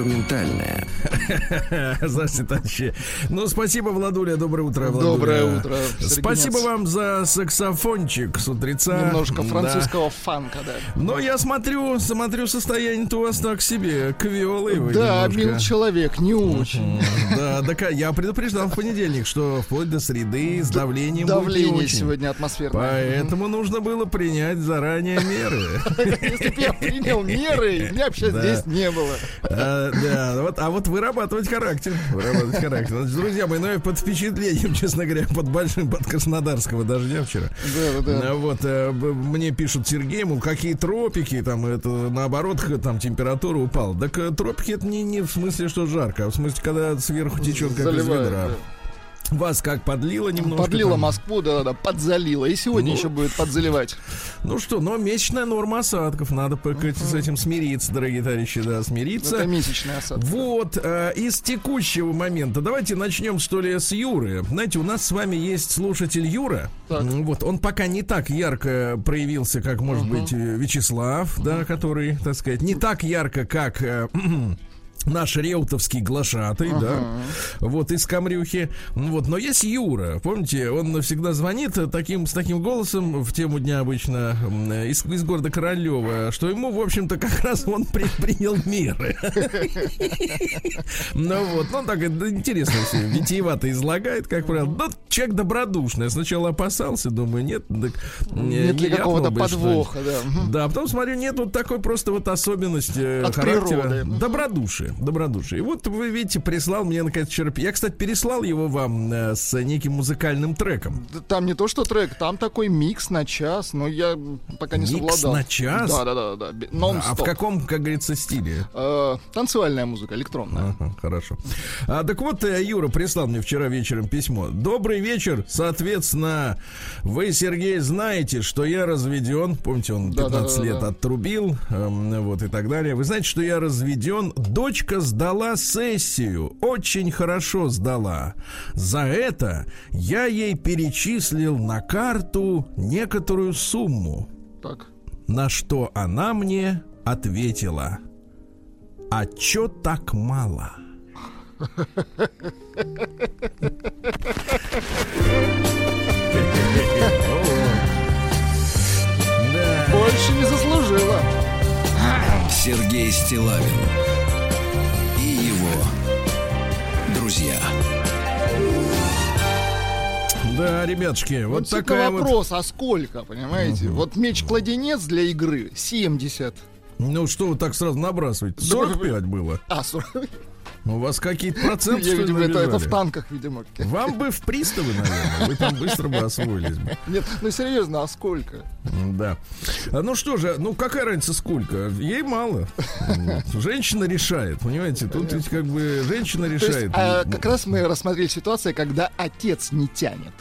Инструментальная. Здравствуйте, товарищи. Ну, спасибо, Владуля. Доброе утро, Владуля. Доброе утро. Спасибо вам за саксофончик с утреца. Немножко Да. французского фанка, да. Но я смотрю, смотрю, состояние-то у вас так себе. Квелый вы Да, немножко. мил человек, не очень. Да, так а я предупреждал в понедельник, что вплоть до среды с давлением Давление сегодня атмосферное. Поэтому нужно было принять заранее меры. Если бы я принял меры, меня вообще Да. здесь не было. А, да, вот, а вот вырабатывать характер. Вырабатывать характер. Значит, друзья мои, ну я под впечатлением, честно говоря, под большим, под краснодарского дождя вчера. Да, да, да. А Вот, э, мне пишут Сергей, мол, какие тропики, там, это, наоборот, там, температура упала. Так э, тропики это не, не в смысле, что жарко, а в смысле, когда сверху течет, как из Заливает, ведра. да. Вас как подлило немножко? Подлила там? Москву, да, да, подзалила. И сегодня Ну. еще будет подзаливать. Ну что, но месячная норма осадков. Надо пока с этим смириться, дорогие товарищи, да, смириться. Это месячный осадок. Вот, э, из текущего момента давайте начнем, что ли, с Юры. Знаете, у нас с вами есть слушатель Юра. Так. Вот, он пока не так ярко проявился, как, может быть, э, Вячеслав, да, который, так сказать, не так ярко, как... э, Наш реутовский глашатый, да, вот из Камрюхи, вот, но есть Юра, помните, он всегда звонит таким с таким голосом в тему дня обычно из, из города Королева, что ему, в общем-то, как раз он принял меры. Ну вот, ну так интересно все, витиевато излагает, как правило. Ну, человек добродушный. Сначала опасался, думаю, нет, так, Нет не ли какого-то подвоха, да. Да, потом смотрю, нет вот такой просто вот особенности э, характера. природы. Добродушие, добродушие. И вот вы видите, прислал мне наконец вчера. Я, кстати, переслал его вам э, с неким музыкальным треком. Да Там не то что трек, там такой микс на час, но я пока не Микс совладал. на час? Да, да, да, да. бе- А в Нон-стоп. каком, как говорится, стиле? Э, Танцевальная музыка, электронная. Ага, хорошо. А, так вот, э, Юра прислал мне вчера вечером письмо. Добрый вечер. Соответственно, вы, Сергей, знаете, что я разведен. Помните, он Да, 15 да, да, лет да. отрубил, эм, вот и так далее. Вы знаете, что я разведен. Дочка сдала сессию. Очень хорошо сдала. За это я ей перечислил на карту некоторую сумму. Так. На что она мне ответила. А чё так мало? Больше не заслужила. Сергей Стилавин и его друзья. Да, ребятушки, вот, Вот, всегда такая вот. вопрос, а сколько, понимаете? Вот меч-кладенец для игры 70. Ну что вы так сразу набрасываете? 45 было. А, 40. У вас какие-то проценты, Я, что видимо, это, это в танках, видимо. Вам бы в приставы, наверное. Вы там быстро бы освоились бы. Нет, ну серьезно, а сколько? Да. А Ну что же, ну какая разница сколько? Ей мало. Женщина решает, понимаете? Тут ведь как бы женщина есть, решает. а, как раз мы рассмотрели ситуацию, когда отец не тянет.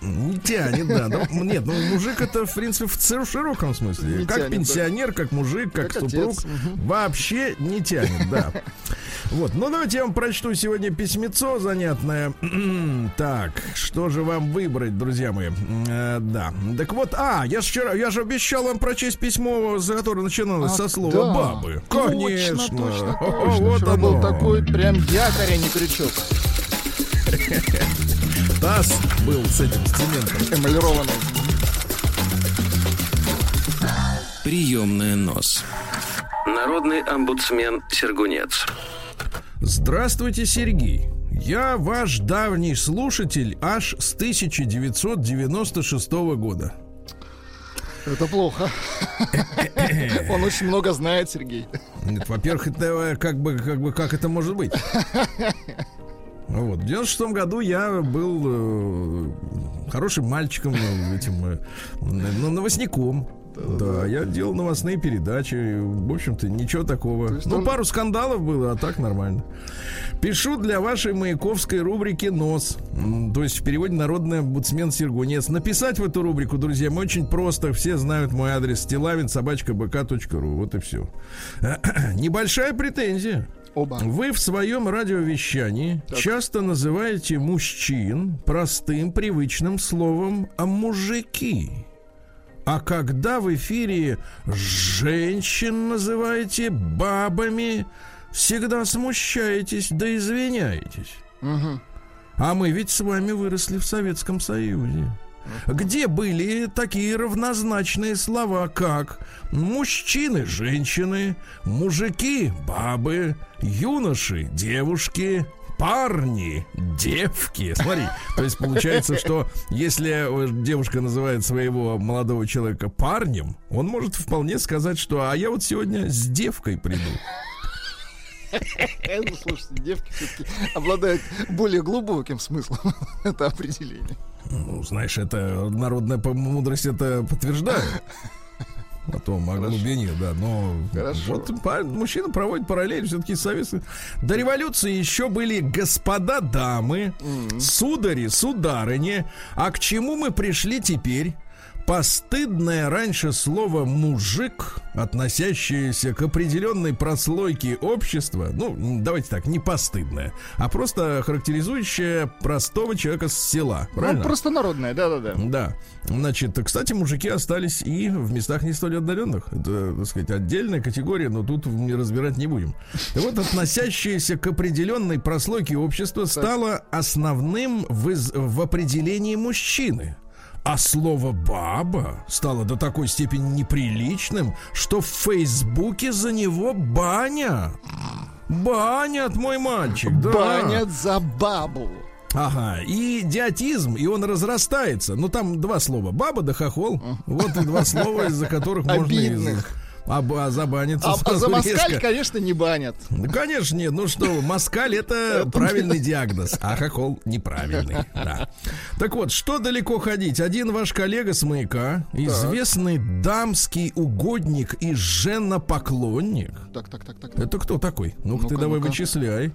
Не тянет, да. Ну, нет, ну мужик это, в принципе, в широком смысле. Не как тянет, да. пенсионер, как мужик, как, Как супруг. отец. Вообще не тянет, да. Вот, ну давайте я вам прочту сегодня письмецо занятное. так, что же вам выбрать, друзья мои? Э, да. Так вот, а, я же вчера, я же обещал вам прочесть письмо, за которое начиналось Ах, со слова да. бабы. Точно, Конечно. точно, О, точно. Вот Вчера оно. был такой прям якорь, а не крючок. Таз был с этим с цементом. Эмалированный. Приемная нос. Народный омбудсмен Сергунец. Здравствуйте, Сергей. Я ваш давний слушатель аж с 1996 года. Это плохо. Он очень много знает, Сергей. Во-первых, это как бы, как бы, как это может быть? Вот. В 96 году я был э, хорошим мальчиком, э, этим, э, ну, новостником. Да, я делал новостные передачи. В общем-то, ничего такого. есть Ну, он- пару скандалов было, а так нормально. Пишу для вашей маяковской рубрики «Нос». То есть в переводе «Народный омбудсмен Сергунец». Написать в эту рубрику, друзья, мы очень просто. Все знают мой адрес стилавин собачка бк.ру. Вот и все. Небольшая претензия. Оба. Вы в своем радиовещании часто называете мужчин простым привычным словом «а мужики». А когда в эфире женщин называете бабами, всегда смущаетесь да извиняетесь. Мгм. А мы ведь с вами выросли в Советском Союзе. Где были такие равнозначные слова, как мужчины, женщины, мужики, бабы, юноши, девушки, парни, девки. Смотри, то есть получается, что если э, девушка называет своего молодого человека парнем, он может вполне сказать, что а я вот сегодня с девкой приду. Ну, Слушайте, девки все-таки обладают более глубоким смыслом. Это определение. Ну, знаешь, это народная по- мудрость это подтверждает. О том, о глубине, да, но Хорошо. вот па- мужчина проводит параллель все-таки советский. До революции еще были господа дамы, судари, сударыни. А к чему мы пришли теперь? Постыдное раньше слово «мужик», относящееся к определенной прослойке общества, ну, давайте так, не постыдное, а просто характеризующее простого человека с села. Правильно? Ну, просто да-да-да. Да. Значит, кстати, мужики остались и в местах не столь отдаленных. Это, так сказать, отдельная категория, но тут не разбирать не будем. Так вот, относящееся к определенной прослойке общества стало основным в, из- в определении мужчины. А слово «баба» стало до такой степени неприличным, что в Фейсбуке за него баня. Банят, мой мальчик, да. Банят за бабу. Ага, и идиотизм, и он разрастается. Ну, там два слова. Баба да хохол. Вот и два слова, из-за которых можно... Обидных. А, а забаниться А, а за москаль, резко. конечно, не банят. Ну, конечно, нет. Ну что, москаль это правильный диагноз, а хохол неправильный. Да. Так вот, что далеко ходить? Один ваш коллега с маяка, известный дамский угодник и женопоклонник, Так, так, так, так. это кто такой? Ну-ка ты давай вычисляй.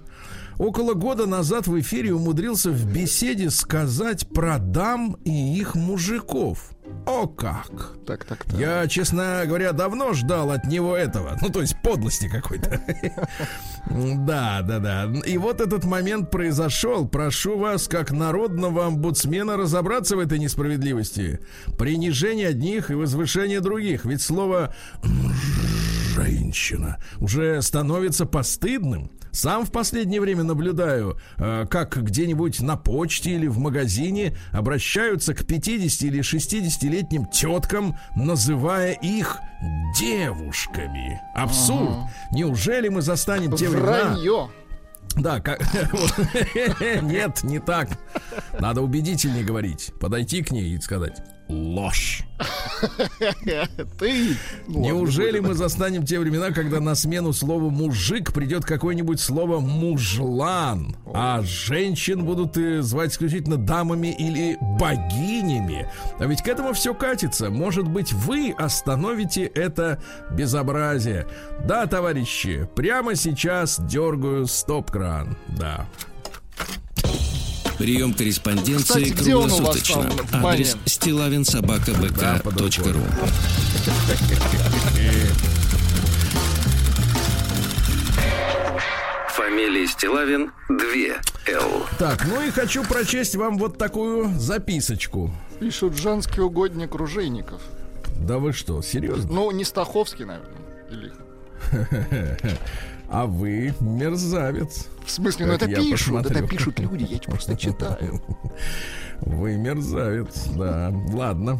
Около года назад в эфире умудрился в беседе сказать про дам и их мужиков. О как! Так, так, так. Я, честно говоря, давно ждал от него этого. Ну, то есть подлости какой-то. Да, да, да. И вот этот момент произошел. Прошу вас, как народного омбудсмена, разобраться в этой несправедливости. Принижение одних и возвышение других. Ведь слово женщина уже становится постыдным. Сам в последнее время наблюдаю, э, как где-нибудь на почте или в магазине обращаются к 50 или 60-летним теткам, называя их девушками. Абсурд. Неужели мы застанем те времена? Да, как... Нет, не так. Надо убедительнее говорить. Подойти к ней и сказать ложь. Ты. Неужели мы застанем те времена, когда на смену слову мужик придет какое-нибудь слово мужлан, а женщин будут э, звать исключительно дамами или богинями? А ведь к этому все катится. Может быть, вы остановите это безобразие. Да, товарищи, прямо сейчас дергаю стоп-кран. Да. Прием корреспонденции Кстати, где он у вас круглосуточно. там? Адрес стилавинсобакабк.ру Фамилия Стилавин 2 Л. Так, ну и хочу прочесть вам вот такую записочку. Пишут женский угодник ружейников. Да вы что, серьезно? Ну, не Стаховский, наверное. Или... А вы мерзавец. В смысле, ну это пишут, это посмотрю. пишут люди, я просто читаю. Вы мерзавец, да. Ладно.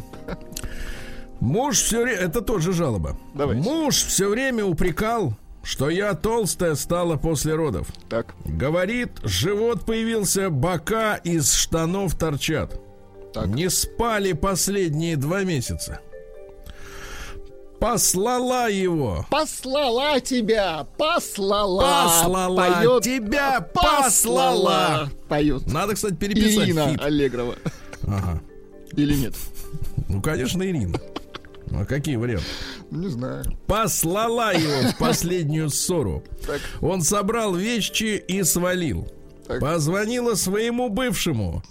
Муж все время... Это тоже жалоба. Давайте. Муж все время упрекал, что я толстая стала после родов. Так, Говорит, живот появился, бока из штанов торчат. так. Не спали последние два месяца. Послала его. Послала тебя, послала. Послала Поет, тебя, послала. Поет. Надо, кстати, переписать Ирина хит. Аллегрова. Ага. Или нет? Ну, конечно, Ирина. А какие варианты? Не знаю. Послала его в последнюю ссору. Так. Он собрал вещи и свалил. Так. Позвонила своему бывшему.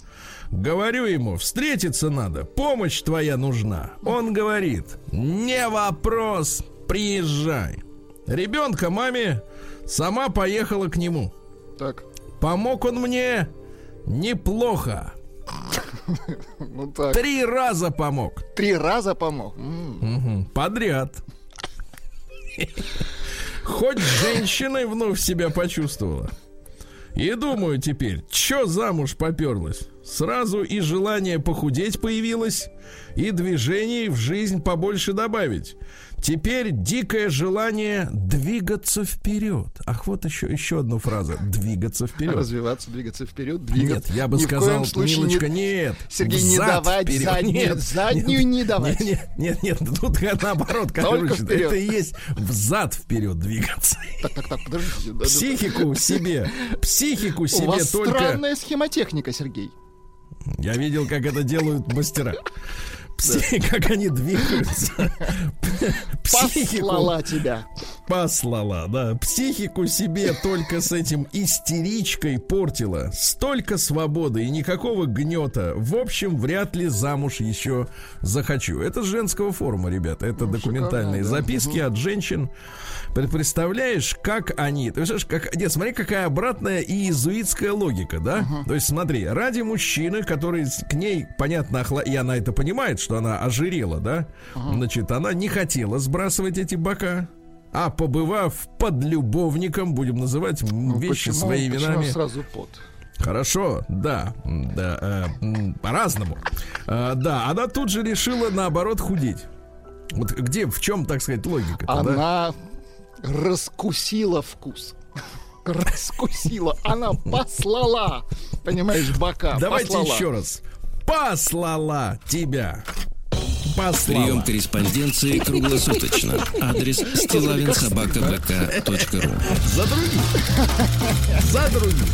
Говорю ему, встретиться надо, помощь твоя нужна. Он говорит, не вопрос, приезжай. Ребенка маме сама поехала к нему. Так. Помог он мне неплохо. Ну так. Три раза помог. Три раза помог. Мгм. Подряд. Хоть женщиной вновь себя почувствовала. И думаю теперь, чё замуж поперлась? Сразу и желание похудеть появилось, и движений в жизнь побольше добавить. Теперь дикое желание двигаться вперед. Ах, вот еще, еще одна фраза. Двигаться вперед. Развиваться, двигаться вперед, Нет, двигаться. я бы Ни сказал, случае Милочка, нет. Сергей, не давать вперед. заднюю- Нет, заднюю нет, не давать. Нет, нет, нет, нет, тут наоборот, короче, вперед. это и есть взад вперед двигаться. Так, так, так, подождите. Психику себе, психику У себе вас только... странная схемотехника, Сергей. Я видел, как это делают мастера. Пси- Как они двигаются. Психику Послала тебя. послала, да. Психику себе только с этим истеричкой портила. Столько свободы и никакого гнета. В общем, вряд ли замуж еще захочу. Это с женского форума, ребята. Это документальные шикарно, да. записки от женщин. Пр- Представляешь, как они... Ты представляешь, как... Нет, смотри, какая обратная иезуитская логика, да? То есть смотри, ради мужчины, который к ней, понятно, охла... и она это понимает, что она ожирела, да? Значит, она не хотела сбрасывать эти бока. А побывав под любовником, будем называть Ну, вещи почему- своими почему именами. сразу пот? Хорошо, да, да, э, по-разному. Э, да, она тут же решила наоборот худеть. Вот где, в чем, так сказать, логика? да? Раскусила вкус. Раскусила. Она послала. Понимаешь, бока. Давайте послала. еще раз. Послала тебя. Прием Послала. корреспонденции круглосуточно. Адрес стилавинсобакабк.ру За других. За других.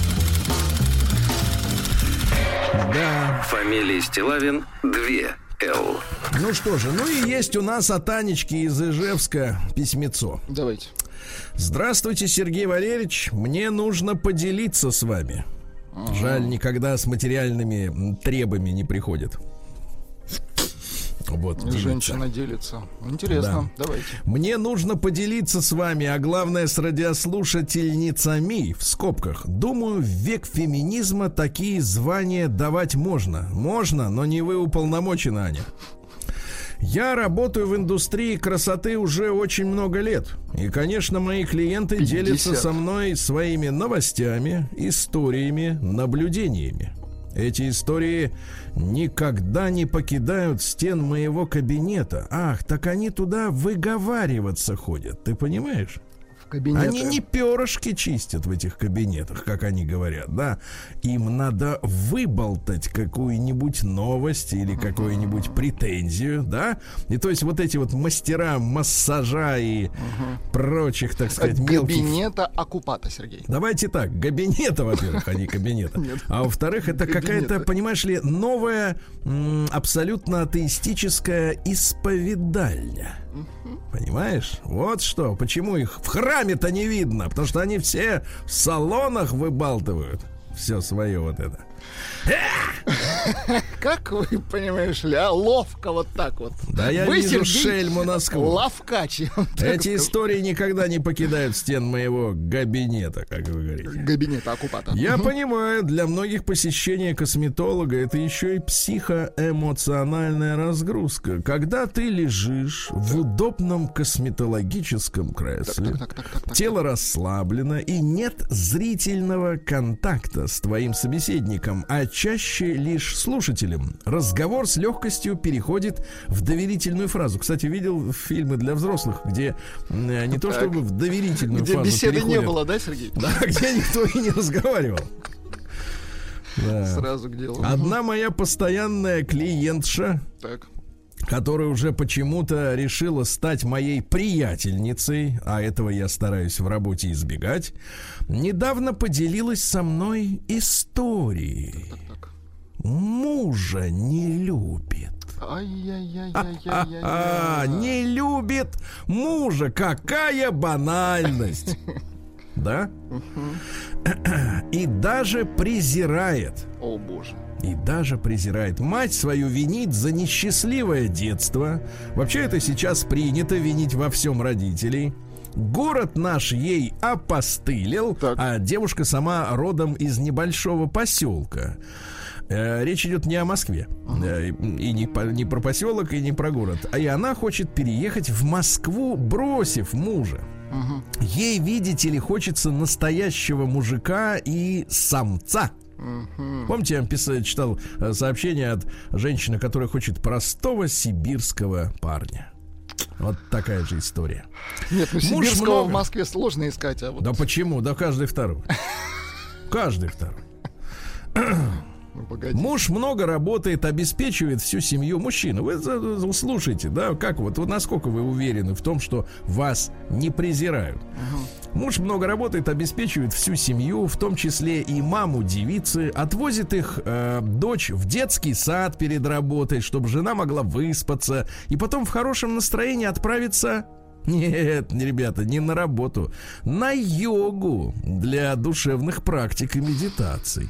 Да. Фамилия Стилавин 2 Л. Ну что же, ну и есть у нас от Анечки из Ижевска письмецо. Давайте. Здравствуйте, Сергей Валерьевич. Мне нужно поделиться с вами. Жаль, никогда с материальными требами не приходит. Вот, делиться. Женщина делится. Интересно. Давайте. Мне нужно поделиться с вами, а главное с радиослушательницами, в скобках. Думаю, в век феминизма такие звания давать можно. Можно, но не вы уполномочены, Аня. Я работаю в индустрии красоты уже очень много лет. И, конечно, мои клиенты 50. делятся со мной своими новостями, историями, наблюдениями. Эти истории никогда не покидают стен моего кабинета. Ах, так они туда выговариваться ходят, ты понимаешь? В кабинете. Они не перышки чистят в этих кабинетах, как они говорят, да. Им надо выболтать какую-нибудь новость или какую-нибудь претензию, да. И то есть вот эти вот мастера массажа и прочих, так сказать, мелких Кабинета оккупата, Сергей. Давайте так, кабинета, во-первых, а не кабинета. А во-вторых, это какая-то, понимаешь ли, новая, абсолютно атеистическая исповедальня. Понимаешь? Вот что. Почему их в храме-то не видно? Потому что они все в салонах выбалтывают. Все свое вот это. Как вы, понимаешь ли, а, ловко вот так вот. Да я Вы, вижу Сергей, шельму насквозь. Ловкач. Эти истории никогда не покидают стен моего кабинета, как вы говорите. Кабинета оккупата. Я понимаю, для многих посещение косметолога это еще и психоэмоциональная разгрузка. Когда ты лежишь в удобном косметологическом кресле, так, так, так. тело расслаблено и нет зрительного контакта с твоим собеседником, а чаще лишь слушателем, разговор с легкостью переходит в доверительную фразу. Кстати, видел фильмы для взрослых, где м, не то чтобы в доверительную Где фазу беседы не переходят, было, да, Сергей? да, где никто и не разговаривал. Да. Сразу к делу. Одна моя постоянная клиентша, Так. Которая уже почему-то решила стать моей приятельницей, а этого я стараюсь в работе избегать, недавно поделилась со мной историей. Мужа не любит. А, не любит мужа. Какая банальность. Да? И даже презирает. О, боже. И даже презирает. Мать свою винит за несчастливое детство. Вообще это сейчас принято винить во всем родителей. Город наш ей опостылил, Так. а девушка сама родом из небольшого поселка. Э, Речь идет не о Москве. Э, И не, по- не про поселок, и не про город. А и она хочет переехать в Москву, бросив мужа. Ей, видите ли, хочется настоящего мужика и самца. Помните, я вам писал, читал э, сообщение от женщины, которая хочет простого сибирского парня. Вот такая же история. Нет, ну сибирского много. в Москве сложно искать, а вот... Да почему? Да каждый второй. Каждый второй. Ну, погоди. Муж много работает, обеспечивает всю семью. Мужчина, вы слушайте, да, как вот, вот насколько вы уверены в том, что вас не презирают. Муж много работает, обеспечивает всю семью, в том числе и маму девицы, отвозит их э, дочь в детский сад перед работой, чтобы жена могла выспаться, и потом в хорошем настроении отправиться нет, не, ребята, не на работу, на йогу для душевных практик и медитаций.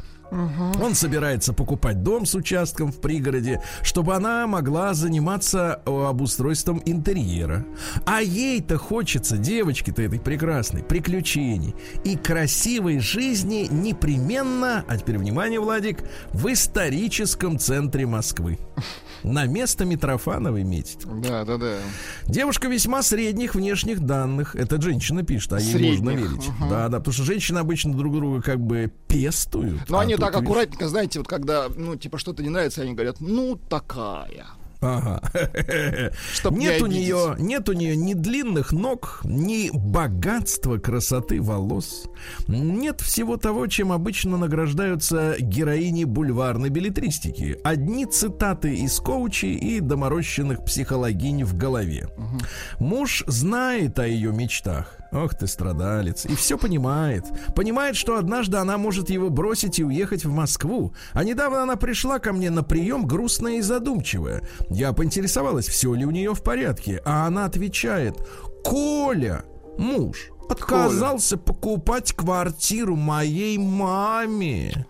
Он собирается покупать дом с участком в пригороде, чтобы она могла заниматься э, обустройством интерьера. А ей-то хочется, девочке-то этой прекрасной, приключений и красивой жизни непременно, а теперь внимание, Владик, в историческом центре Москвы. На место Митрофановой метить. Да, да, да. Девушка весьма средних внешних данных. Это женщина пишет, а ей Средних, можно верить. ага. Да, да, потому что женщины обычно друг друга как бы пестуют. Но а они так аккуратненько, знаете, вот когда, ну, типа, что-то не нравится, они говорят, ну, такая. Ага. Чтоб не нет у обидеть. нее, нет у нее ни длинных ног, ни богатства красоты волос. Нет всего того, чем обычно награждаются героини бульварной билетристики. Одни цитаты из коучи и доморощенных психологинь в голове. Муж знает о ее мечтах. Ох ты, страдалец. И все понимает. Понимает, что однажды она может его бросить и уехать в Москву. А недавно она пришла ко мне на прием грустная и задумчивая. Я поинтересовалась, все ли у нее в порядке. А она отвечает, Коля, муж, отказался покупать квартиру моей маме.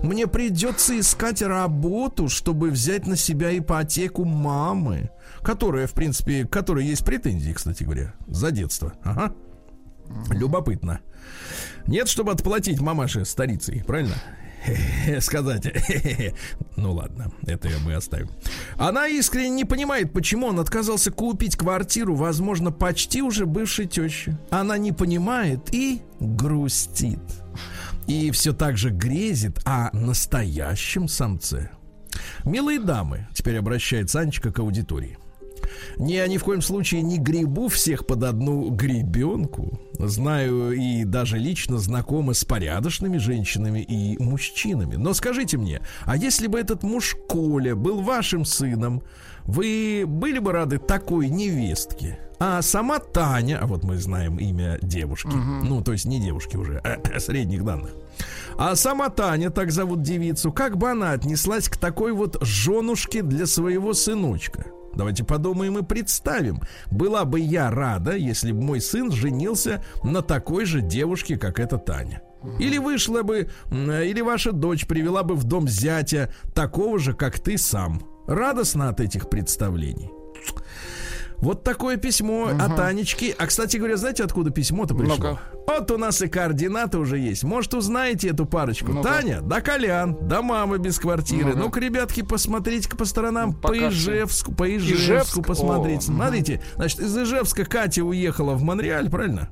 Мне придется искать работу, чтобы взять на себя ипотеку мамы, которая, в принципе, к которой есть претензии, кстати говоря, за детство. Ага. Любопытно. Нет, чтобы отплатить мамаше старицей, правильно? Сказать. Ну ладно, это мы оставим. Она искренне не понимает, почему он отказался купить квартиру, возможно, почти уже бывшей тещи. Она не понимает и грустит. И все так же грезит о настоящем самце. Милые дамы, теперь обращается Анечка к аудитории. Не, ни в коем случае не гребу всех под одну гребенку. Знаю и даже лично знакомы с порядочными женщинами и мужчинами. Но скажите мне, а если бы этот муж Коля был вашим сыном, вы были бы рады такой невестке? А сама Таня, а вот мы знаем имя девушки, ну, то есть не девушки уже, а средних данных. А сама Таня, так зовут девицу, как бы она отнеслась к такой вот женушке для своего сыночка? Давайте подумаем и представим. Была бы я рада, если бы мой сын женился на такой же девушке, как эта Таня. Или вышла бы, или ваша дочь привела бы в дом зятя такого же, как ты сам. Радостно от этих представлений. Вот такое письмо от Анечки. А, кстати говоря, знаете, откуда письмо-то пришло? Ну-ка. Вот у нас и координаты уже есть. Может, узнаете эту парочку? Ну-ка. Таня, да Колян, да мама без квартиры. Ну-ка. Ребятки, посмотрите-ка по сторонам. Ну, по. Ижевску, по Ижевску Ижевск? посмотрите. О. Смотрите, значит, из Ижевска Катя уехала в Монреаль, правильно?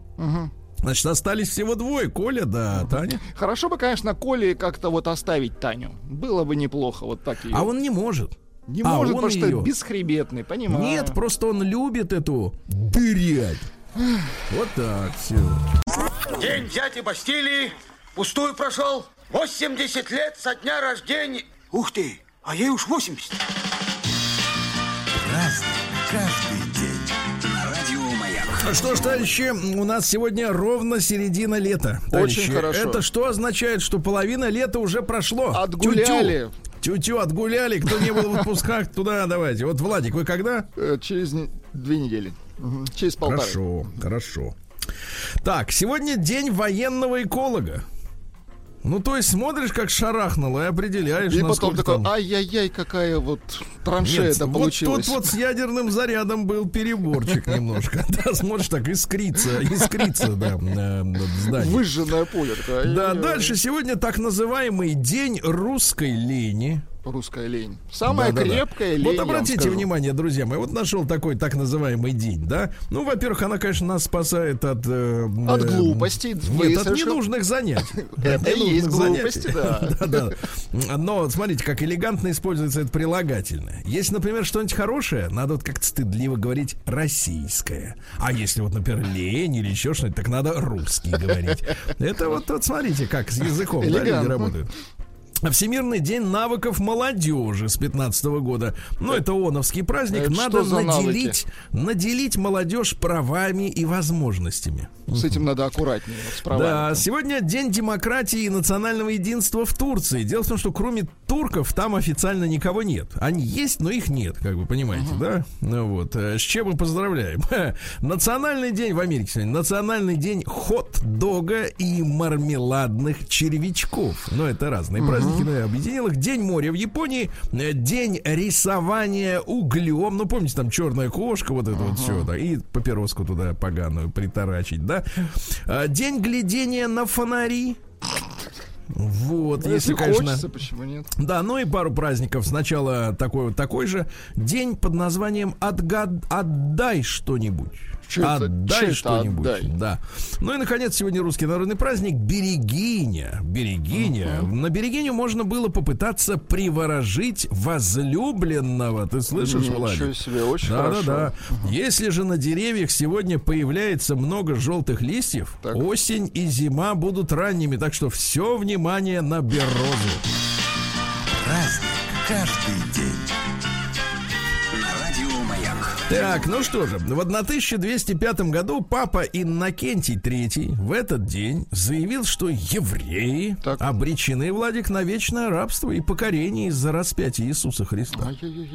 Значит, остались всего двое, Коля да Таня. Хорошо бы, конечно, Коле как-то вот оставить Таню. Было бы неплохо вот так ее. А он не может. Не а может, он потому что её- бесхребетный, понимаю. Нет, просто он любит эту дырять. Вот так все. День дяди Бастилии пустую прошел. 80 лет со дня рождения. Ух ты, а ей уж 80. Что ж, товарищи, у нас сегодня ровно середина лета. Очень товарищи. хорошо. Это что означает, что половина лета уже прошло? Отгуляли. Тю-тю. Тю-тю, отгуляли, кто не был в отпусках, туда давайте. Вот, Владик, вы когда? Э, Через две недели. Через полтора. Хорошо, хорошо. Так, сегодня день военного эколога. Ну, то есть смотришь, как шарахнуло, и определяешь, И потом такой, там... ай-яй-яй, какая вот траншея Нет, это вот получилась. тут вот с ядерным зарядом был переборчик немножко. Да, смотришь, так искрится, искрится, да, э, здание. Выжженное поле. такое, Да, дальше сегодня так называемый День русской лени. Русская лень. Самая Да-да-да. крепкая лень. Вот я вам обратите внимание, друзья мои, вот нашел такой так называемый день, да? Ну, во-первых, она, конечно, нас спасает от... э, От э, глупостей. Нет, от совершенно- ненужных занятий. Это и есть глупости, да. Но смотрите, как элегантно используется это прилагательное. Если, например, что-нибудь хорошее, надо вот как-то стыдливо говорить российское. А если вот, например, лень или еще что-нибудь, так надо русский говорить. Это вот, вот смотрите, как с языком да, люди работают. Всемирный день навыков молодежи с 15 года. Ну, это ООНовский праздник. Это Надо наделить, наделить молодежь правами и возможностями. С этим надо аккуратнее. вот с правами. Да, сегодня день демократии и национального единства в Турции. Дело в том, что кроме турков там официально никого нет. Они есть, но их нет, как вы понимаете, да? Ну вот. э, С чем мы поздравляем? Национальный день в Америке сегодня. Национальный день хот-дога и мармеладных червячков. Ну, это разные праздники, но я объединил их. День моря в Японии. э, День рисования углем. Ну, помните, там черная кошка, вот это вот все. Да, и папироску туда поганую приторачить, да? А, День глядения на фонари. Вот, Ну, если, Если конечно... хочется, почему нет? Да, ну и пару праздников. Сначала такой вот такой же день под названием «Отгад... «Отдай что-нибудь». Чё это? Отдай что-нибудь. отдай? Да. Ну и, наконец, сегодня русский народный праздник Берегиня. Берегиня. На Берегиню можно было попытаться приворожить возлюбленного. Ты слышишь, Ничего Владик? себе, очень да, хорошо. Да, да. Если же на деревьях сегодня появляется много желтых листьев, Так. осень и зима будут ранними. Так что все внимание на березу. Праздник каждый день. Так, ну что же, в 1205 году папа Иннокентий III в этот день заявил, что евреи Так. обречены, Владик, на вечное рабство и покорение из-за распятия Иисуса Христа.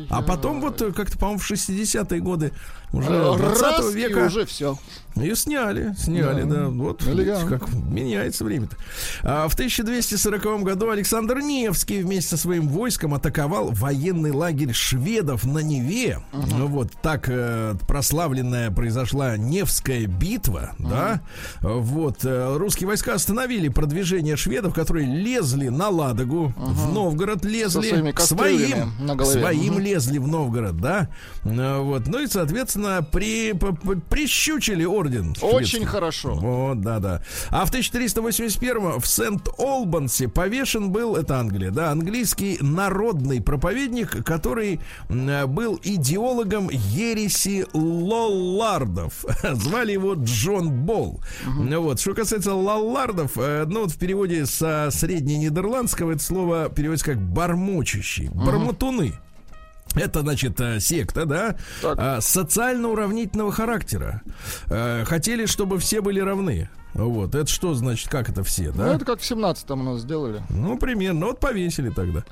А потом вот э, как-то, по-моему, в 60-е годы уже Э, 20 раз, и века уже все. ее сняли, сняли, Да. да. Вот видите, как меняется время-то. А в 1240 году Александр Невский вместе со своим войском атаковал военный лагерь шведов на Неве. Ну Вот так э, прославленная произошла Невская битва, да. Вот э, русские войска остановили продвижение шведов, которые лезли на Ладогу, в Новгород лезли своим, своим Мгм. лезли в Новгород, да. Э, Вот, ну и соответственно при п- п- прищучили орден. Очень хорошо. Вот, да, да. А в 1381 в Сент-Олбансе повешен был, это Англия, да, английский народный проповедник, который был идеологом ереси лоллардов. Звали его Джон Болл. Ну Вот. Что касается лоллардов, э, ну вот в переводе со средненидерландского это слово переводится как бормочущий, бормотуны. Это, значит, э, секта, да, Так. а, социально-уравнительного характера. Э, Хотели, чтобы все были равны. Вот, это что значит, как это все, Ну, да? это как в 17-м у нас сделали. Ну, примерно. Вот повесили тогда.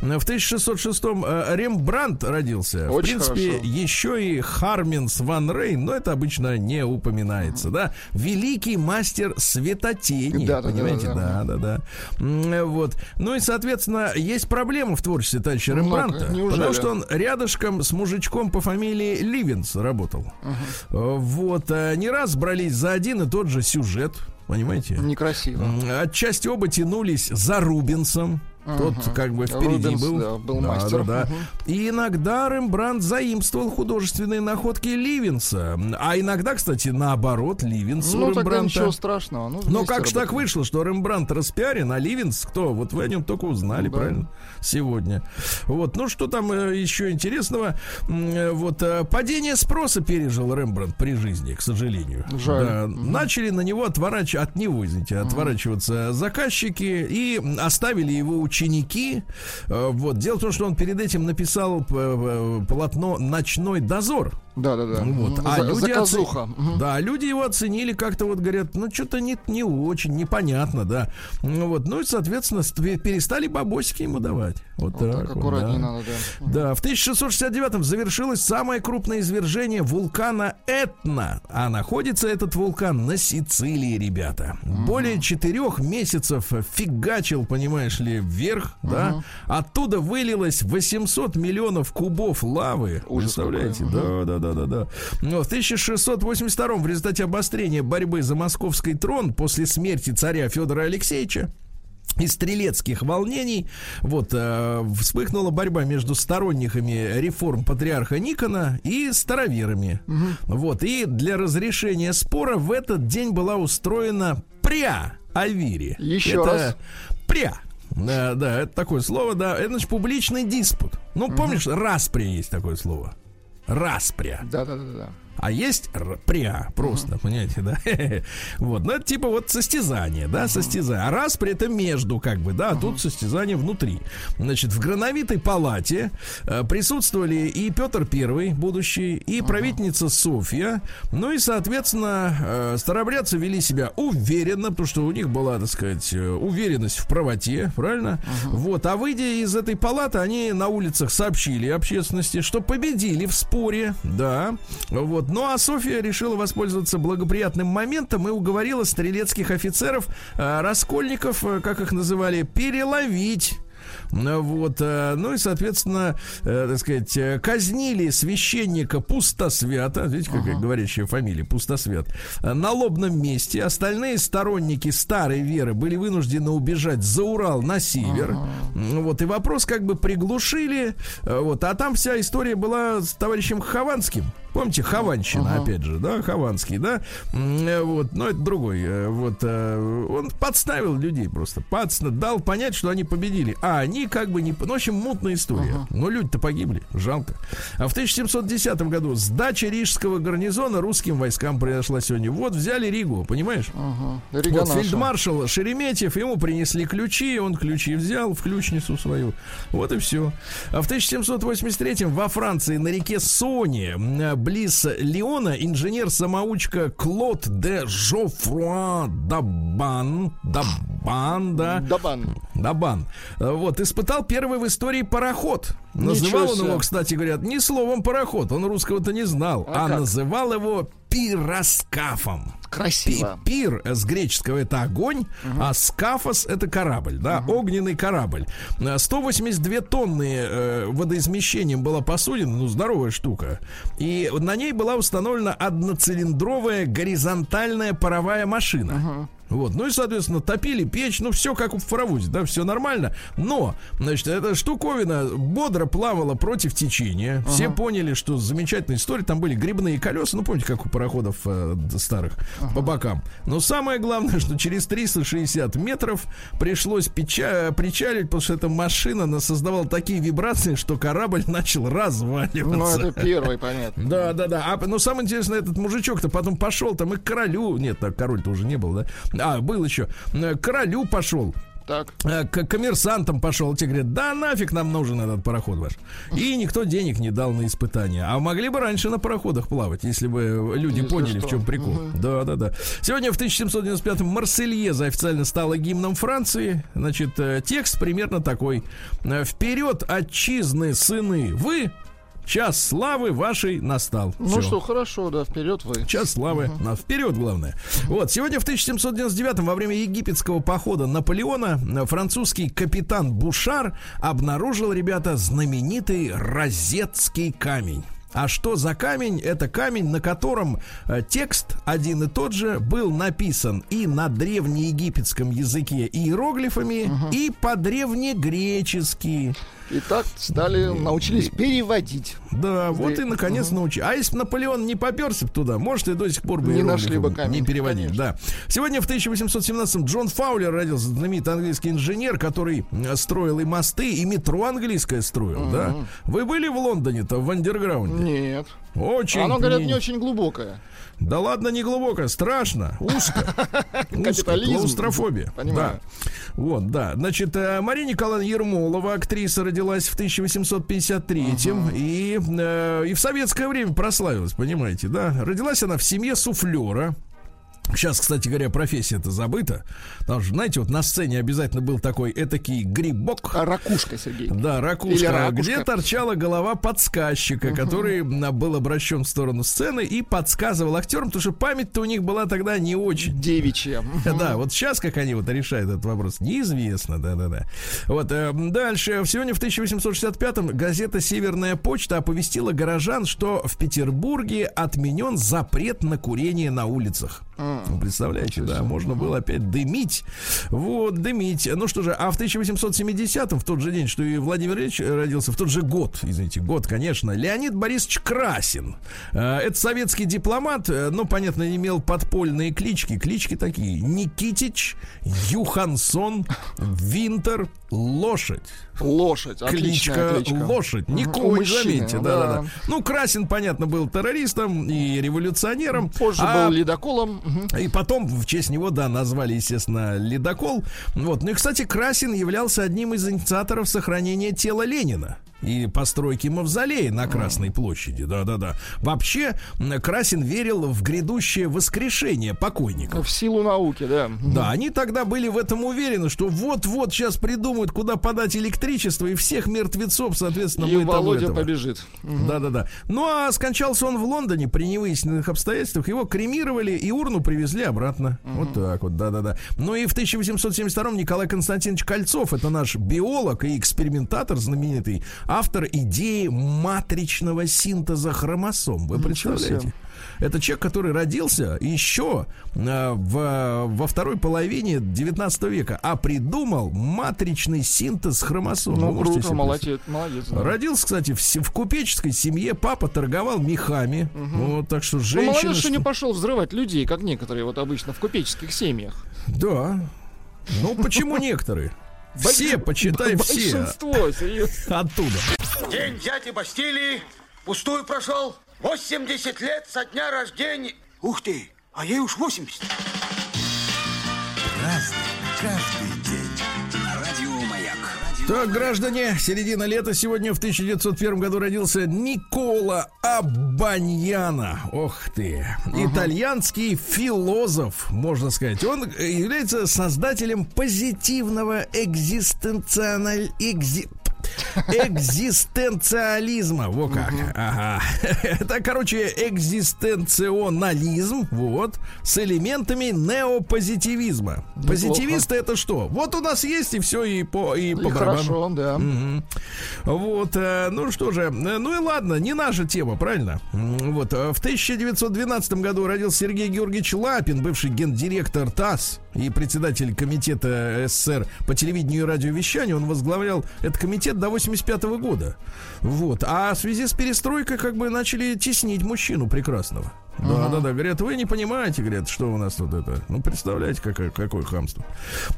В 1606-м э, Рембрандт родился. Очень в принципе, хорошо. еще и Харменс Ван Рейн, но это обычно не упоминается, да? Великий мастер светотени, Да-да-да, понимаете? да. Да-да-да. М, э, Вот. Ну и, соответственно, есть проблема в творчестве товарища Ну-ка, Рембрандта. неужели? Потому что он рядышком с мужичком по фамилии Ливенс работал. Э, Вот. э, Не раз брались за один и тот же сюжет. Понимаете? Некрасиво. Отчасти оба тянулись за Рубенсом. Тот как бы впереди Рубенс, был. да, был мастер. да, да. И иногда Рембрандт заимствовал художественные находки Ливенса. А иногда, кстати, наоборот, Ливенс у Ну, тогда Рембрандта. ничего страшного. Ну, Но как же так вышло, что Рембрандт распиарен, а Ливенс кто? Вот вы о нем только узнали, Ну да. правильно? Сегодня. Вот, ну что там э, еще интересного? Э, Вот э, падение спроса пережил Рембрандт при жизни, к сожалению. Жаль. Да, Начали на него отворачиваться, от него, извините, отворачиваться заказчики и оставили его ученики. Э, Вот. Дело в том, что он перед этим написал п- п- полотно «Ночной дозор». Да, да, да. Вот. А За- люди заказуха. оце- Мгм. Да, люди его оценили как-то вот говорят, ну что-то не, не очень, непонятно, да. Ну вот, ну и, соответственно, ст- перестали бабосики ему давать. Вот, Вот так. так вот, да. надо, да. Да, в 1669-м завершилось самое крупное извержение вулкана Этна. А находится этот вулкан на Сицилии, ребята. Более четырех месяцев фигачил, понимаешь ли, вверх, да. Оттуда вылилось 800 миллионов кубов лавы. Ужас Представляете? Да, да, да, да, да. Но в 1682 в результате обострения борьбы за московский трон после смерти царя Федора Алексеевича из стрелецких волнений вот э, вспыхнула борьба между сторонниками реформ патриарха Никона и староверами. Вот и для разрешения спора в этот день была устроена пря Альвири. Еще Это раз. Пря. Да, да, это такое слово, да. Это значит публичный диспут. Ну, помнишь, распря есть такое слово. Распря. Да, да, да, да. А есть пря, просто, понимаете, да? Вот, ну, это типа вот состязание, да, состязание. А раз при этом между, как бы, да, а тут состязание внутри. Значит, в Грановитой палате э, присутствовали и Петр Первый, будущий, и правительница Софья. Ну и, соответственно, э, старобрядцы вели себя уверенно, потому что у них была, так сказать, э, уверенность в правоте, правильно? Вот, а выйдя из этой палаты, они на улицах сообщили общественности, что победили в споре, да. Вот. Ну а Софья решила воспользоваться благоприятным моментом и уговорила стрелецких офицеров, э, раскольников, э, как их называли, переловить. Ну, Вот, э, ну и, соответственно, так сказать, казнили священника Пустосвята, видите, какая говорящая фамилия, Пустосвят, на лобном месте. Остальные сторонники старой веры были вынуждены убежать за Урал на север. М, Вот, и вопрос как бы приглушили, вот, а там вся история была с товарищем Хованским. Помните, Хованщина, опять же, да, Хованский, да, э, вот, но это другой, э, вот, э, он подставил людей просто, подста- дал понять, что они победили, а они как бы не, ну, в общем, мутная история, но люди-то погибли, жалко. А в 1710 году сдача рижского гарнизона русским войскам произошла сегодня, вот взяли Ригу, понимаешь? Ага. Рига Вот наша. фельдмаршал Шереметьев, ему принесли ключи, он ключи взял в ключницу свою. Вот и все. А в 1783 во Франции на реке Соне, м, близ Лиона, инженер-самоучка Клод де Жофруа Дабан, Дабан, да, Дабан. Дабан. Э, Вот, испытал первый в истории пароход. Называл он его, кстати, говорят, не словом пароход, он русского-то не знал, А а, называл его пироскафом. Красиво. Пи- Пир э, с греческого это огонь, а скафос это корабль, да, огненный корабль. Э, 182 тонны э, водоизмещением была посудина, ну здоровая штука. И на ней была установлена одноцилиндровая горизонтальная паровая машина. Вот, ну и, соответственно, топили печь, ну, все как в паровозе, да, все нормально. Но, значит, эта штуковина бодро плавала против течения. Все поняли, что замечательная история. Там были грибные колеса, ну, помните, как у пароходов э, старых, по бокам. Но самое главное, что через 360 метров пришлось печа- причалить, потому что эта машина она создавала такие вибрации, что корабль начал разваливаться. Ну, это первый, понятно. Да, да, да. А, но самое интересное, этот мужичок-то потом пошел там и к королю. Нет, король-то уже не был, да? А, был еще. Э, К королю пошел. Так. э, К коммерсантам пошел, те говорят, да нафиг нам нужен этот пароход ваш. И никто денег не дал на испытания. А могли бы раньше на пароходах плавать, если бы люди Если поняли, что. в чем прикол. Да, да, да. Сегодня в 1795-м Марсельеза официально стала гимном Франции. Значит, э, текст примерно такой. Вперед, отчизны, сыны, вы, час славы вашей настал. Ну Всё. что, хорошо, да, вперед вы. Час славы. На вперед, главное. Вот, сегодня в 1799 во время египетского похода Наполеона французский капитан Бушар обнаружил, ребята, знаменитый розетский камень. А что за камень? Это камень, на котором э, текст один и тот же был написан и на древнеегипетском языке иероглифами, и по-древнегречески. И так стали, научились переводить. Да, вот и наконец научи. А если бы Наполеон не поперся б туда, может, и до сих пор бы Не нашли бы камень, не переводили. Да. Сегодня в 1817-м Джон Фаулер родился, знаменитый английский инженер, который строил и мосты, и метро английское строил, да. Вы были в Лондоне-то, в андерграунде? Нет. Очень. Оно, говорят, не- очень глубокое. Да ладно, не глубоко, страшно, узко. Узко, клаустрофобия. Понимаю. Да. Вот, да. Значит, э, Мария Николаевна Ермолова, актриса, родилась в 1853-м и, э, и в советское время прославилась, понимаете, да? Родилась она в семье суфлера. Сейчас, кстати говоря, профессия-то забыта. Потому что, знаете, вот на сцене обязательно был такой этакий грибок. А ракушка, Сергей. Да, Или ракушка, ракушка. где торчала голова подсказчика, который м, был обращен в сторону сцены и подсказывал актерам, потому что память-то у них была тогда не очень. Девичья. Да, вот сейчас как они вот решают этот вопрос, неизвестно, да-да-да. Вот э, дальше. Сегодня в 1865-м газета «Северная почта» оповестила горожан, что в Петербурге отменен запрет на курение на улицах. Вы представляете, да, можно было опять дымить. Вот, дымить. Ну что же, а в 1870-м, в тот же день, что и Владимир Ильич родился, в тот же год, извините, год, конечно, Леонид Борисович Красин. Э, Это советский дипломат, э, но, понятно, имел подпольные клички. Клички такие. Никитич, Юхансон, Винтер, Лошадь. Лошадь. Кличка, кличка. Лошадь. Не мужчины, заметьте. да. Да, да. Ну, Красин, понятно, был террористом и революционером. Позже а был ледоколом. И потом в честь него, да, назвали, естественно, ледокол. Вот. Ну и, кстати, Красин являлся одним из инициаторов сохранения тела Ленина и постройки мавзолея на Красной площади. Да-да-да. Вообще, Красин верил в грядущее воскрешение покойников. В силу науки, да. Да, они тогда были в этом уверены, что вот-вот сейчас придумают, куда подать электричество, и всех мертвецов, соответственно, И мы того Володя этого. побежит. Да-да-да. Ну а скончался он в Лондоне при невыясненных обстоятельствах. Его кремировали и урну привезли обратно. Вот так вот, да-да-да. Ну и в 1872-м Николай Константинович Кольцов, это наш биолог и экспериментатор знаменитый, автор идеи матричного синтеза хромосом. Вы представляете? Это человек, который родился еще э, в, во второй половине 19 века, а придумал матричный синтез хромосом. Ну, круто, молодец, молодец. да. Родился, кстати, в, в купеческой семье. Папа торговал мехами. Вот, так что Ну, женщины... молодец, что не пошел взрывать людей, как некоторые вот обычно в купеческих семьях. Да. Ну, почему некоторые? Все, почитай, все. Большинство, серьезно. Оттуда. День дяди Бастилии пустую прошел. 80 лет со дня рождения. Ух ты, а ей уж 80. Праздник каждый Так, граждане, середина лета. Сегодня в 1901 году родился Никола Абаньяна. Ох ты. Итальянский философ, можно сказать. Он является создателем позитивного экзистенциональ... экзи- Экзистенциализма, во как. Ага. Это, короче, экзистенционализм, вот, с элементами неопозитивизма. Позитивисты это что? Вот у нас есть и все, и по, и по И барабану. хорошо, да. Мгм. Вот, э, ну что же, ну и ладно, не наша тема, правильно? Вот, э, в 1912 году родился Сергей Георгиевич Лапин, бывший гендиректор ТАСС и председатель комитета СССР по телевидению и радиовещанию. Он возглавлял этот комитет до 85 года. Вот, а в связи с перестройкой как бы начали теснить мужчину прекрасного. Да, да, да. Говорят, вы не понимаете, говорят, что у нас тут это. Ну, представляете, какое, какое хамство.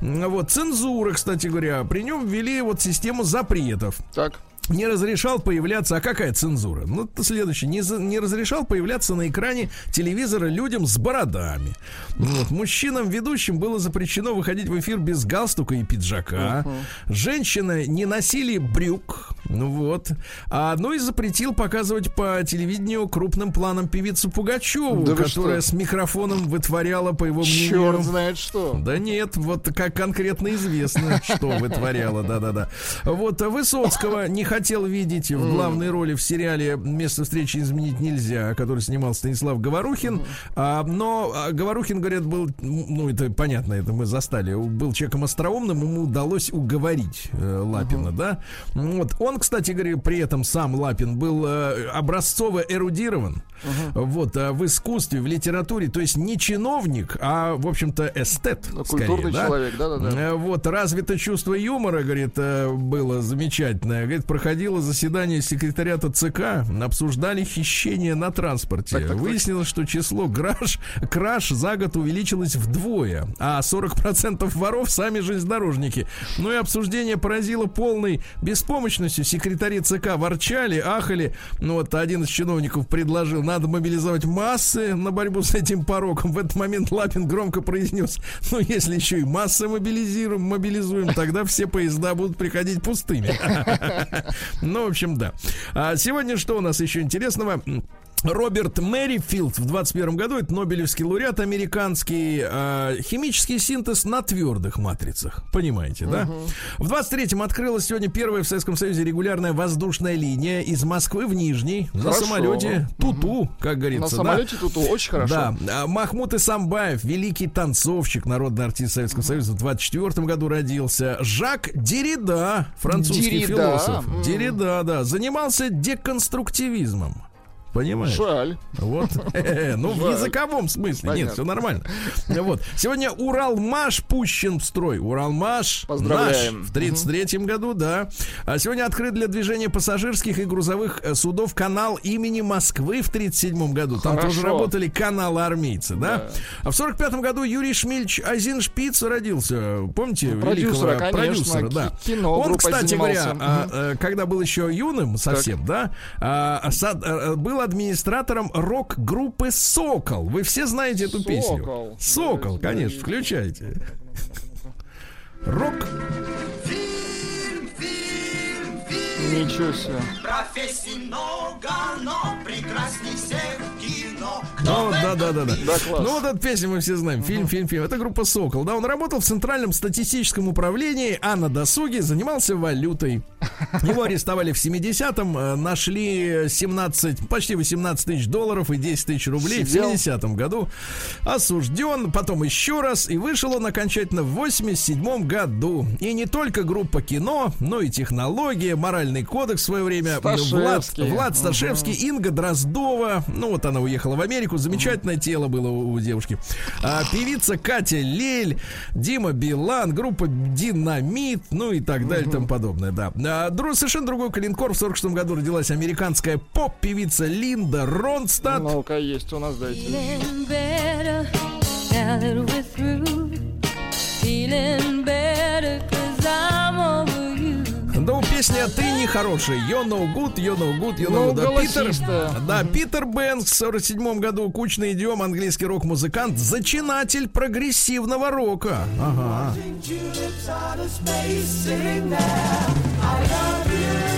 Вот, цензура, кстати говоря, при нем ввели вот систему запретов Так. не разрешал появляться. А какая цензура? Ну, это следующее. Не, за- не разрешал появляться на экране телевизора людям с бородами. Вот. Мужчинам, ведущим, было запрещено выходить в эфир без галстука и пиджака. Женщины не носили брюк. Ну вот. А, ну и запретил показывать по телевидению крупным планом певицу Пугачеву, Да которая с микрофоном вытворяла, по его мнению, Черт знает что. да нет, вот как конкретно известно, что вытворяла, да-да-да. Вот а Высоцкого не хотел видеть в главной роли в сериале «Место встречи изменить нельзя», который снимал Станислав Говорухин. А, но а, Говорухин, говорят, был, ну это понятно, это мы застали, был человеком остроумным, ему удалось уговорить э, Лапина, да. Вот. Он, кстати говоря, при этом сам Лапин был э, образцово эрудирован. Вот, а в искусстве, в литературе, то есть не чиновник, а, в общем-то, эстет. Ну, скорее, культурный да? человек, да-да-да. Э, Вот, развито чувство юмора, говорит, э, было замечательное. Говорит, проходил проходило заседание секретариата ЦК, обсуждали хищение на транспорте. Так, так, так. Выяснилось, что число граж, краж за год увеличилось вдвое, а 40% воров сами железнодорожники. Ну и обсуждение поразило полной беспомощностью. Секретари ЦК ворчали, ахали. Ну вот один из чиновников предложил, надо мобилизовать массы на борьбу с этим пороком. В этот момент Лапин громко произнес, ну если еще и массы мобилизируем, мобилизуем, тогда все поезда будут приходить пустыми. Ну, в общем, да. А сегодня что у нас еще интересного? Роберт Мэрифилд в 21 году, это Нобелевский лауреат американский, э, химический синтез на твердых матрицах. Понимаете, да? В 23-м открылась сегодня первая в Советском Союзе регулярная воздушная линия из Москвы в Нижний на Хорошо. самолете Туту, как говорится. На да. самолете тут очень хорошо. Да, А, Махмуд Исамбаев, великий танцовщик, народный артист Советского Союза, в 24 году родился. Жак Деррида, французский Деррида, философ. м. Деррида, да, занимался деконструктивизмом. Понимаешь? Жаль. Вот. Ну, в языковом смысле. Нет, все нормально. Вот. Сегодня Уралмаш пущен в строй. Уралмаш Поздравляем. в 33 году, да. А сегодня открыт для движения пассажирских и грузовых э, судов канал имени Москвы в 37 году. Там тоже работали каналы армейцы, да. А в 45 году Юрий Шмельч Азиншпиц родился. Помните? Продюсера, великого конечно, продюсера, да. Он, кстати говоря, а, э, когда был еще юным совсем, да, а, сад- э, был администратором рок-группы Сокол. Вы все знаете эту песню? Сокол. Сокол, конечно, включайте. Рок. Ничего себе. Профессий много, но прекрасней всех. Ну, да, да, да, да. Да, класс. Ну, вот эту песню мы все знаем. Фильм, фильм, фильм. Это группа Сокол. Да, он работал в Центральном статистическом управлении, а на досуге занимался валютой. Его арестовали в 70-м, э, нашли 17, почти 18 тысяч долларов и 10 тысяч рублей Сидел. в 70-м году. Осужден, потом еще раз, и вышел он окончательно в 87 году. И не только группа кино, но и технология, моральный кодекс в свое время. Влад, Сташевский. Влад Сташевский, Инга Дроздова. Ну, вот она уехала в Америку. Замечательное тело было у, девушки. А, певица Катя Лель, Дима Билан, группа Динамит, ну и так далее и тому подобное, да. А, дру- совершенно другой калинкор. В 46 году родилась американская поп-певица Линда Ронстадт. Ну-ка, есть у нас, дайте. Feeling better 'cause I'm over you. Да, у песни «Ты не хороший». You know good, you know good, you know Ну, good. Да, Питер, да, Питер Бэнкс в 47 году, кучный идиом, английский рок-музыкант, зачинатель прогрессивного рока. Ага. И А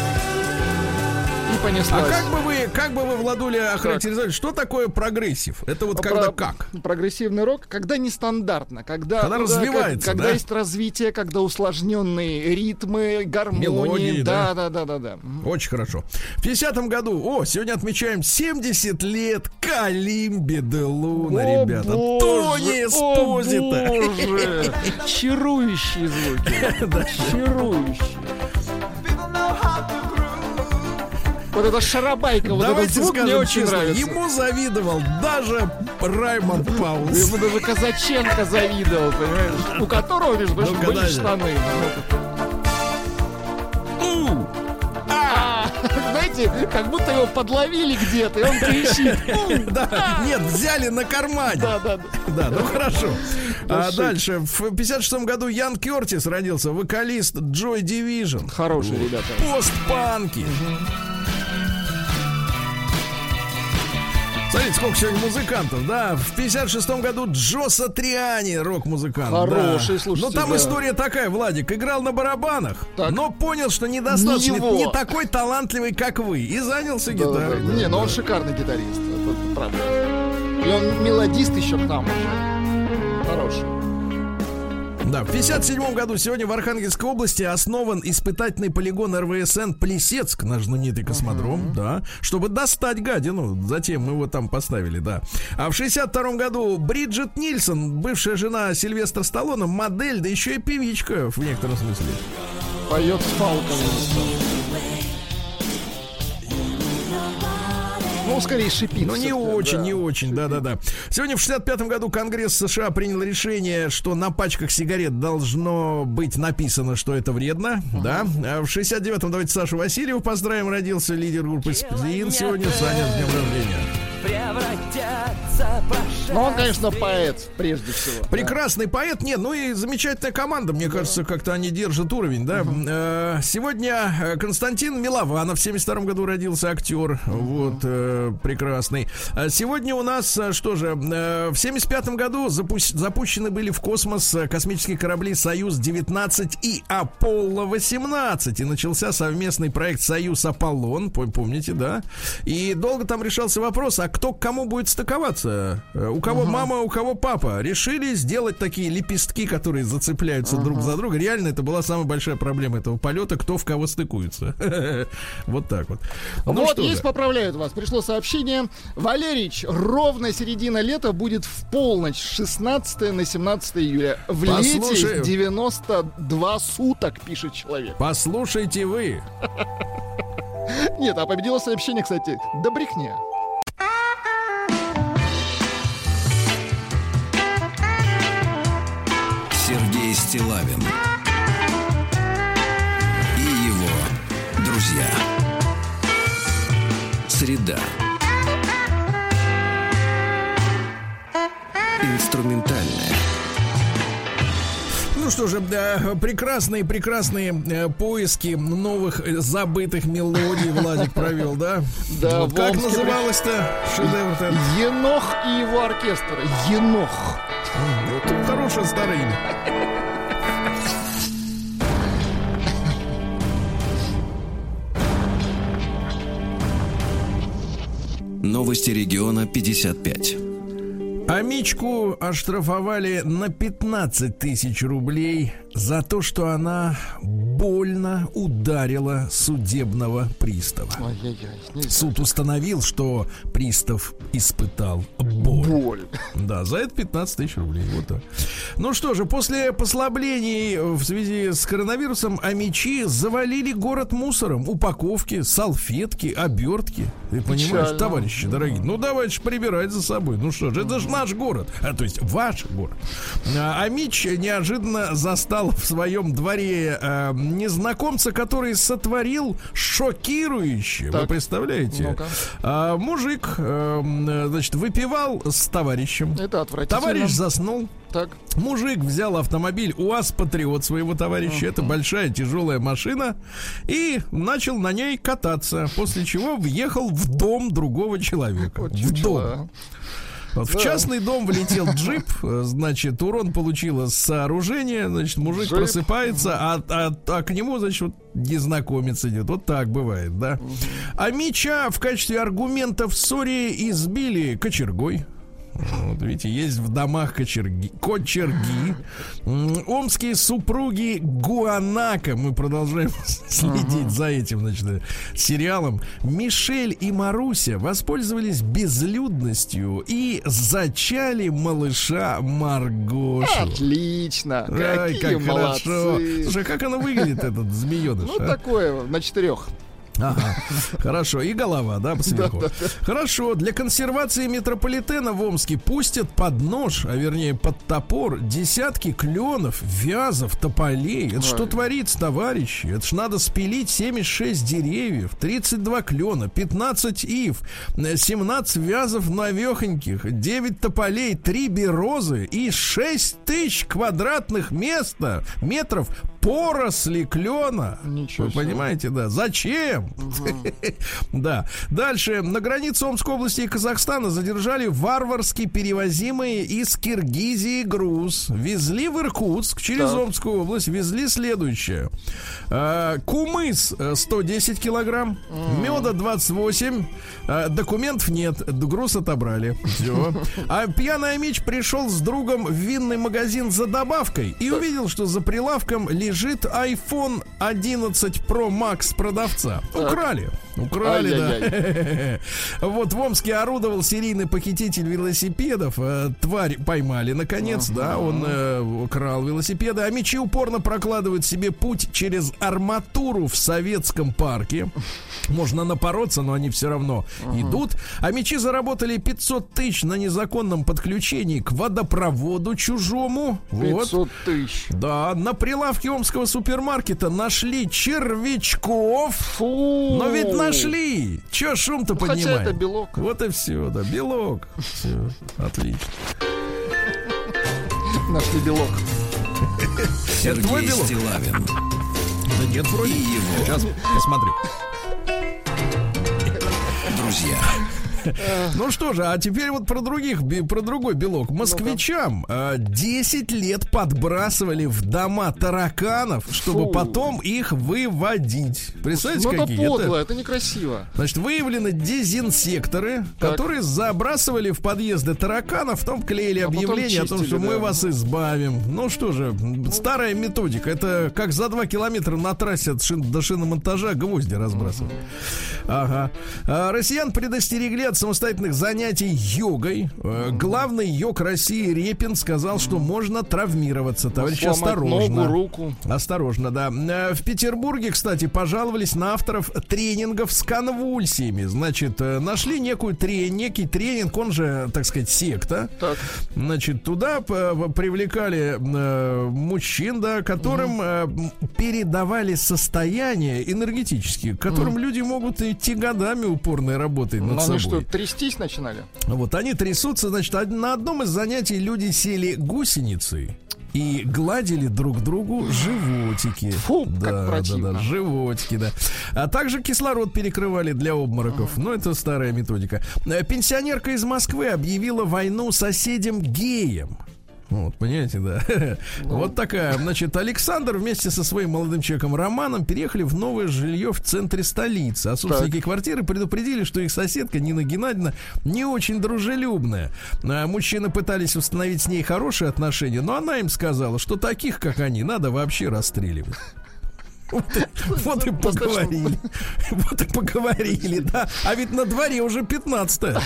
понеслась. как бы вы, как бы вы, Владуля, охарактеризовали, что такое прогрессив? Это вот когда Про- как? Прогрессивный рок, когда нестандартно, когда, Когда да, развивается, как- когда да? есть развитие, когда усложненные ритмы, гармонии. Мелодии, да. да, да, да, да, да. Очень хорошо. В 50 году, о, сегодня отмечаем 70 лет Калимби де Луна, О, ребята. боже, Тони о, Эспозита. боже. Чарующие звуки. Чарующие. Вот это шарабайка, вот этот Давайте звук мне скажем очень честно, нравится. ему завидовал даже Раймонд Паулс. Ему даже Казаченко завидовал, понимаешь? У которого, между прочим, Ну-ка, были штаны. Знаете, как будто его подловили где-то, и он кричит. Да, нет, взяли на кармане. Да, да, да. Да, ну хорошо. А Дальше. дальше, в 56 году Ян Кертис родился, вокалист Joy Division. Хорошие ребята. Постпанки. Смотрите, сколько сегодня музыкантов, да? В 56 году Джо Сатриани, рок-музыкант. Хороший, да. слушайте, Ну, там да. история такая, Владик, играл на барабанах, Так. но понял, что недостаточно, Не не такой талантливый, как вы, и занялся Да, гитарой. да. да, Не, да. ну он шикарный гитарист, это правда. И он мелодист еще к нам уже. Хороший. Да, в 57 году сегодня в Архангельской области основан испытательный полигон РВСН Плесецк, наш знаменитый космодром, да, чтобы достать гадину. Затем мы его там поставили, да. А в 62 году Бриджит Нильсон, бывшая жена Сильвестра Сталлоне, модель, да еще и певичка в некотором смысле. Поет с палками. Ну, скорее шипит. Ну, не очень, да. не очень, да-да-да. Сегодня в 65-м году Конгресс США принял решение, что на пачках сигарет должно быть написано, что это вредно, да. А в 69-м давайте Сашу Васильеву поздравим, родился лидер группы Сплин. Сегодня Саня с днем рождения. Ну, он, конечно, поэт, прежде всего. да. Прекрасный поэт, нет, ну и замечательная команда, мне кажется, как-то они держат уровень, да. Э, Сегодня э, Константин Милованов в 72 году родился, актер, вот, э, прекрасный. Сегодня у нас, что же, в 75 году запу- запущены были в космос космические корабли «Союз-19» и «Аполло-18», и начался совместный проект «Союз-Аполлон», пом- помните, да? И долго там решался вопрос, а кто к кому будет стыковаться? У кого мама, у кого папа? Решили сделать такие лепестки, которые зацепляются друг за друга. Реально, это была самая большая проблема этого полета, кто в кого стыкуется. Вот так вот. Ну вот, есть же. поправляют вас. Пришло сообщение. Валерич, ровно середина лета будет в полночь, с 16 на 17 июля. В Послушай. лете 92 суток, пишет человек. Послушайте вы. Нет, а победило сообщение, кстати, да брехня. Сергей Стилавин и его друзья. Среда. Инструментальная. Ну что же, да, прекрасные, прекрасные э, поиски новых э, забытых мелодий Владик провел, да? Да, Вот как называлось-то шедевр-то? Енох и его оркестр. Енох. Старое имя. Новости региона 55. Амичку оштрафовали на 15 тысяч рублей за то, что она больно ударила судебного пристава. Суд установил, что пристав испытал боль. Боль. Да, за это 15 тысяч рублей. Вот так. Ну что же, после послаблений в связи с коронавирусом амичи завалили город мусором. Упаковки, салфетки, обертки. Ты понимаешь, Печально. товарищи дорогие? Ну давайте ж прибирать за собой. Ну что же, это же наш город. А, то есть ваш город. А, Амич неожиданно застал в своем дворе а, незнакомца, который сотворил шокирующее. Вы представляете? Ну-ка. А, мужик, эм, значит, выпивал с товарищем. Это отвратительно. Товарищ заснул. Так. Мужик взял автомобиль УАЗ Патриот своего товарища. Это большая тяжелая машина. И начал на ней кататься. После чего въехал в дом другого человека. Вот в дом. а. В частный дом влетел джип, э, значит, урон получило сооружение, значит, мужик Джип. просыпается, а, а- а к нему, значит, вот незнакомец идет. Вот так бывает, да. А Мича в качестве аргумента в ссоре избили кочергой. Вот видите, есть в домах кочерги. Кочерги. Омские супруги Гуанака. Мы продолжаем следить за этим, значит, э, сериалом. Мишель и Маруся воспользовались безлюдностью и зачали малыша Маргошу. Отлично. Ай, Какие как молодцы. хорошо. Слушай, как она выглядит, этот змееныш? Ну, а? такое, на четырех. Ага. Хорошо. И голова, да, сверху. Хорошо. Для консервации метрополитена в Омске пустят под нож, а вернее под топор, десятки кленов, вязов, тополей. Это что творится, товарищи? Это ж надо спилить 76 деревьев, 32 клена, 15 ив, э, 17 вязов навехоньких, 9 тополей, 3 берозы и 6 тысяч квадратных места, метров поросли клена. Ничего Вы понимаете, да? Зачем? Да. Дальше. На границе Омской области и Казахстана задержали варварски перевозимые из Киргизии груз. Везли в Иркутск через. Омскую область. Везли следующее. А, Кумыс э, 110 килограмм. Меда 28. а, Документов нет. Груз отобрали. Все. А пьяный Амич пришел с другом в винный магазин за добавкой и увидел, что за прилавком лежит iPhone 11 Pro Max продавца. Украли. Украли, Ай-яй-яй. да. Вот в Омске орудовал серийный похититель велосипедов. Э, Тварь поймали, наконец, да. Он э, крал велосипеды. А мечи упорно прокладывают себе путь через арматуру в советском парке. Можно напороться, но они все равно идут. А мечи заработали 500 тысяч на незаконном подключении к водопроводу чужому. Вот. 500 тысяч. Да, на прилавке омского супермаркета нашли червячков. Фу. Но ведь нашли. Че шум-то Ну, хотя поднимаем? это белок. Вот и все, да, белок. Все, отлично. Нашли белок. Это твой Сергей белок? Стилавин Да нет, вроде. и его Сейчас посмотрю. друзья. Ну что же, а теперь вот про других, про другой белок. Москвичам а, 10 лет подбрасывали в дома тараканов, чтобы потом их выводить. Представляете, Ну это какие? подло, это некрасиво. Значит, выявлены дезинсекторы, Так. которые забрасывали в подъезды тараканов, потом клеили А объявление о том, чистили, что мы да. вас избавим. Ну что же, старая методика. Это как за два километра на трассе от шин- до шиномонтажа гвозди разбрасывать. Ага. А, Россиян предостерегли от самостоятельных занятий йогой. Э, Главный йог России Репин сказал, что можно травмироваться. Товарищи, осторожно. Ногу, руку. Осторожно, да. Э, В Петербурге, кстати, пожаловались на авторов тренингов с конвульсиями. Значит, э, нашли некую тре- некий тренинг, он же, так сказать, секта. Так. Значит, туда привлекали э, мужчин, да, которым э, м, передавали состояние энергетические, которым люди могут идти годами упорной работой над Но собой. они что, трястись начинали? Вот они трясутся, значит, на одном из занятий люди сели гусеницей и гладили друг другу животики. Фу, как да, противно. Да, да, животики, да. А также кислород перекрывали для обмороков. Ну, это старая методика. Э, Пенсионерка из Москвы объявила войну соседям геям. Вот, понимаете, да. Вот такая. Значит, Александр вместе со своим молодым человеком Романом переехали в новое жилье в центре столицы. А собственники квартиры предупредили, что их соседка Нина Геннадьевна не очень дружелюбная. А Мужчины пытались установить с ней хорошие отношения, но она им сказала, что таких, как они, надо вообще расстреливать. Вот и, вот и поговорили. Вот и поговорили, да. А ведь на дворе уже 15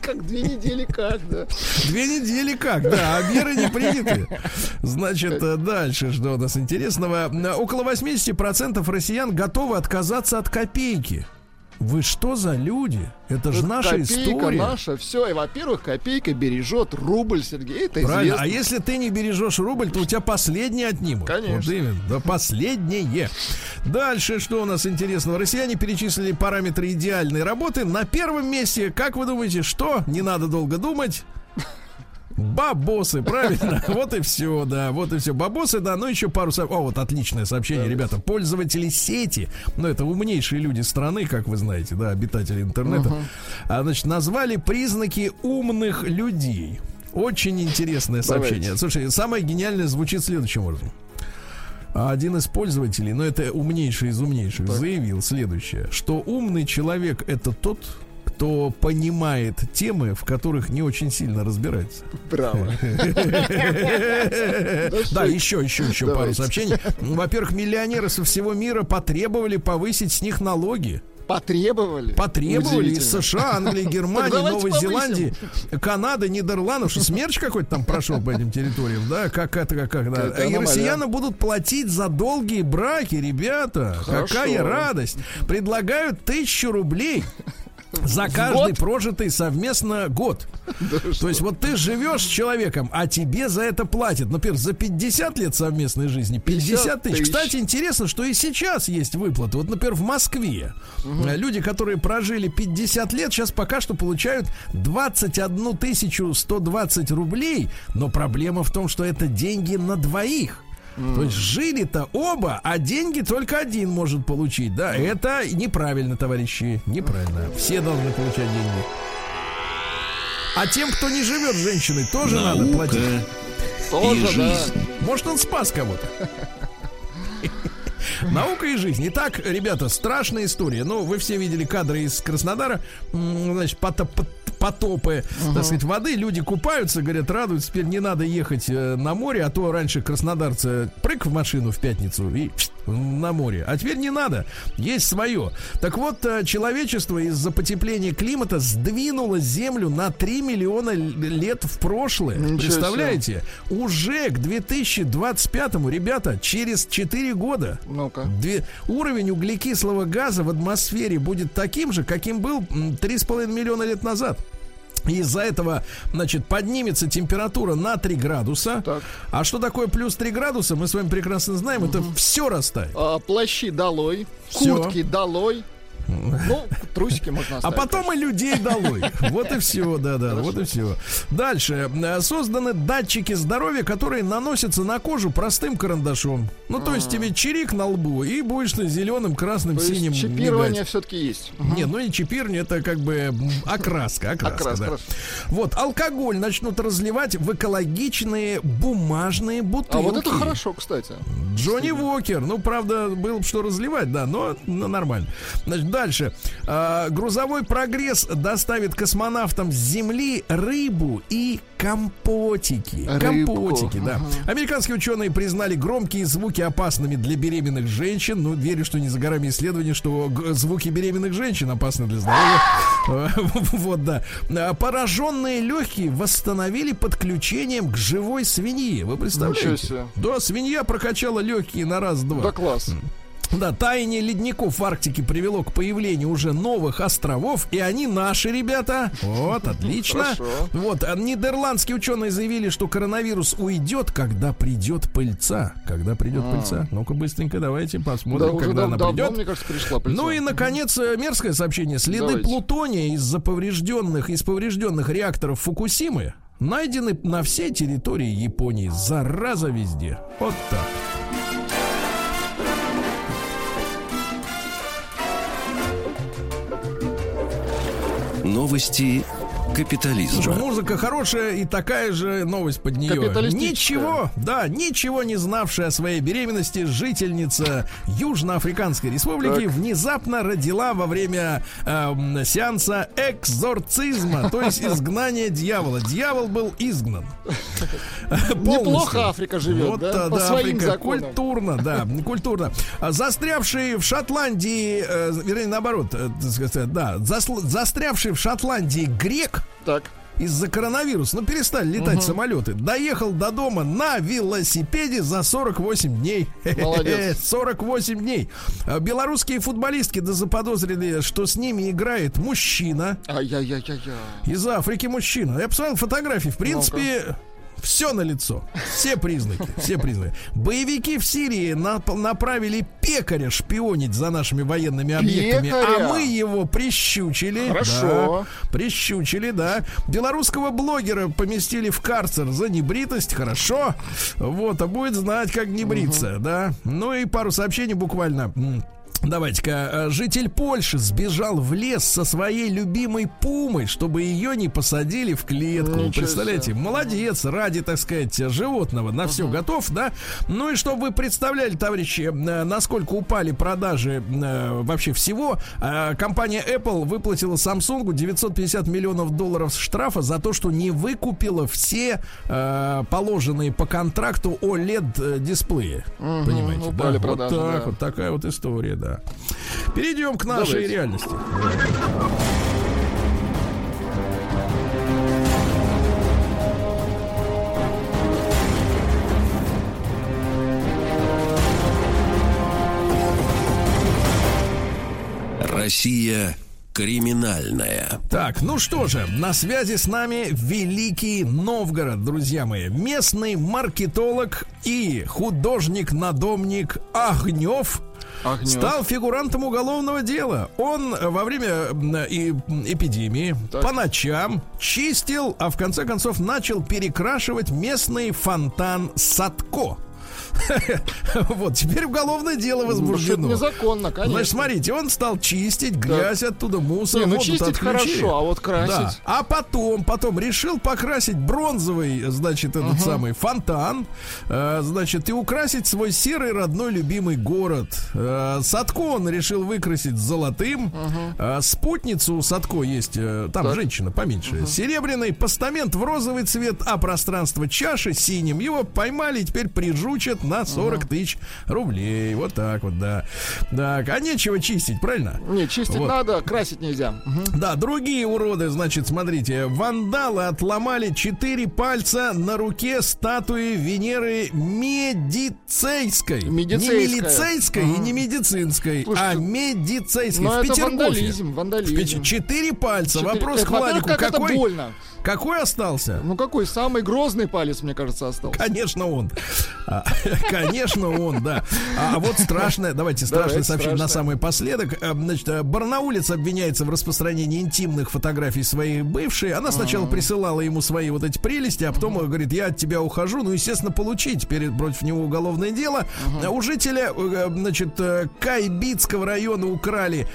Как две недели как, да. Две недели как, да, а меры не приняты. Значит, э, дальше, что у нас интересного. Около 80% россиян готовы отказаться от копейки. Вы что за люди? Это же наша копейка история. наша, все. И, во-первых, копейка бережет рубль, Сергей, это Правильно. известно. А если ты не бережешь рубль, то у тебя последнее отнимут. Конечно. Вот именно. Да, последнее. Дальше, что у нас интересного? Россияне перечислили параметры идеальной работы. На первом месте, как вы думаете, что? Не надо долго думать. Бабосы, правильно? Вот и все, да, вот и все. Бабосы, да, ну еще пару... О, вот отличное сообщение, ребята. Пользователи сети, ну это умнейшие люди страны, как вы знаете, да, обитатели интернета, а, значит, назвали признаки умных людей. Очень интересное сообщение. Слушай, самое гениальное звучит следующим образом. Один из пользователей, но это умнейший из умнейших, заявил следующее, что умный человек это тот, кто понимает темы, в которых не очень сильно разбирается. Браво. Да, еще, еще, еще пару сообщений. Во-первых, миллионеры со всего мира потребовали повысить с них налоги. Потребовали. Потребовали из. США, Англии, Германии, Новой повысим. Зеландии, Канады, Нидерландов, что смерч какой-то там прошел по этим территориям, да, как это, как, как, да. Это И россияне будут платить за долгие браки, ребята. Хорошо. Какая радость. Предлагают тысячу рублей. За каждый год? прожитый совместно год. То есть вот ты живешь с человеком, а тебе за это платят. Например, за 50 лет совместной жизни 50 тысяч. тысяч. Кстати, интересно, что и сейчас есть выплаты. Вот, например, в Москве э, люди, которые прожили 50 лет, сейчас пока что получают 21 тысячу 120 рублей. Но проблема в том, что это деньги на двоих. То есть жили-то оба, а деньги только один может получить. Да, это неправильно, товарищи. Неправильно. Все должны получать деньги. А тем, кто не живет с женщиной, тоже надо платить. Тоже, и да. жизнь. Может, он спас кого-то. Наука и жизнь. Итак, ребята, страшная история. Ну, вы все видели кадры из Краснодара. Значит, пот- потопы, так сказать, воды. Люди купаются, говорят, радуются. Теперь не надо ехать э, на море, а то раньше краснодарцы прыг в машину в пятницу и на море. А теперь не надо. Есть свое. Так вот, э, человечество из-за потепления климата сдвинуло Землю на 3 миллиона лет в прошлое. Ничего себе. Представляете? Уже к 2025-му, ребята, через 4 года Ну-ка. Две- уровень углекислого газа в атмосфере будет таким же, каким был м, 3,5 миллиона лет назад. Из-за этого, значит, поднимется температура на 3 градуса. Так. А что такое плюс 3 градуса, мы с вами прекрасно знаем. Это все растает. А, плащи долой, куртки долой. Ну, трусики можно А оставить. потом и людей долой. Вот и все, да, да, вот и все. Дальше. Созданы датчики здоровья, которые наносятся на кожу простым карандашом. Ну, то есть тебе чирик на лбу, и будешь ты зеленым, красным, синим чипирование все-таки есть. Не, ну и чипирни это как бы окраска, окраска. Вот, алкоголь начнут разливать в экологичные бумажные бутылки. А вот это хорошо, кстати. Джонни Уокер. Ну, правда, было бы что разливать, да, но нормально. Значит, дальше. А, грузовой прогресс доставит космонавтам с Земли рыбу и компотики. Рыбку. Компотики, да. Американские ученые признали громкие звуки опасными для беременных женщин. Ну, верю, что не за горами исследования, что звуки беременных женщин опасны для здоровья. А, Вот, да. А, Пораженные легкие восстановили подключением к живой свиньи. Вы представляете? Да, свинья прокачала легкие на раз-два. Да класс. Да, таяние ледников в Арктике привело к появлению уже новых островов, и они наши, ребята. Вот, отлично. Хорошо. Вот, а нидерландские ученые заявили, что коронавирус уйдет, когда придет пыльца. Когда придет пыльца? Ну-ка, быстренько давайте А. Да, посмотрим, уже когда дав- она давно, придет. мне кажется, пришла пыльца. Ну и, наконец, э, мерзкое сообщение. Следы Давайте. плутония из-за поврежденных, из поврежденных реакторов Фукусимы найдены на всей территории Японии. Зараза везде. Вот так. Новости Слушай, капитализма. музыка хорошая и такая же новость под нее. Ничего, да, ничего не знавшая о своей беременности жительница Южноафриканской республики Так. внезапно родила во время эм, сеанса экзорцизма, то есть изгнания дьявола. Дьявол был изгнан. Неплохо. Африка живет, Вот, да? По да, своим Африка законам. культурно, да, культурно. А Застрявший в Шотландии, э, вернее, наоборот, э, да, застрявший в Шотландии грек Так. из-за коронавируса, ну, перестали летать самолеты, доехал до дома на велосипеде за 48 дней. Молодец. 48 дней. А Белорусские футболистки да заподозрили, что с ними играет мужчина. Ай-яй-яй-яй-яй. Из Африки мужчина. Я посмотрел фотографии. В принципе, все на лицо. Все признаки. Все признаки. Боевики в Сирии нап- направили пекаря шпионить за нашими военными объектами. Пекаря? А мы его прищучили. Хорошо. Да, прищучили, да. Белорусского блогера поместили в карцер за небритость. Хорошо. Вот, а будет знать, как не бриться, да. Ну и пару сообщений буквально. Давайте-ка, э, житель Польши сбежал в лес со своей любимой пумой, чтобы ее не посадили в клетку. Ничего Представляете? себе. Молодец, ради, так сказать, животного на все готов, да? Ну и чтобы вы представляли, товарищи, э, насколько упали продажи э, вообще всего, э, компания Apple выплатила Samsung 950 миллионов долларов штрафа за то, что не выкупила все э, положенные по контракту OLED дисплеи. Понимаете? упали да? продажи, вот так да. вот такая вот история, да. Перейдем к нашей Давайте. реальности. Россия криминальная. Так, ну что же, на связи с нами Великий Новгород, друзья мои. Местный маркетолог и художник-надомник Огнев Огнёв. стал фигурантом уголовного дела. Он э, во время и- эпидемии Так. по ночам чистил, а в конце концов начал перекрашивать местный фонтан Садко. Вот, теперь уголовное дело Ну, возбуждено. незаконно, конечно. Значит, смотрите, он стал чистить грязь оттуда, мусор, ну чистить хорошо, а вот красить. Да. А потом, потом решил покрасить бронзовый, значит, этот самый фонтан, э, значит, и украсить свой серый родной любимый город. Э, Садко он решил выкрасить золотым. Э, спутницу у Садко есть, там женщина поменьше, серебряный, постамент в розовый цвет, а пространство чаши синим. Его поймали, теперь прижучат на 40 тысяч рублей. Вот так вот, да. Так, а нечего чистить, правильно? Не, чистить Вот. надо, красить нельзя. Мгм. Да, другие уроды, значит, смотрите, вандалы отломали четыре пальца на руке статуи Венеры Медицейской. Медицейская. Не милицейской и не медицинской, Слушайте, а медицейской. Но в это Петергофе. вандализм, вандализм. Четыре пальца. Четыре- Вопрос Это, к Владику. как это Какой, больно. Какой остался? Ну какой самый грозный палец, мне кажется, остался. Конечно, он. А, Конечно, он, да. А вот страшное, давайте страшное сообщение на самый последок. Э, Значит, э, Барнаулец обвиняется в распространении интимных фотографий своей бывшей. Она сначала присылала ему свои вот эти прелести, а потом говорит, я от тебя ухожу. Ну, естественно, получи. Теперь против него уголовное дело. А У жителя, э, значит, э, Кайбитского района украли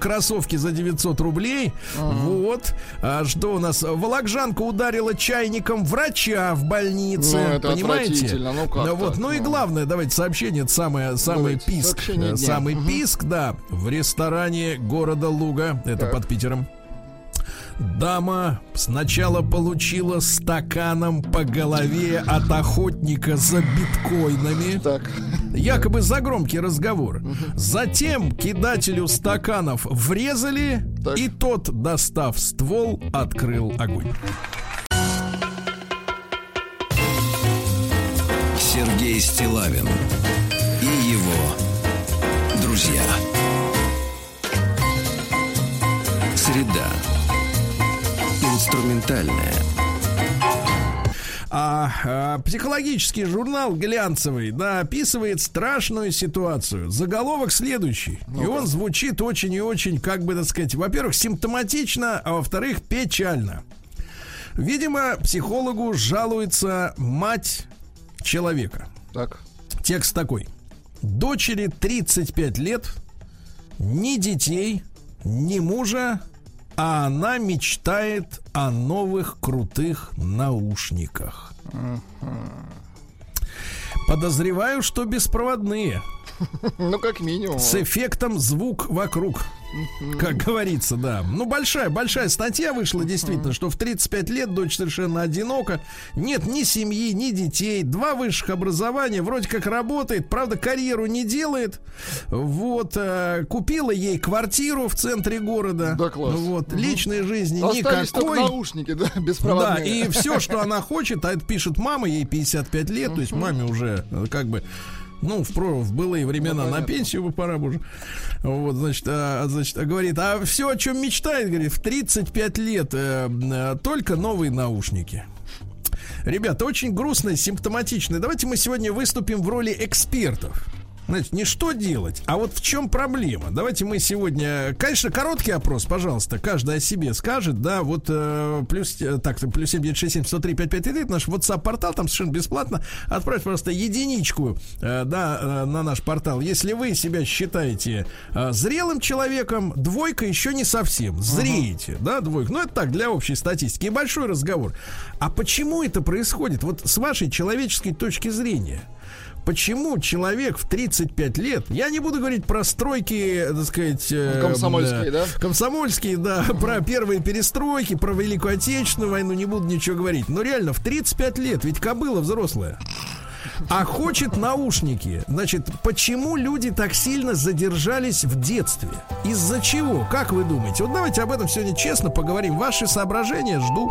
кроссовки за 900 рублей. Вот. А что у нас? Волокжанка ударила чайником врача в больнице. Ну, это Понимаете? Ну, как вот. так? Ну и Ну. главное, давайте сообщение, это самое, самый Давайте, писк. дня. Самый Мгм. писк, да. В ресторане города Луга, это Так. под Питером. Дама сначала получила стаканом по голове от охотника за биткоинами. Так. Якобы за громкий разговор. Затем кидателю стаканов врезали, Так. и тот, достав ствол, открыл огонь. Сергей Стилавин и его друзья. Среда. Инструментальная. А, а, психологический журнал глянцевый, да, описывает страшную ситуацию. Заголовок следующий. И он звучит очень и очень, как бы так сказать, во-первых, симптоматично, а во-вторых, печально. Видимо, психологу жалуется мать человека. Так. Текст такой. Дочери 35 лет, ни детей, ни мужа, а она мечтает о новых крутых наушниках. Подозреваю, что беспроводные, Ну, как минимум. с эффектом звук вокруг. Как говорится, да. Ну, большая, большая статья вышла, действительно, что в 35 лет дочь совершенно одинока. Нет ни семьи, ни детей. Два высших образования. Вроде как работает. Правда, карьеру не делает. Вот. э, купила ей квартиру в центре города. Да, класс. Вот. Личной жизни Остались никакой. наушники, да, Да, беспроводные. и все, что она хочет, а это пишет мама, ей 55 лет, то есть маме уже э, как бы ну, в, в былые времена Ну, на пенсию бы пора бы уже. Вот, значит, а, значит, а говорит, а все, о чем мечтает, говорит, в 35 лет э, э, только новые наушники. Ребята, очень грустно, симптоматично. Давайте мы сегодня выступим в роли экспертов. Знаете, не что делать, а вот в чем проблема. Давайте мы сегодня, конечно, короткий опрос, пожалуйста, каждый о себе скажет, да, вот э, плюс, э, так, плюс 7967 103 5533, это наш WhatsApp-портал, там совершенно бесплатно. Отправьте, просто единичку, э, да, э, на наш портал. Если вы себя считаете э, зрелым человеком, двойка еще не совсем. Зреете, да, двойка. Ну, это так, для общей статистики. И большой разговор. А почему это происходит? Вот с вашей человеческой точки зрения. Почему человек в 35 лет, я не буду говорить про стройки, так сказать... э, Комсомольские, да? Комсомольские, да, про первые перестройки, про Великую Отечественную войну, не буду ничего говорить. Но реально, в 35 лет, ведь кобыла взрослая. А хочет наушники. Значит, почему люди так сильно задержались в детстве? Из-за чего? Как вы думаете? Вот давайте об этом сегодня честно поговорим. Ваши соображения жду.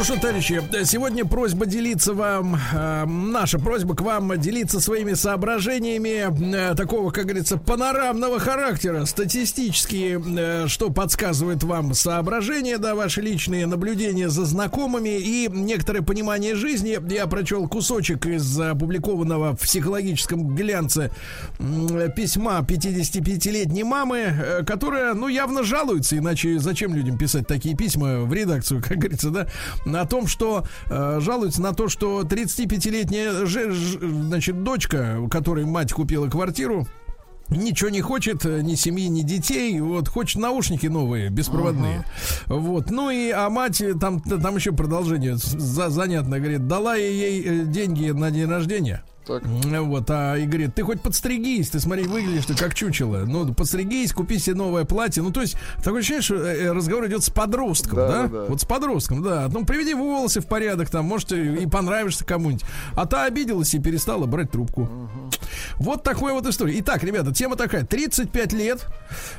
Ну что, товарищи, сегодня просьба делиться вам, э, наша просьба к вам делиться своими соображениями э, такого, как говорится, панорамного характера, статистические, э, что подсказывает вам соображения, да, ваши личные наблюдения за знакомыми и некоторое понимание жизни. Я прочел кусочек из опубликованного в психологическом глянце м, письма 55-летней мамы, э, которая, ну, явно жалуется, иначе зачем людям писать такие письма в редакцию, как говорится, да, о том, что э, жалуется на то, что 35-летняя же- ж- значит, дочка, у которой мать купила квартиру, Ничего не хочет, э, ни семьи, ни детей. Вот, хочет наушники новые, беспроводные. Вот. Ну и, а мать, э, там, там еще продолжение за, занятно, говорит, дала я ей э, деньги на день рождения. Так. Вот, а и говорит, ты хоть подстригись, ты смотри, выглядишь ты как чучело. Ну, подстригись, купи себе новое платье. Ну, то есть, такое ощущение, что разговор идет с подростком, Да, да? да. Вот с подростком, да. Ну, приведи волосы в порядок, там, может, и понравишься кому-нибудь. А та обиделась и перестала брать трубку. Вот такой вот история. Итак, ребята, тема такая. 35 лет,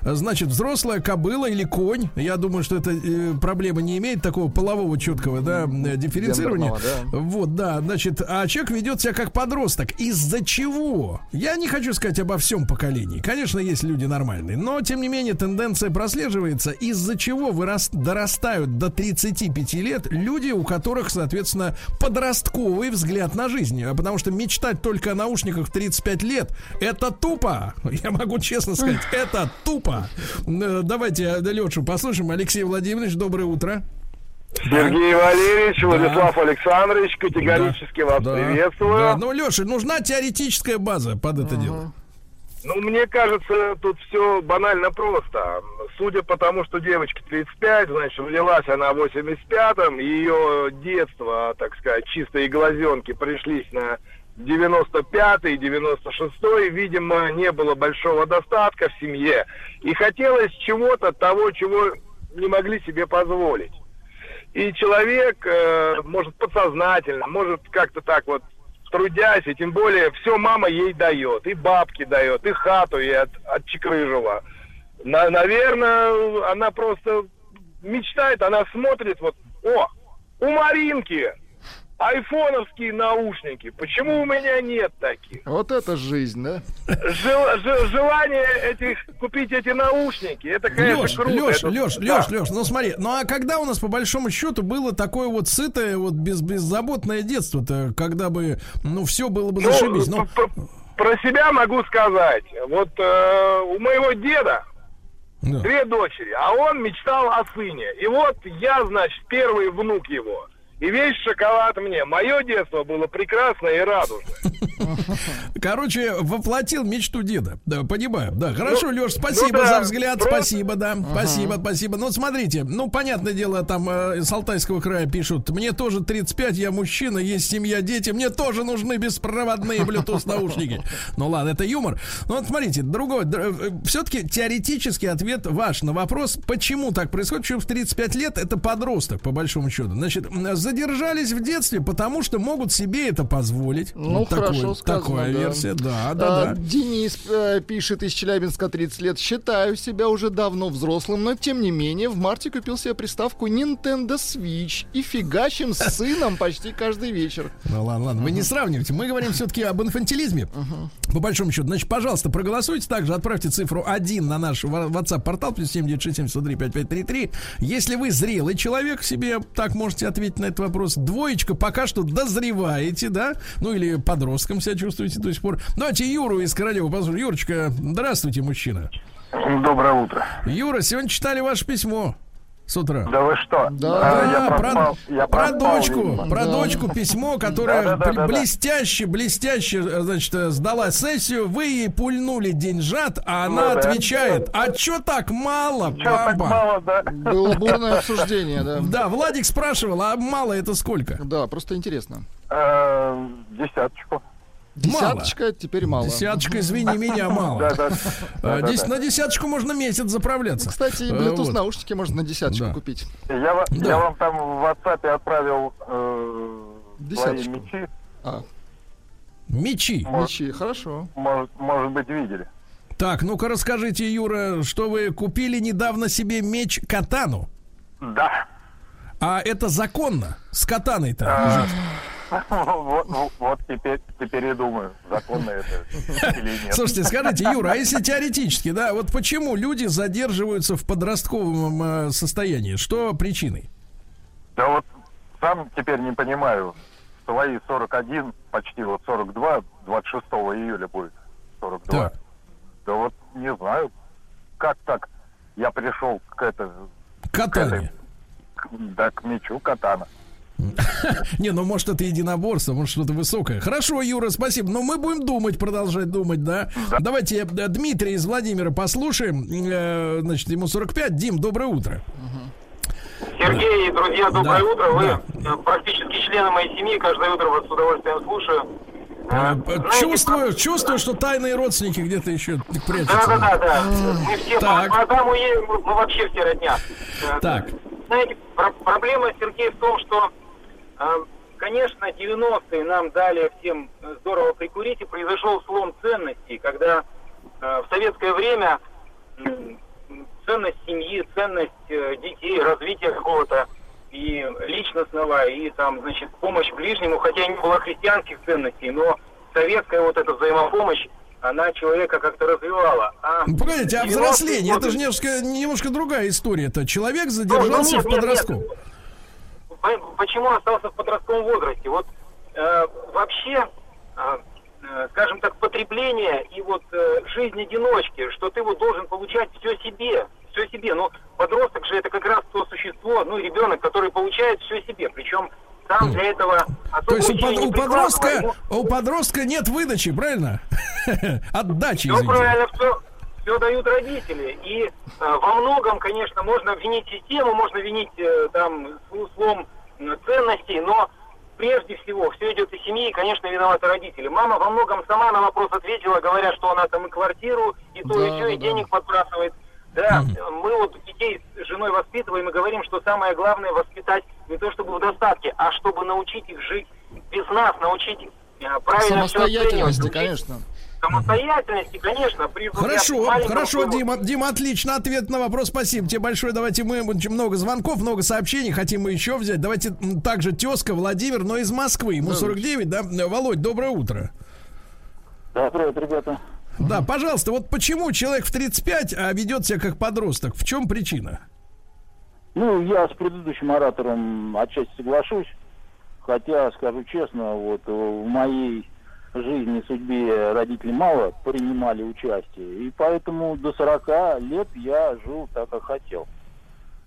значит, взрослая кобыла или конь. Я думаю, что эта э, проблема не имеет такого полового четкого, да, дифференцирования. Да. Вот, да, значит, а человек ведет себя как подросток. Из-за чего? Я не хочу сказать обо всем поколении. Конечно, есть люди нормальные, но, тем не менее, тенденция прослеживается. Из-за чего вырас- дорастают до 35 лет люди, у которых, соответственно, подростковый взгляд на жизнь. А Потому что мечтать только о наушниках в 35 лет — это тупо. Я могу честно сказать, это тупо. Э, Давайте Лешу послушаем. Алексей Владимирович, доброе утро. Сергей Валерьевич, Владислав Александрович, категорически вас Да. приветствую. Да, ну, Леша, нужна теоретическая база под это дело. Ну, мне кажется, тут все банально просто. Судя по тому, что девочке 35, значит, родилась она в 85-м, ее детство, так сказать, чистые глазенки пришлись на 95-й, 96-й, видимо, не было большого достатка в семье. И хотелось чего-то того, чего не могли себе позволить. И человек, э, может, подсознательно, может, как-то так вот трудясь, и тем более все мама ей дает, и бабки дает, и хату ей от, отчекрыжила. На, наверное, она просто мечтает, она смотрит вот, о, у Маринки айфоновские наушники, почему у меня нет таких? Вот это жизнь, да? Жел- же- желание этих купить эти наушники, это, конечно, Леш, круто. Леш, это- Леш, да. Леш, Леш, ну смотри, ну а когда у нас по большому счету было такое вот сытое, вот без, беззаботное детство-то, когда бы, ну, все было бы Ну, зашибись. Ну, п- Про себя могу сказать. Вот э, у моего деда да. две дочери, а он мечтал о сыне. И вот я, значит, первый внук его. И весь шоколад мне. Мое детство было прекрасное и радужное. Короче, воплотил мечту деда. Да, понимаю. Да, хорошо, Ну, Леш, спасибо ну да, за взгляд. просто- Спасибо, да. Спасибо, спасибо. Ну, смотрите, ну, понятное дело, там э, с Алтайского края пишут. Мне тоже 35, я мужчина, есть семья, дети. Мне тоже нужны беспроводные Bluetooth наушники. Ну, ладно, это юмор. Ну, вот смотрите, другой. Все-таки теоретический ответ ваш на вопрос, почему так происходит. Почему в 35 лет это подросток, по большому счету. Значит, м, задержались в детстве, потому что могут себе это позволить. Ну, Вот такой- хорошо сказано, Такая да. версия, да, А, да, да. Денис э, пишет из Челябинска 30 лет. Считаю себя уже давно взрослым, но тем не менее в марте купил себе приставку Nintendo Switch и фигачим с сыном почти каждый вечер. Ну ладно, ладно, вы не сравнивайте. Мы говорим все-таки об инфантилизме. По большому счету. Значит, пожалуйста, проголосуйте. Также отправьте цифру 1 на наш WhatsApp-портал плюс 7967 Если вы зрелый человек, себе так можете ответить на этот вопрос. Двоечка пока что дозреваете, да? Ну или подростком себя чувствуете до сих пор. Давайте Юру из Королевы послушаем. Юрочка, здравствуйте, мужчина. Доброе утро. Юра, сегодня читали ваше письмо с утра. Да вы что? Да. А, я проспал, про, я про дочку, видимо. про Да. дочку письмо, которое Да-да-да-да-да. бл- блестяще, блестяще, э, значит, сдала сессию, вы ей пульнули деньжат, а она Ну да. отвечает, а чё так мало, Чё так баба? мало, да? Было бурное обсуждение, да. Да, Владик спрашивал, а мало это сколько? Да, просто интересно. Э, Десяточку. Десяточка, теперь мало. Десяточка, извини меня, мало. Дес- На десяточку можно месяц заправляться. Кстати, Э, Bluetooth наушники можно на десяточку купить. Я, вам там в WhatsApp отправил э, свои Десяточку. мечи. А, Мечи. мечи, хорошо. Может, быть, видели. Так, ну-ка расскажите, Юра, что вы купили недавно себе меч Катану? Да. А это законно? С катаной-то А? Вот, вот теперь, теперь и думаю, законно это или нет. Слушайте, скажите, Юра, а если теоретически, да, вот почему люди задерживаются в подростковом э, состоянии? Что причиной? Да вот сам теперь не понимаю. Свои 41, почти вот 42, 26 июля будет 42. Так. Да вот не знаю, как так я пришел к это, к- да, к мечу катана. Не, ну может это единоборство, может что-то высокое. Хорошо, Юра, спасибо. Но мы будем думать, продолжать думать, да? Давайте э, Дмитрия из Владимира послушаем. Э, Значит, ему 45. Дим, доброе утро. Сергей и друзья, доброе Да, утро. Вы да. э, практически члены моей семьи. Каждое утро вас с удовольствием слушаю. Знаете, Чувствую, чувствую, что тайные родственники где-то еще Да, прячутся. да, да, да. Мы все Так. по Адаму и Еве, мы, мы вообще все родня. Так. Знаете, про- проблема, Сергей, в том, что, конечно, 90-е нам дали всем э, здорово прикурить, и произошел слом ценностей, когда э, в советское время ценность семьи, ценность э, детей, развитие какого-то и личностного, и там, значит, помощь ближнему, хотя не было христианских ценностей, но советская вот эта взаимопомощь, она человека как-то развивала. А Ну, Погодите, а 90-е взросление, это же немножко, немножко другая история. Это человек Ну, задержался нет, в подростковом. нет. Почему остался в подростковом возрасте? Вот э, вообще, э, э, скажем так, потребление и вот э, жизнь одиночки, что ты вот должен получать все себе, все себе. Но подросток же это как раз то существо, ну, ребенок, который получает все себе. Причем сам для этого То есть у, под- у подростка, у подростка нет выдачи, правильно? Отдачи, извините. правильно, все, все дают родители. И э, во многом, конечно, можно винить систему, можно винить э, там слом ценностей, но прежде всего все идет из семьи, и, конечно, виноваты родители. Мама во многом сама на вопрос ответила, говоря, что она там и квартиру, и то, и Да, все, и да, денег подбрасывает. Да, мы вот детей с женой воспитываем и говорим, что самое главное воспитать не то чтобы в достатке, а чтобы научить их жить без нас, научить э, правильно Самостоятельности, оценивать, конечно. Самостоятельности, конечно, при Хорошо, хорошо, своего- Дима, Дима, отлично ответ на вопрос. Спасибо тебе большое. Давайте мы очень много звонков, много сообщений, хотим мы еще взять. Давайте также тезка Владимир, но из Москвы. Ему 49, да? Володь, доброе утро. Да, привет, ребята. Да, пожалуйста, вот почему человек в 35, а ведет себя как подросток? В чем причина? Ну, я с предыдущим оратором отчасти соглашусь. Хотя, скажу честно, вот э, в моей жизни, судьбе родители мало принимали участие. И поэтому до 40 лет я жил так, как хотел.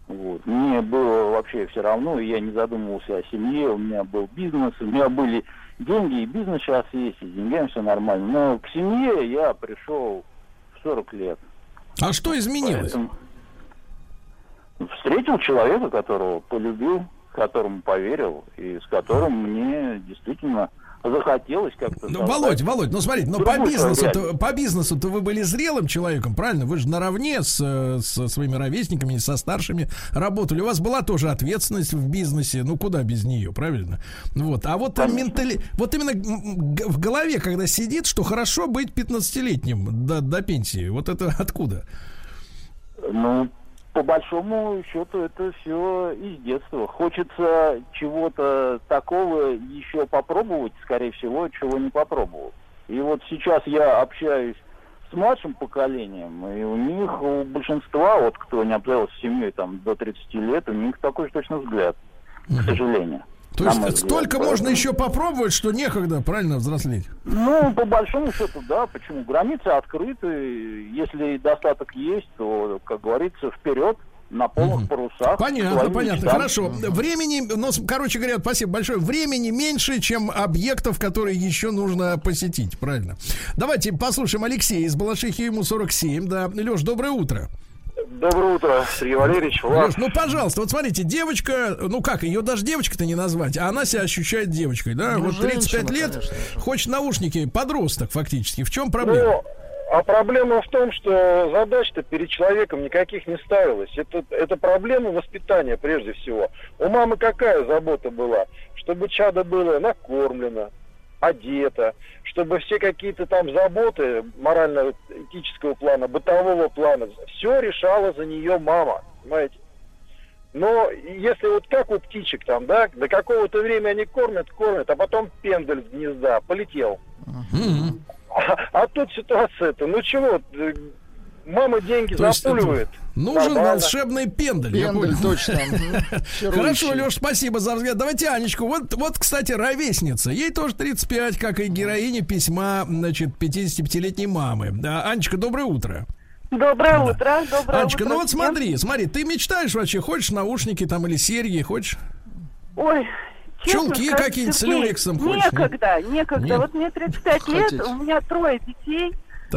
Вот. Мне было вообще все равно, я не задумывался о семье, у меня был бизнес, у меня были деньги, и бизнес сейчас есть, и с деньгами все нормально. Но к семье я пришел в 40 лет. А что изменилось? Поэтому встретил человека, которого полюбил, которому поверил, и с которым мне действительно захотелось как-то... Ну, Володь, Володь, ну смотрите, ну по бизнесу, реальность. по бизнесу-то вы были зрелым человеком, правильно? Вы же наравне с, со своими ровесниками, со старшими работали. У вас была тоже ответственность в бизнесе, ну куда без нее, правильно? Вот. А вот ментали... вот именно в голове, когда сидит, что хорошо быть 15-летним до, до пенсии. Вот это откуда? Ну, по большому счету, это все из детства. Хочется чего-то такого еще попробовать, скорее всего, чего не попробовал. И вот сейчас я общаюсь с младшим поколением, и у них, у большинства, вот кто не обзавелся семьей там до 30 лет, у них такой же точно взгляд, к сожалению. То есть взгляд. столько Поэтому- можно еще попробовать, что некогда, правильно, взрослеть? Ну, по большому счету, да. Почему? Границы открыты. Если достаток есть, то, как говорится, вперед на полных парусах. Понятно, понятно, мечтам. хорошо. Времени, ну, короче говоря, спасибо большое. Времени меньше, чем объектов, которые еще нужно посетить, правильно? Давайте послушаем Алексея из Балашихи, ему 47, да. Леш, доброе утро. Доброе утро, Сергей Валерьевич. Влад. Леш, ну, пожалуйста, вот смотрите, девочка, ну как, ее даже девочкой-то не назвать, а она себя ощущает девочкой, да? Ну, вот 35 женщина, лет, конечно хочет наушники, подросток фактически. В чем проблема? Ну, а проблема в том, что задач-то перед человеком никаких не ставилось. Это, это проблема воспитания прежде всего. У мамы какая забота была? Чтобы чадо было накормлено, одето, чтобы все какие-то там заботы морально-этического плана, бытового плана, все решала за нее мама, понимаете? Но если вот как у птичек там, да, до какого-то времени они кормят, кормят, а потом пендель с гнезда полетел. А, а тут ситуация-то, ну чего, мама деньги То это запуливает. Нужен Нормально. волшебный пендель. я Пендель, точно. Хорошо. Леш, спасибо за взгляд. Давайте Анечку. Вот, вот, кстати, ровесница. Ей тоже 35, как и героине письма, значит, 55-летней мамы. Да, Анечка, доброе утро. Доброе утро, доброе Анечка, утро. ну вот всем. смотри, смотри, ты мечтаешь вообще, хочешь наушники там или серьги, хочешь? Ой, честно Чулки какие-нибудь с люрексом хочешь? Некогда, некогда. Нет. Вот мне 35 лет, Хотите? у меня трое детей.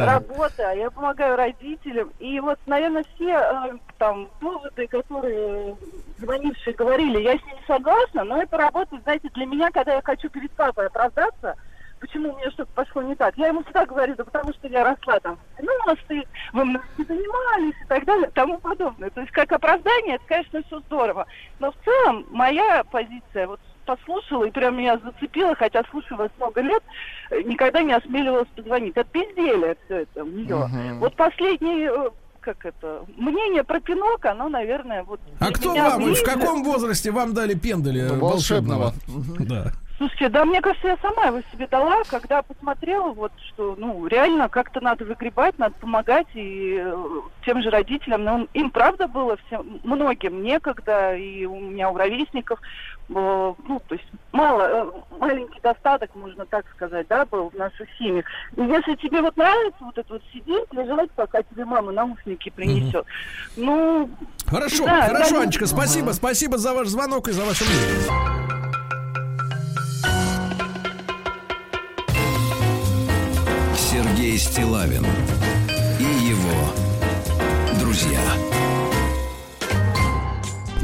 Работа, я помогаю родителям. И вот, наверное, все э, там доводы, которые звонившие говорили, я с ними согласна, но это работает, знаете, для меня, когда я хочу перед папой оправдаться, почему у меня что-то пошло не так. Я ему всегда говорю, да потому что я росла там в 90-е, вы мной не занимались и так далее, тому подобное. То есть как оправдание, это, конечно, все здорово. Но в целом моя позиция, вот послушала и прям меня зацепила, хотя слушаю вас много лет, э, никогда не осмеливалась позвонить. Это безделие все это у нее. Мгм. Вот последнее, э, как это, мнение про пинок, оно, наверное, вот А кто вам, в ближе. каком возрасте вам дали пенделя Ну, волшебного? волшебного. Да. Слушайте, да, мне кажется, я сама его себе дала, когда посмотрела, вот, что, ну, реально как-то надо выгребать, надо помогать и э, тем же родителям, но им правда было всем, многим некогда, и у меня у ровесников, э, ну, то есть мало, э, маленький достаток, можно так сказать, да, был в наших семьях. И если тебе вот нравится вот это вот сидеть, лежать, пока тебе мама наушники принесет, ну... Хорошо, да, хорошо, да, Анечка, спасибо, спасибо за ваш звонок и за ваше мнение. Сергей Стилавин и его друзья.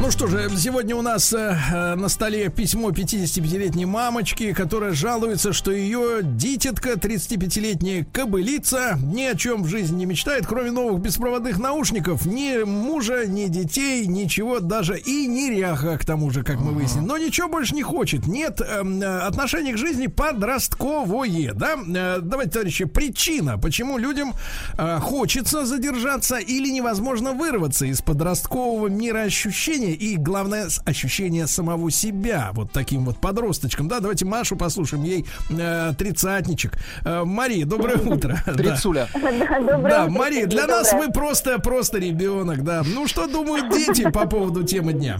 Ну что же, сегодня у нас э, э, на столе письмо 55-летней мамочки, которая жалуется, что ее дитятка, 35-летняя кобылица, ни о чем в жизни не мечтает, кроме новых беспроводных наушников. Ни мужа, ни детей, ничего, даже и неряха, к тому же, как мы выяснили. Но ничего больше не хочет. Нет эм, э, отношения к жизни подростковое, да? Э, давайте, товарищи, причина, почему людям э, хочется задержаться или невозможно вырваться из подросткового мироощущения и, главное, с- ощущение самого себя вот таким вот подросточком. Да, давайте Машу послушаем, ей э, тридцатничек. Э, Мария, доброе утро. Трицуля. Да, Мария, для нас вы просто, просто ребенок, да. Ну, что думают дети по поводу темы дня?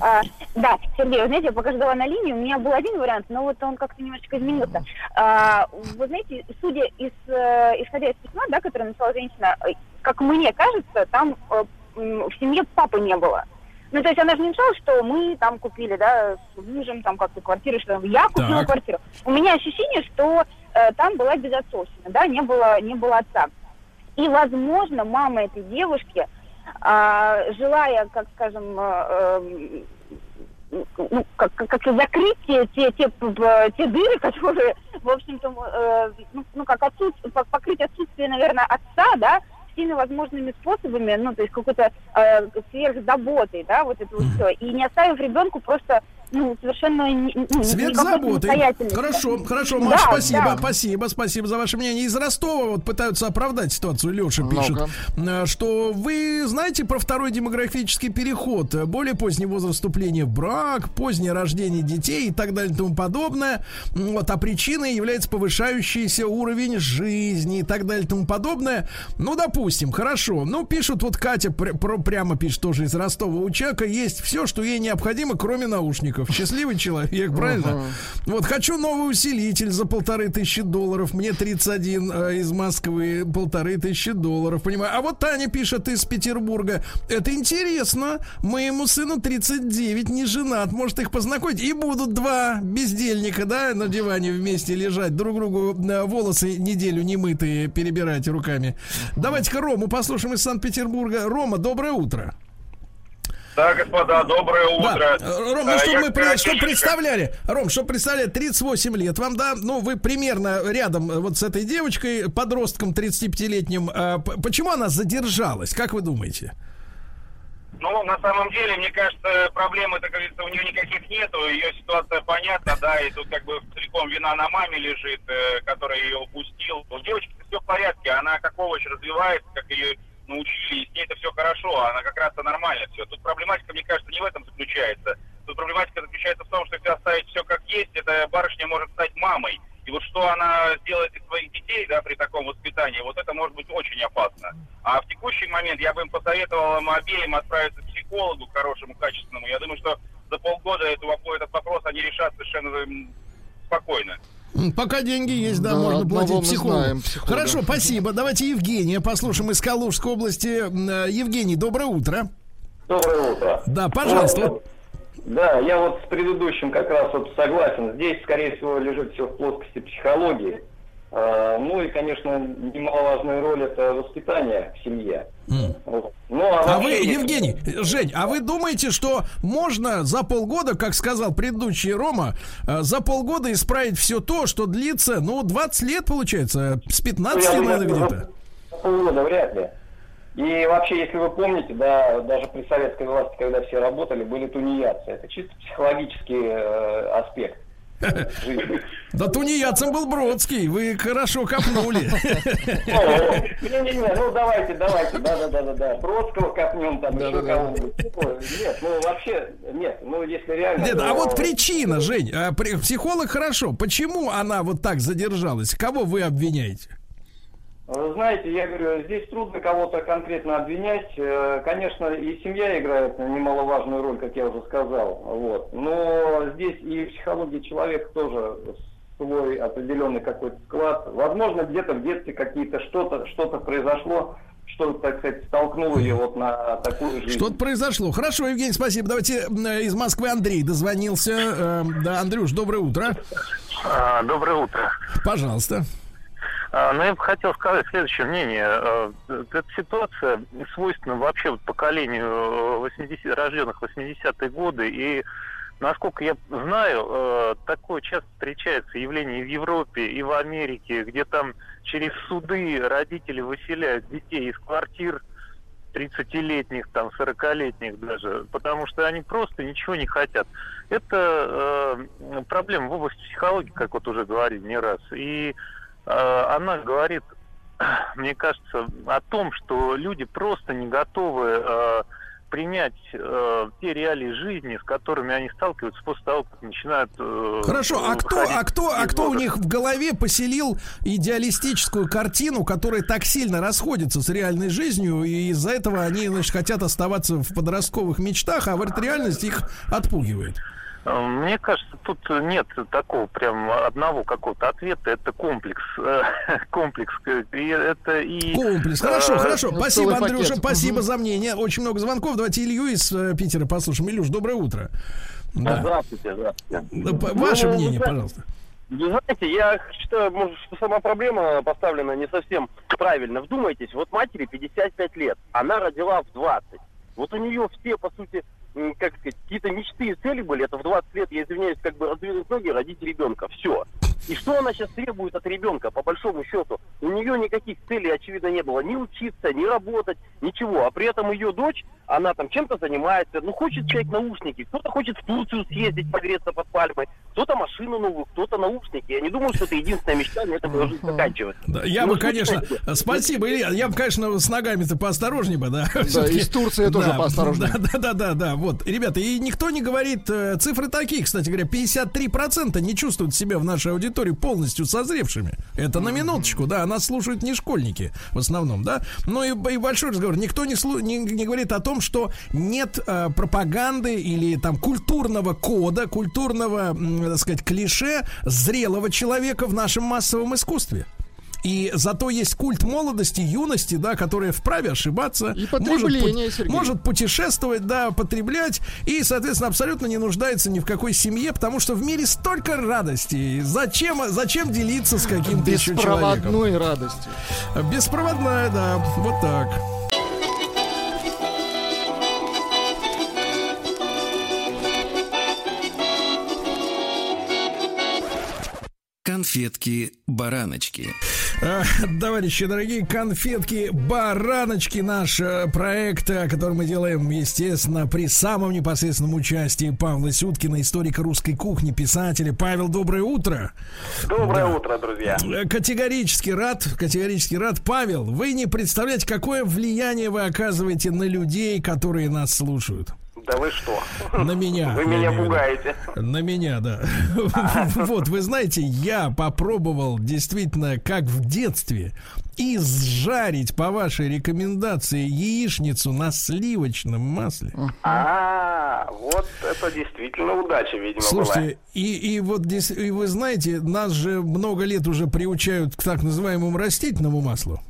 А, да, Сергей, вы знаете, я пока ждала на линии, у меня был один вариант, но вот он как-то немножечко изменился. А, вы знаете, судя из, э, исходя из письма, да, которое написала женщина, э, как мне кажется, там э, в семье папы не было. Ну, то есть она же не написала, что мы там купили, да, с мужем там как-то квартиру, что я купила Так. квартиру. У меня ощущение, что э, там была безотцовщина, да, не было, не было отца. И, возможно, мама этой девушки, а, желая, как скажем, э, эм, ну, как, как, как закрыть те, те, те, те дыры, которые, в общем-то, э, ну, ну, как отсут, по- покрыть отсутствие, наверное, отца, да, всеми возможными способами, ну, то есть какой-то э, сверхзаботой, да, вот это вот все, и не оставив ребенку просто, ну, совершенно не, ну, никакой заботы. Хорошо, хорошо, Да, Маш, спасибо, да. спасибо, спасибо за ваше мнение. Из Ростова вот пытаются оправдать ситуацию. Леша пишет, э, что вы знаете про второй демографический переход, э, более поздний возраст вступления в брак, позднее рождение детей и так далее и тому подобное. Вот, а причиной является повышающийся уровень жизни и так далее и тому подобное. Ну, допустим, хорошо. Ну, пишут, вот Катя пр- про- прямо пишет тоже из Ростова. У человека есть все, что ей необходимо, кроме наушников. Счастливый человек, правильно? Вот, хочу новый усилитель за полторы тысячи долларов. Мне 31 э, из Москвы, полторы тысячи долларов, понимаю. А вот Таня пишет из Петербурга. Это интересно. Моему сыну 39, не женат. Может их познакомить? И будут два бездельника, да, на диване вместе лежать, друг другу э, волосы неделю немытые перебирать руками. Давайте-ка Рому послушаем из Санкт-Петербурга. Рома, доброе утро. Да, господа, доброе утро. Да. Э, Ром, ну Э, что я мы что представляли? Ром, что представляли? 38 лет вам, да? Ну, вы примерно рядом э, вот с этой девочкой, подростком 35-летним. А, п- почему она задержалась? Как вы думаете? Ну, на самом деле, мне кажется, проблемы, так говорится, у нее никаких нету, ее ситуация понятна, да, и тут как бы целиком вина на маме лежит, э, которая ее упустил. У девочки все в порядке, она как овощ развивается, как ее научили, и с ней это все хорошо, она как раз-то нормально все. Тут проблематика, мне кажется, не в этом заключается. Тут проблематика заключается в том, что если оставить все как есть, эта барышня может стать мамой. И вот что она сделает из своих детей, да, при таком воспитании, вот это может быть очень опасно. А в текущий момент я бы им посоветовал им обеим отправиться к психологу хорошему, качественному. Я думаю, что за полгода эту, этот вопрос они решат совершенно спокойно. Пока деньги есть, да, Да, можно платить психологу. знаем, психолога. Хорошо, спасибо. Давайте Евгения послушаем из Калужской области. Э, Евгений, доброе утро. Доброе утро. Да, пожалуйста. Вот, Да, я вот с предыдущим как раз вот согласен. Здесь, скорее всего, лежит все в плоскости психологии. А, Ну и, конечно, немаловажную роль это воспитание в семье. Вот. Ну, А вы, вообще, Евгений, Жень, а вы думаете, что можно за полгода, как сказал предыдущий Рома, э, за полгода исправить все то, что длится, ну, 20 лет, получается, с 15, Ну, наверное, где-то? за полгода вряд ли. И вообще, если вы помните, да, даже при советской власти, когда все работали, были тунеядцы. Это чисто психологический э, аспект. Да тунеядцем был Бродский, вы хорошо копнули. Не-не-не, ну давайте, давайте, да-да-да-да. Бродского копнем, там еще кого-нибудь. Нет, ну вообще, нет, ну если реально... Нет, а вот причина, Жень, а, психолог хорошо. Почему она вот так задержалась? Кого вы обвиняете? Вы Знаете, я говорю, здесь трудно кого-то конкретно обвинять. Э, Конечно, и семья играет немаловажную роль, как я уже сказал. Вот. Но здесь и психология человека тоже свой определенный какой-то склад. Возможно, где-то в детстве какие-то что-то что-то произошло, что, так сказать, столкнуло ее вот на такую жизнь. Что-то произошло. Хорошо, Евгений, спасибо. Давайте э, из Москвы Андрей дозвонился. Э, Да, Андрюш, доброе утро. А, Доброе утро. Пожалуйста. А, Ну, я бы хотел сказать следующее мнение. А, Эта ситуация свойственна вообще вот поколению э, 80, рожденных в 80-е годы. И, насколько я знаю, э, такое часто встречается явление в Европе, и в Америке, где там через суды родители выселяют детей из квартир 30-летних, там, 40-летних даже, потому что они просто ничего не хотят. Это э, проблема в области психологии, как вот уже говорили не раз. И она говорит, мне кажется, о том, что люди просто не готовы э, принять э, те реалии жизни, с которыми они сталкиваются после того, как начинают... э, Хорошо, а кто, а кто, а кто у них в голове поселил идеалистическую картину, которая так сильно расходится с реальной жизнью, и из-за этого они, значит, хотят оставаться в подростковых мечтах, а в этой реальности их отпугивает. Э, Мне кажется, тут нет такого прям одного какого-то ответа. Это комплекс. э, комплекс. И это и... Комплекс. Хорошо, э, хорошо. ну, Спасибо, Андрюша, пакет. спасибо за мнение. Очень много звонков. Давайте Илью из Питера послушаем. Илюш, доброе утро. Да. Здравствуйте, здравствуйте. Ваше Ну, мнение, вы пожалуйста. Вы знаете, я считаю, может, что сама проблема поставлена не совсем правильно. Вдумайтесь, вот матери 55 лет, она родила в 20. Вот у нее все, по сути, как сказать, какие-то мечты и цели были. Это в 20 лет, я извиняюсь, как бы раздвинуть ноги, родить ребенка. Все. И что она сейчас требует от ребенка, по большому счету? У нее никаких целей, очевидно, не было. Ни учиться, ни работать, ничего. А при этом ее дочь, она там чем-то занимается. Ну, хочет человек наушники. Кто-то хочет в Турцию съездить, погреться под пальмой. Кто-то машину новую, кто-то наушники. Я не думаю, что это единственная мечта, на этом ее жизнь заканчивается. Да, я Ну, бы, конечно, слушайте, спасибо, Илья. Я бы, конечно, с ногами-то поосторожнее бы, да. Всё-таки- и с Турцией тоже Да, поосторожнее. Да, да, да, да, да. Вот, ребята, и никто не говорит, э, цифры такие, кстати говоря, 53% не чувствуют себя в нашей аудитории полностью созревшими. Это на минуточку, да, нас слушают не школьники в основном, да. Ну и, и большой разговор. Никто не, слу- не, не говорит о том, что нет э, пропаганды или там культурного кода, культурного, м, так сказать, клише зрелого человека в нашем массовом искусстве. И зато есть культ молодости, юности, да, которая вправе ошибаться. И потребление, может, может путешествовать, да, потреблять. И, соответственно, абсолютно не нуждается ни в какой семье, потому что в мире столько радостей. Зачем, зачем делиться с каким-то еще человеком? Беспроводной радостью. Беспроводная, да, вот так. Конфетки-бараночки. А, Товарищи дорогие, конфетки, бараночки, наш э, проект, который мы делаем, естественно, при самом непосредственном участии Павла Сюткина, историка русской кухни, писателя. Павел, доброе утро. Доброе Да. утро, друзья. Э, Категорически рад, категорически рад. Павел, вы не представляете, какое влияние вы оказываете на людей, которые нас слушают. Да вы что? На меня. Вы меня пугаете. На меня, да. Вот, вы знаете, я попробовал действительно, как в детстве, изжарить по вашей рекомендации яичницу на сливочном масле. А, вот это действительно удача, видимо, Слушайте, и, и вот здесь, и вы знаете, нас же много лет уже приучают к так называемому растительному маслу.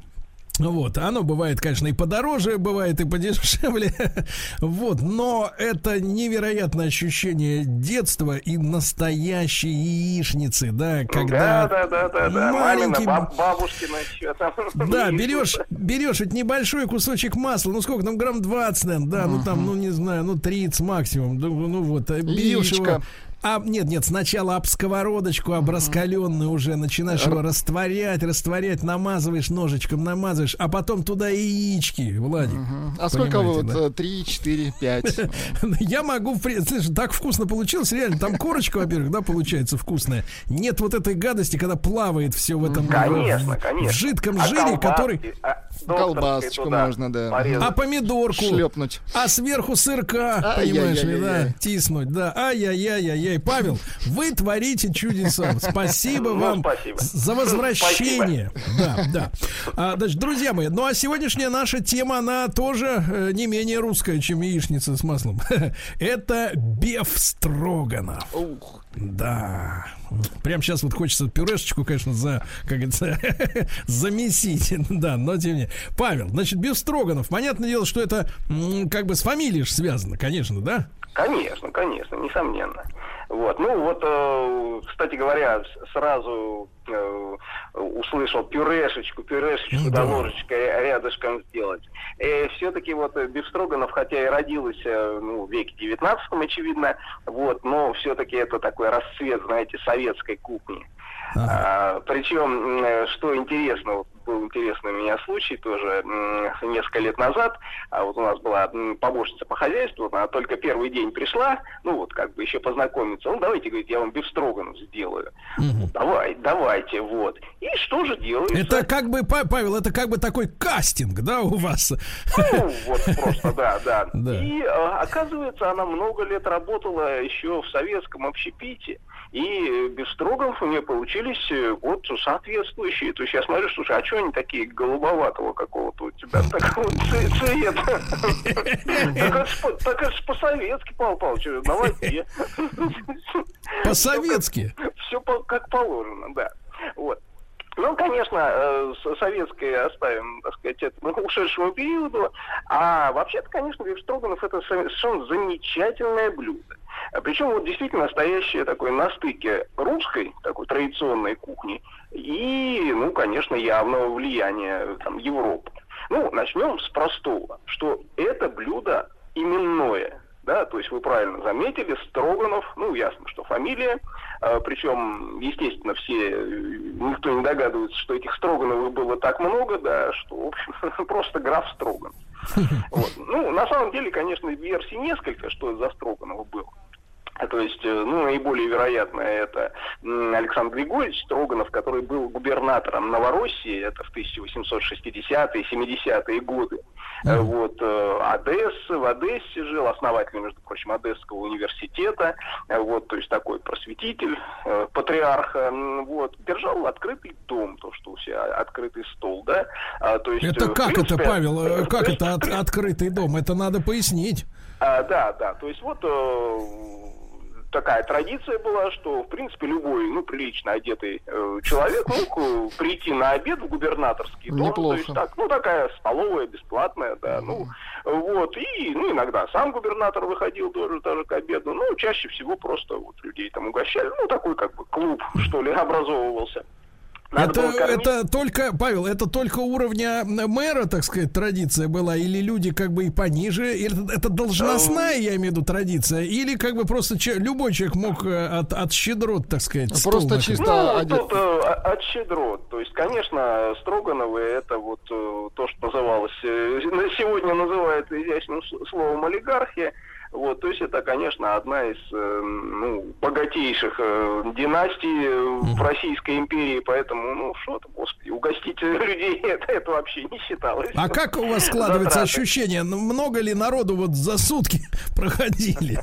Вот, оно бывает, конечно, и подороже, бывает и подешевле. Вот, но это невероятное ощущение детства и настоящей яичницы, да, была. когда Да, да, да, да, да. маленький Мамина, баб- бабушкина еще там. да, берешь, берешь вот небольшой кусочек масла, ну сколько там, грамм 20, наверное, да, ну там, ну не знаю, ну 30 максимум, ну, ну вот, а берешь его, а, нет, нет, сначала об сковородочку, об раскаленную уже начинаешь его растворять, растворять, намазываешь ножичком, намазываешь, а потом туда яички, Владик. А сколько вот? э, Три, четыре, пять. Я могу, слушай, так вкусно получилось, реально, там корочка, во-первых, да, получается вкусная. Нет вот этой гадости, когда плавает все в этом Конечно, конечно. в жидком А жире, который а, Колбасочку туда можно, да. порезать. а помидорку Шлепнуть. а сверху сырка, понимаешь ли, да, тиснуть, да. Ай-яй-яй-яй-яй. Павел, вы творите чудеса. Спасибо Ну, вам спасибо. за возвращение. Да, да. А, значит, друзья мои, ну а сегодняшняя наша тема, она тоже э, не менее русская, чем яичница с маслом. Это беф строганов. Да. Прям сейчас вот хочется пюрешечку, конечно, за, как говорится, замесить. Да, но тем не менее. Павел, значит, беф строганов. Понятное дело, что это как бы с фамилией ж связано, конечно, да? Конечно, конечно, несомненно. Вот, ну вот, э, кстати говоря, сразу э, услышал пюрешечку, пюрешечку, да, ложечкой рядышком сделать. все-таки вот э, Бефстроганов, хотя и родился ну, в веке 19 очевидно, вот, но все-таки это такой расцвет, знаете, советской кухни. А, причем, что интересно, вот был интересный у меня случай тоже несколько лет назад. А вот у нас была помощница по хозяйству, она только первый день пришла, ну вот как бы еще познакомиться. Ну давайте, говорит, я вам бифстроганов сделаю. Давай, давайте, вот. И что же делается? Это как бы, Па- Павел, это как бы такой кастинг, да, у вас? Ну, вот просто, да, да. И э, оказывается, она много лет работала еще в советском общепите. И без строгов у нее получились э, вот соответствующие. То есть я смотрю, слушай, а что они такие голубоватого какого-то у тебя такого цвета? Так это по-советски, Павел Павлович, давайте. По-советски. Все как положено, да. Вот. Ну, конечно, э, советское оставим, так сказать, этому ушедшему периоду. А вообще-то, конечно, Беф Строганов это совершенно замечательное блюдо. А Причем вот действительно настоящее такое на стыке русской, такой традиционной кухни и, ну, конечно, явного влияния там, Европы. Ну, начнем с простого, что это блюдо именное. Да, то есть вы правильно заметили, Строганов, ну, ясно, что фамилия, а, причем, естественно, все, э, никто не догадывается, что этих Строгановых было так много, да, что, в общем, просто граф Строганов. Вот. Ну, на самом деле, конечно, версий несколько, что это за Строганов был. То есть, э, ну, наиболее вероятное это Александр Григорьевич Строганов, который был губернатором Новороссии, это в 1860-е, 70-е годы. Э, Вот, э, Одесса, в Одессе жил, основатель, между прочим, Одесского университета, вот, то есть такой просветитель, патриарх, вот, держал открытый дом, то, что у себя открытый стол, да, А, то есть... Это как это, принципе, Павел? э, э, Как это от- открытый дом? Это надо пояснить. а, да, да. То есть вот такая традиция была, что в принципе любой, ну, прилично одетый э, человек мог э, прийти на обед в губернаторский дом. Неплохо. То есть так, ну такая столовая бесплатная, да. Ну вот и ну иногда сам губернатор выходил тоже даже к обеду. Ну чаще всего просто вот людей там угощали. Ну такой как бы клуб что ли образовывался. Надо это, это только, Павел, это только уровня мэра, так сказать, традиция была, или люди как бы и пониже, или это, это должностная, я имею в виду, традиция, или как бы просто че- любой человек мог э, от, от щедрот, так сказать, стол Просто накрыть? чисто Ну, одет. тут э, от щедрот. То есть, конечно, Строгановы это вот э, то, что называлось, э, на сегодня называется изящным словом олигархия. Вот, то есть это, конечно, одна из э, ну, богатейших э, династий э, в Российской империи, поэтому, ну, что то господи, угостить людей это, это вообще не считалось. А как у вас складывается Затраты. ощущение, ну, много ли народу вот за сутки проходили?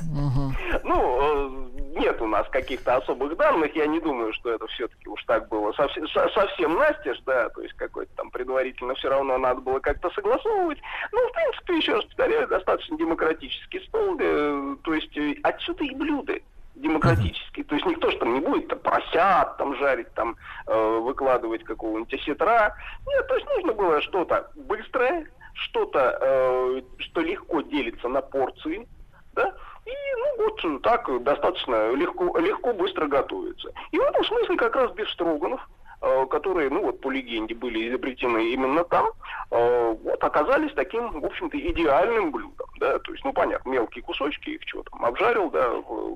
Ну, э, нет у нас каких-то особых данных. Я не думаю, что это все-таки уж так было совсем, со- совсем настежь, да, то есть какой-то там предварительно все равно надо было как-то согласовывать. Ну, в принципе, еще раз повторяю, достаточно демократический стол, э, то есть э, отсюда и блюда демократические. То есть никто же там не будет там поросят там жарить, там э, выкладывать какого-нибудь осетра. Нет, то есть нужно было что-то быстрое, что-то, э, что легко делится на порции, да, и ну вот так достаточно легко, легко быстро готовится. И в этом смысле как раз без строганов, э, которые, ну вот по легенде были изобретены именно там, э, вот оказались таким, в общем-то, идеальным блюдом, да, то есть, ну понятно, мелкие кусочки, их что там, обжарил, да,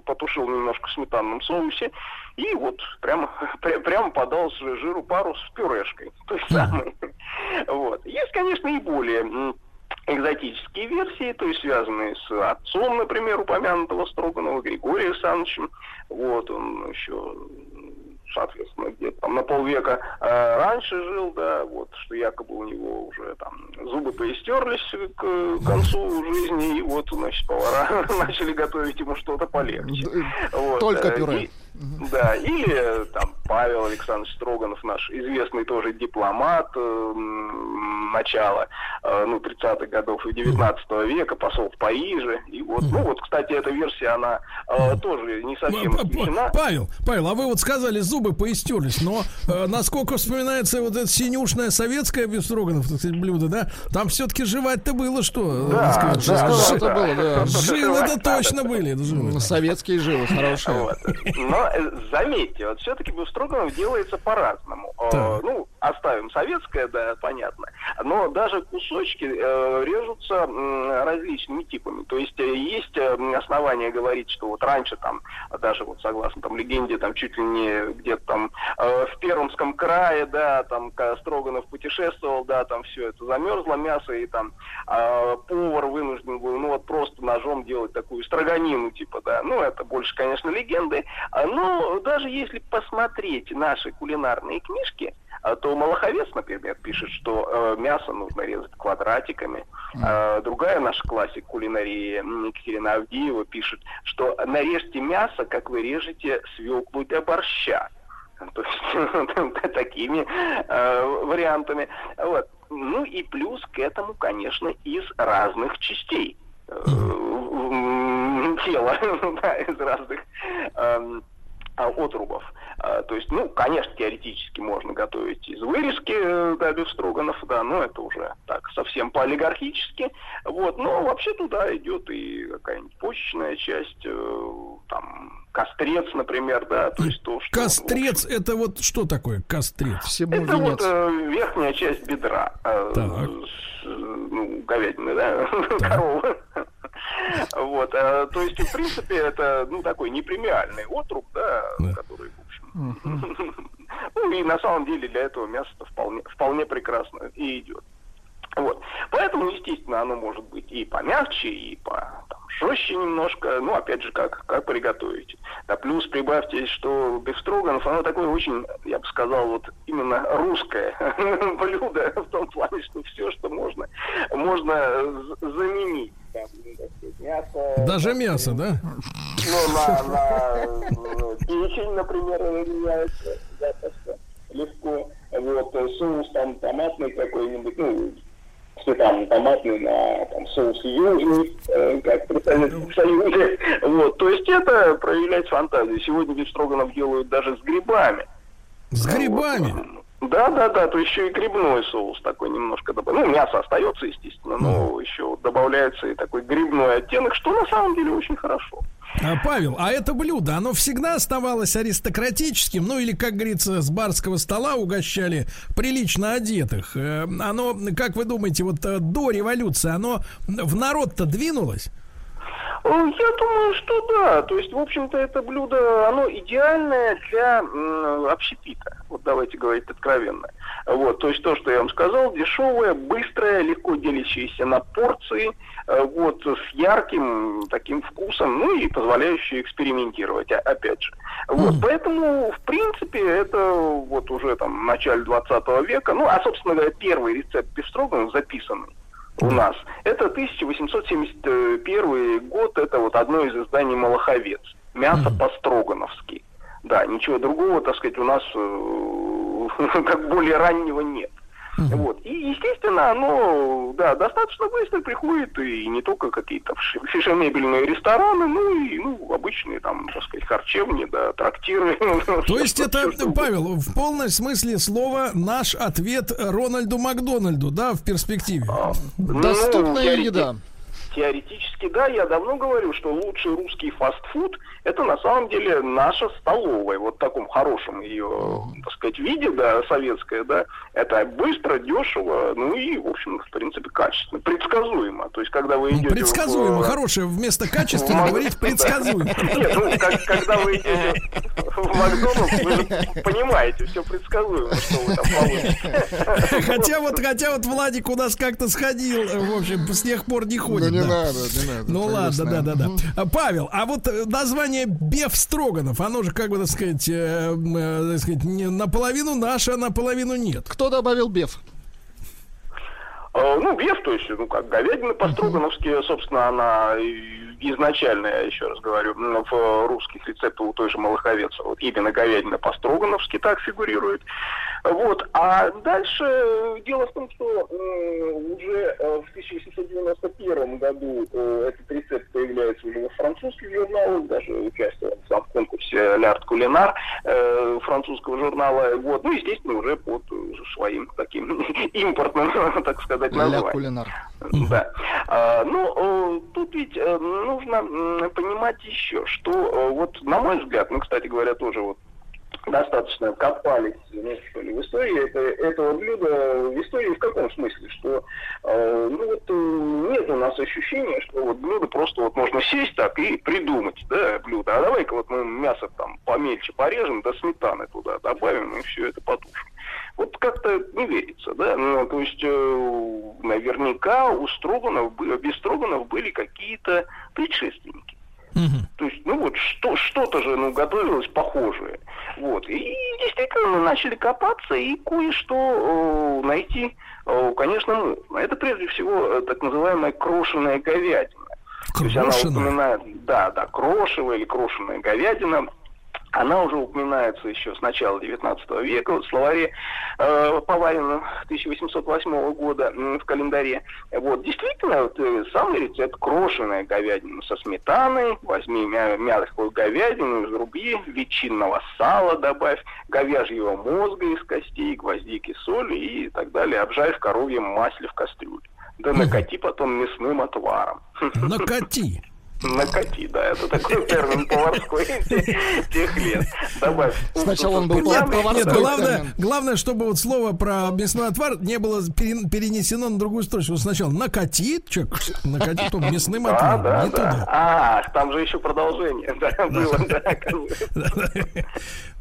потушил немножко в сметанном соусе, и вот прямо, пря- прямо подал с жиру пару с пюрешкой, той самой. Вот. Есть, конечно, и более экзотические версии, то есть связанные с отцом, например, упомянутого Строганова, Григорием Александровичем. Вот, он еще соответственно, где-то там на полвека э, раньше жил, да, вот, что якобы у него уже там зубы поистерлись к концу жизни, и вот, значит, повара начали готовить ему что-то полегче. Вот, Только э, пюре. и- да, или э, там Павел Александрович Строганов, наш известный тоже дипломат э, начала э, ну, 30-х годов и 19 века, посол в Париже. И вот, ну вот, кстати, эта версия, она э, тоже не совсем исключена. Павел, Павел, а вы вот сказали, зубы поистерлись, но э, насколько вспоминается вот это синюшное советское без строганов, так сказать, блюдо, да, там все-таки жевать-то было что? Да, так сказать, да, жи- Это было, да. Жилы это Жевать надо. точно были. Советские жилы, хорошие. Вот. Но э, заметьте, вот все-таки Бефстроганов делается по-разному. Э. Ну, оставим советское, да, понятно. Но даже кусочки э, режутся различными типами. То есть э, есть основания говорить, что вот раньше там, даже вот согласно там легенде, там чуть ли не где-то там э, в Пермском крае, да, там Строганов путешествовал, да, там все это замерзло мясо, и там э, повар вынужден был, ну вот просто ножом делать такую строганину, типа, да. Ну, это больше, конечно, легенды. А, Но даже если посмотреть наши кулинарные книжки, а, то Малаховец, например, пишет, что э, мясо нужно резать квадратиками. А, другая наша классик кулинарии Екатерина Авдеева пишет, что нарежьте мясо, как вы режете свеклу для борща. То есть такими э, вариантами. Вот. Ну и плюс к этому, конечно, из разных частей э, тела, да, из разных эм, отрубов. А, То есть, ну, конечно, теоретически можно готовить из вырезки, э, да, бифстроганов, да, но это уже так совсем по-олигархически. Вот, но вообще туда идет и какая-нибудь почечная часть, э, там, кострец, например, да, то есть то, что... Кострец, это вот что такое кострец? Это вот э, верхняя часть бедра. э, Так. э, ну, говядины, да, коровы. Вот, э, то есть, в принципе, это, ну, такой непремиальный отруб, да, который, в общем, ну, и на самом деле для этого мясо вполне, вполне прекрасно и идет. Вот. Поэтому, естественно, оно может быть и помягче, и по там, жестче немножко. Ну, опять же, как, как приготовить. Да, плюс прибавьте, что бифстроганов, оно такое очень, я бы сказал, вот именно русское блюдо, в том плане, что все, что можно, можно заменить. Там, мясо, Даже мясо, да? ну, на, на э, печень, например, меняется достаточно легко. Вот, э, соус там томатный какой-нибудь, ну, сметанный томатный на там, соус южный, э, как при Советском Союзе. Вот, то есть это проявлять фантазию. Сегодня бифстроганов делают даже с грибами. С грибами? Да, да, да, то еще и грибной соус такой немножко добавляется. Ну, мясо остается, естественно, но еще добавляется и такой грибной оттенок, что на самом деле очень хорошо. А, Павел, а это блюдо, оно всегда оставалось аристократическим, ну или, как говорится, с барского стола угощали прилично одетых. Э, Оно, как вы думаете, вот э, до революции, оно в народ-то двинулось? Э, Я думаю, что да. То есть, в общем-то, это блюдо, оно идеальное для общепита. Вот давайте говорить откровенно. Вот, то есть то, что я вам сказал, дешевое, быстрое, легко делящееся на порции, э, вот, с ярким таким вкусом, ну и позволяющее экспериментировать, а- опять же. Вот, поэтому, в принципе, это вот уже там в начале 20 века, ну, а, собственно говоря, первый рецепт бифстроганов записанный у нас. Это 1871 год, это вот одно из изданий «Малаховец». Мясо по-строгановски. Да, ничего другого, так сказать, у нас э, как более раннего нет. Вот. И, естественно, оно, да, достаточно быстро приходит, и не только какие-то фешенебельные рестораны, ну и, ну, обычные там, так сказать, харчевни, да, трактиры. То есть это, Павел, в полном смысле слова наш ответ Рональду Макдональду, да, в перспективе? Доступная теорети- еда. Теоретически, да, я давно говорю, что лучший русский фастфуд это на самом деле наша столовая, вот в таком хорошем ее, так сказать, виде, да, советская, да, это быстро, дешево, ну и, в общем, в принципе, качественно, предсказуемо. То есть, когда вы идете... в- Предсказуемо, хорошее, вместо качественно Мак- говорить предсказуемо. Нет, ну, когда вы идете в Макдональдс, вы же понимаете, все предсказуемо, что вы там получите. Хотя вот, хотя вот Владик у нас как-то сходил, э, в общем, с тех пор не ходит. Ну, да. надо, не надо, Ну ладно, да, да, да. А, Павел, а вот э, название Беф Строганов, оно же, как бы, так сказать, э, э, так сказать, не- наполовину наше, а наполовину нет. Кто добавил беф? Ну, беф, то есть, ну, как говядина по-строгановски, собственно, она изначально, я еще раз говорю, в русских рецептах у той же Малаховеца, вот именно говядина по-строгановски так фигурирует. Вот, а дальше э, дело в том, что уже э, в 1891 году э, этот рецепт появляется уже во французских журналах, даже участвовал сам в конкурсе «Лярд Кулинар» э, французского журнала, вот, ну, естественно, уже под своим таким импортным, так сказать, названием. кулинар. Да. А, ну, тут ведь нужно понимать еще, что вот, на мой взгляд, мы, кстати говоря, тоже вот достаточно копались ну, что ли, в истории это, этого блюда. В истории в каком смысле? Что э, ну, вот, э, нет у нас ощущения, что вот блюдо просто вот можно сесть так и придумать да, блюдо. А давай-ка вот мы мясо там помельче порежем, да сметаны туда добавим и все это потушим. Вот как-то не верится, да. Ну, то есть э, наверняка у Строганов, без Строганов были какие-то предшественники. То есть, ну вот что, что-то же ну, готовилось похожее. Вот. И действительно мы начали копаться и кое-что э, найти, э, конечно, можно. Это прежде всего э, так называемая крошеная говядина. То есть она Крошеная? упоминает, да, да, крошевая или крошеная говядина. Она уже упоминается еще с начала 19 века в словаре э, Поварина 1808 года в календаре. Вот, действительно, вот, э, самый рецепт крошеная говядина со сметаной, возьми мя- мягкую говядину, изруби, ветчинного сала добавь, говяжьего мозга из костей, гвоздики, соли и так далее, обжарь в коровьем масле в кастрюле. Да накати потом мясным отваром. Накати. Накати, да, это такой термин поварской тех лет. Добавь. Сначала он был уксуса, повар- туда. Нет, Поварской главное, главное, чтобы вот слово про мясной отвар не было пере- перенесено на другую строчку. Сначала накати, чек, накати, потом мясным Да, отваром. да, да. туда. А, там же еще продолжение, да, было, да.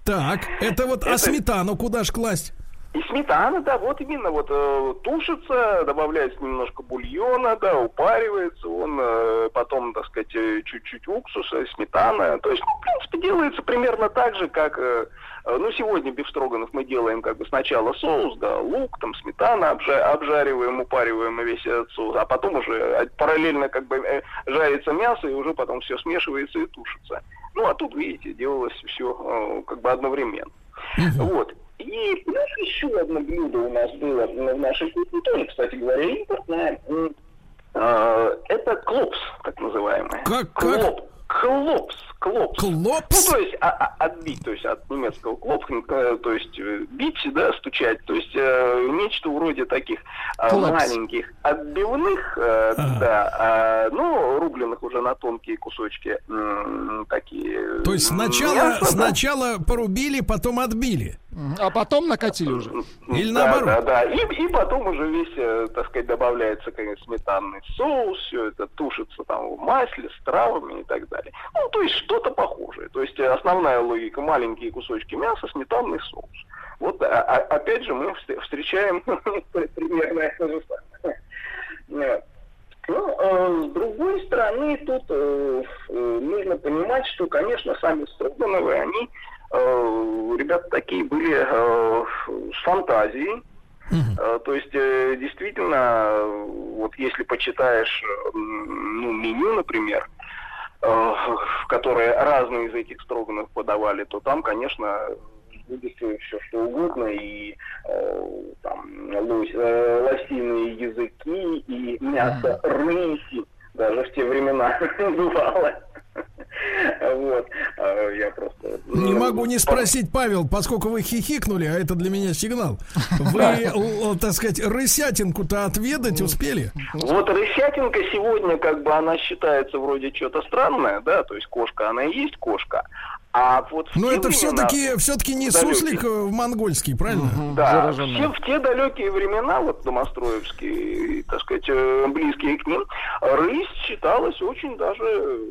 Так, это вот, а сметану куда ж класть? И сметана, да, вот именно вот э, тушится, добавляется немножко бульона, да, упаривается он, э, потом, так сказать, э, чуть-чуть уксуса, сметана. То есть, ну, в принципе, делается примерно так же, как, э, э, ну, сегодня бифстроганов мы делаем как бы сначала соус, да, лук, там, сметана, обжа- обжариваем, упариваем весь этот соус, а потом уже э, параллельно как бы э, жарится мясо, и уже потом все смешивается и тушится. Ну, а тут, видите, делалось все как бы одновременно. Вот. И плюс еще одно блюдо у нас было в нашей кухне, тоже, кстати говоря, импортное. А, Это клопс, так называемый. Как, Клоп. Клопс. клопс. Клопс? Ну, то есть а- а- отбить, то есть от немецкого клопс, э, то есть э, бить, да, стучать, то есть э, нечто вроде таких э, маленьких отбивных, э, да, э, ну, рубленных уже на тонкие кусочки, м, такие. То есть сначала, мяса, да. сначала порубили, потом отбили. А потом накатили уже. Или да, наоборот. Да, да. И, и потом уже весь, э, так сказать, добавляется, конечно, сметанный соус, все это тушится там в масле с травами и так далее. Ну, то есть что-то похожее. То есть основная логика маленькие кусочки мяса, сметанный соус. Вот а- а- опять же мы вст- встречаем примерно это же самое. Ну, э, с другой стороны, тут э, э, нужно понимать, что, конечно, сами Строгановы, они, э, ребята такие были э, с фантазией. Э, То есть, э, действительно, э, вот если почитаешь э, ну, меню, например, э, в которое разные из этих строганов подавали, то там, конечно, будет все что угодно, и э, там лось- э, лосиные языки, и мясо рыси, даже в те времена бывало. Вот. А Я просто... Не ну, могу не спросить, Павел, поскольку вы хихикнули, а это для меня сигнал. Вы, так сказать, рысятинку-то отведать успели? Вот рысятинка сегодня, как бы она считается вроде что-то странное, да, то есть кошка, она и есть кошка. А вот в Но это все-таки все-таки не далекие- суслик э, в монгольский, правильно? Да, в те, в те далекие времена, вот домостроевские, так сказать, э, близкие к ним, рысь считалась очень даже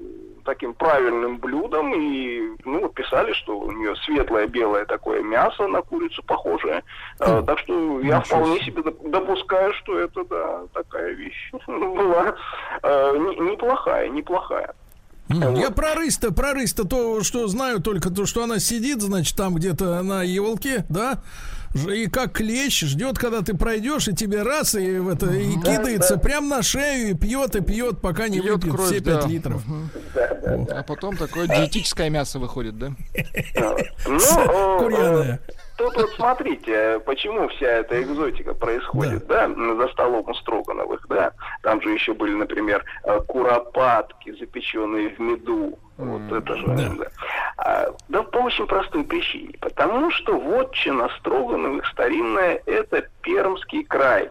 таким правильным блюдом, и ну, писали, что у нее светлое белое такое мясо на курицу похожее. Э, так что я вполне себе. себе доп- допускаю, что это да, такая вещь была не- неплохая, неплохая. Я про рысь-то, про рысь-то то, что знаю только то, что она сидит, значит, там где-то на елке, да, и как клещ ждет, когда ты пройдешь, и тебе раз, и в это, и Да, кидается да. прям на шею, и пьет, и пьет, пока не Пьет выпьет кровь, все 5 да. литров. Мгм. А потом такое диетическое мясо выходит, да? Ну, э, Тут вот смотрите, почему вся эта экзотика происходит, да, за столом у Строгановых, да. Там же еще были, например, э, куропатки, запеченные в меду. Вот это же, да. А, да по очень простой причине. Потому что вотчина Строгановых старинная – это Пермский край.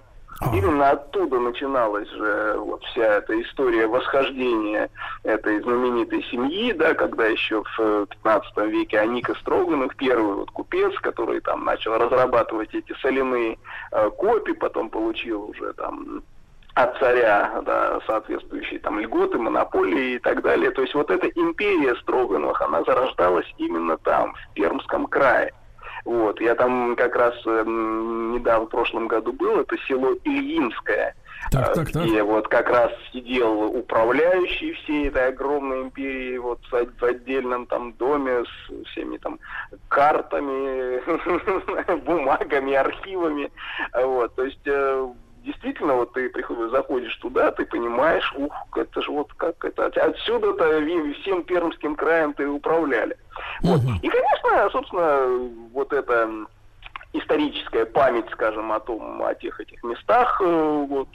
Именно оттуда начиналась же вот вся эта история восхождения этой знаменитой семьи, да, когда еще в э, 15 веке Аника Строганов, первый вот купец, который там начал разрабатывать эти соляные э, копи, потом получил уже там от царя да, соответствующие там льготы, монополии и так далее. То есть вот эта империя Строгановых, она зарождалась именно там, в Пермском крае. Вот, я там как раз эм, недавно, в прошлом году был, это село Ильинское, Так, э, так, так. где вот как раз сидел управляющий всей этой огромной империи вот в отдельном там доме с всеми там картами, бумагами, архивами, вот, то есть э, действительно, вот ты приходишь, заходишь туда, ты понимаешь, ух, это же вот как это, от- отсюда-то всем Пермским краем ты управляли. Вот. И, конечно, собственно, вот это историческая память, скажем, о том, о тех этих местах, э, вот,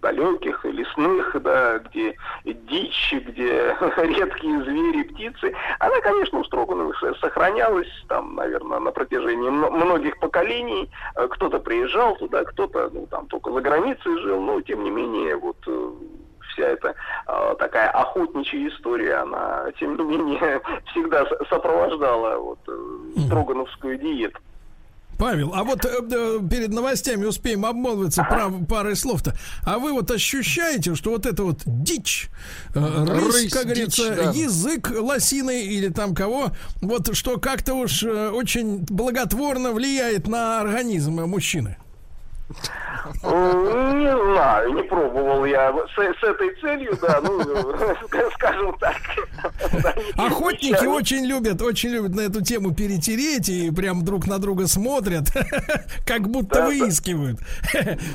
далеких, лесных, да, где дичь, где редкие звери, птицы, она, конечно, у Строгановых со- сохранялась, там, наверное, на протяжении мно- многих поколений. Э, Кто-то приезжал туда, кто-то, ну, там, только за границей жил, но, тем не менее, вот, э, вся эта э, такая охотничья история, она, тем не менее, всегда сопровождала вот, э, строгановскую диету. Павел, а вот э, перед новостями успеем обмолвиться прав- парой слов-то. А вы вот ощущаете, что вот это вот дичь, э, рысь, Рысь, как дичь, говорится, да. язык лосиный или там кого, вот что как-то уж э, очень благотворно влияет на организм э, мужчины? Не знаю, не пробовал я с, с этой целью, да, ну, скажем так. Охотники очень любят, очень любят на эту тему перетереть и прям друг на друга смотрят, как будто выискивают.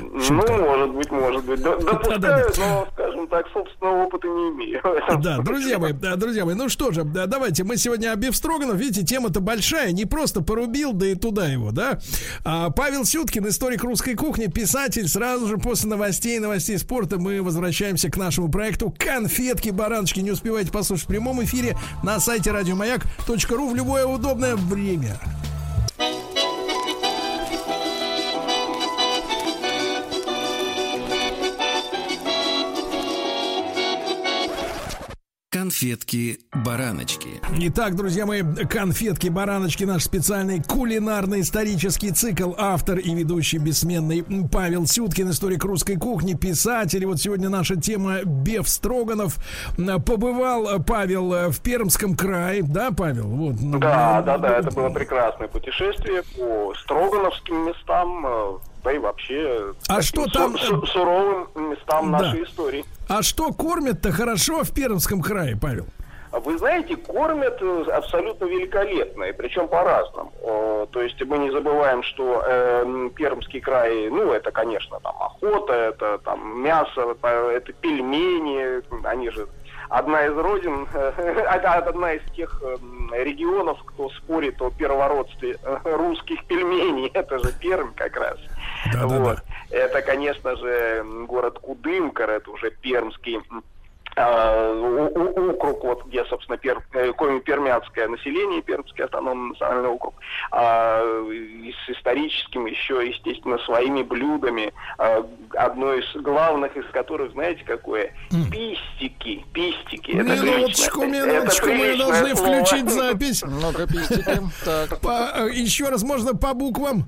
Ну, может быть, может быть. Д- Допускаю, но, скажем так, собственного опыта не имею. Да, друзья мои, друзья мои, ну что же, да, давайте, мы сегодня о Бефстроганов, видите, тема-то большая, не просто порубил, да и туда его, да. А, Павел Сюткин, историк русской кухни, писатель, писатель. Сразу же после новостей, новостей спорта мы возвращаемся к нашему проекту «Конфетки, бараночки». Не успевайте послушать в прямом эфире на сайте радиомаяк.ру в любое удобное время. Конфетки-бараночки. Итак, друзья мои, конфетки-бараночки, наш специальный кулинарно-исторический цикл. Автор и ведущий бессменный Павел Сюткин, историк русской кухни, писатель. И вот сегодня наша тема Беф Строганов. Побывал Павел в Пермском крае, да, Павел? Вот. Да, да, да, это было прекрасное путешествие по строгановским местам, да и вообще А что су- там, су- суровым местам Да. нашей истории. А что кормят-то хорошо в Пермском крае, Павел? Вы знаете, кормят э, абсолютно великолепно, и причем по-разному. То есть мы не забываем, что э, Пермский край, ну, это, конечно, там охота, это там мясо, это, это пельмени, они же одна из родин, одна из тех эм, регионов, кто спорит о первородстве э, русских пельменей, это же Пермь как раз. Вот. Это, конечно же, город Кудымкар, это уже пермский округ, вот где, собственно, пер, э, коми- пермяцкое население, Пермский автономный национальный округ, а, и с историческим еще, естественно, своими блюдами, а, одно из главных из которых, знаете, какое? Пистики, пистики. Это Минуточку, приличное- это минуточку, мы должны слово. включить запись. Много пистики. Так. По- э, еще раз можно по буквам?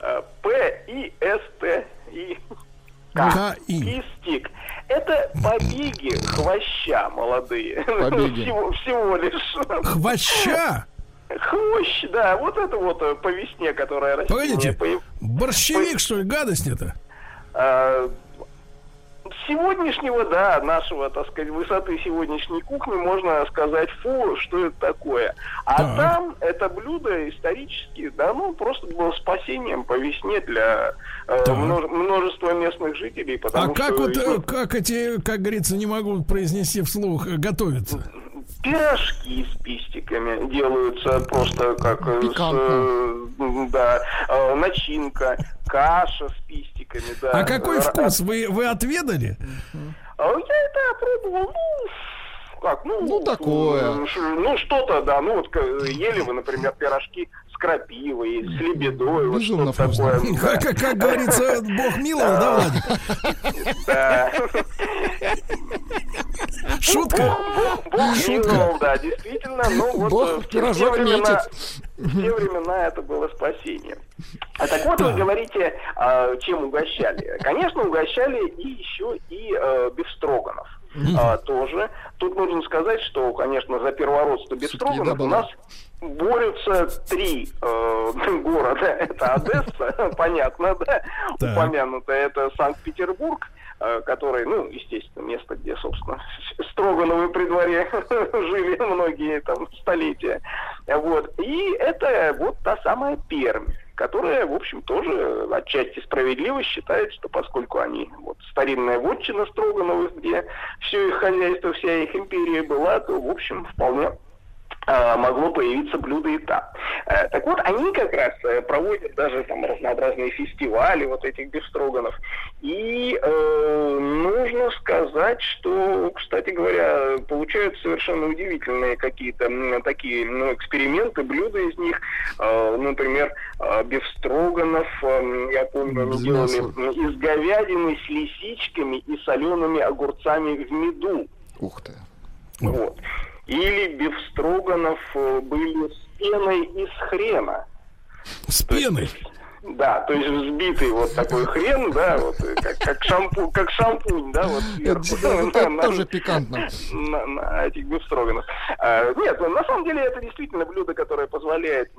Э, П, И, С, Т, И. К. Пистик. Это побеги хвоща молодые. Побеги. Всего, всего лишь. Хвоща? Хвощ, да, вот это вот э, по весне, которая растет. Погодите, борщевик, что ли, гадость это? А, сегодняшнего, да, нашего, так сказать, высоты сегодняшней кухни можно сказать, фу, что это такое. А Так. там это блюдо исторически, да, ну, просто было спасением по весне для э, множе- множества местных жителей, А потому как что вот, э, как эти, как говорится, не могу произнести вслух, э, готовятся? Пирожки с пистиками делаются просто как э, с, э, да, э, начинка, каша с пистиками, да. А какой вкус? Вы, вы отведали? А Я это опробовал, ну, как, ну... Ну, такое. Ну, что-то, да, ну, вот к- ели вы, например, пирожки с крапивой, с лебедой, вот Безумно что-то такое. да. Как, как- как говорится, Бог миловал, да, Владик? Да. Шутка? Бог Шутка. миловал, да, действительно, ну вот Бог э, в те времена, те времена это было спасение. А так вот вы говорите, а, чем угощали. Конечно, угощали и еще и э, бифстроганов. А, тоже. Тут нужно сказать, что, конечно, за первородство бифстроганов у нас борются три э, города. Это Одесса, понятно, да, Так. упомянутая. Это Санкт-Петербург, который, ну, естественно, место, где, собственно, Строгановы при дворе жили многие там столетия. Вот. И это вот та самая Пермь которая, в общем, тоже отчасти справедливо считает, что поскольку они вот старинная вотчина Строгановых, где все их хозяйство, вся их империя была, то, в общем, вполне могло появиться блюдо и там. Э, Так вот, они как раз э, проводят даже там разнообразные фестивали вот этих бифстроганов. И э, нужно сказать, что, кстати говоря, получаются совершенно удивительные какие-то такие ну, эксперименты, блюда из них. Э, например, э, бифстроганов, э, я помню, они делали из говядины с лисичками и солеными огурцами в меду. Ух ты. Вот. Или бифстроганов э, были с пеной из хрена. С пеной? Да, то есть взбитый вот такой хрен, да, вот э, как, как, шампу, как шампунь, да, вот сверху. Это, на- тоже пикантно. на, на этих бифстроганов. А, нет, на самом деле это действительно блюдо, которое позволяет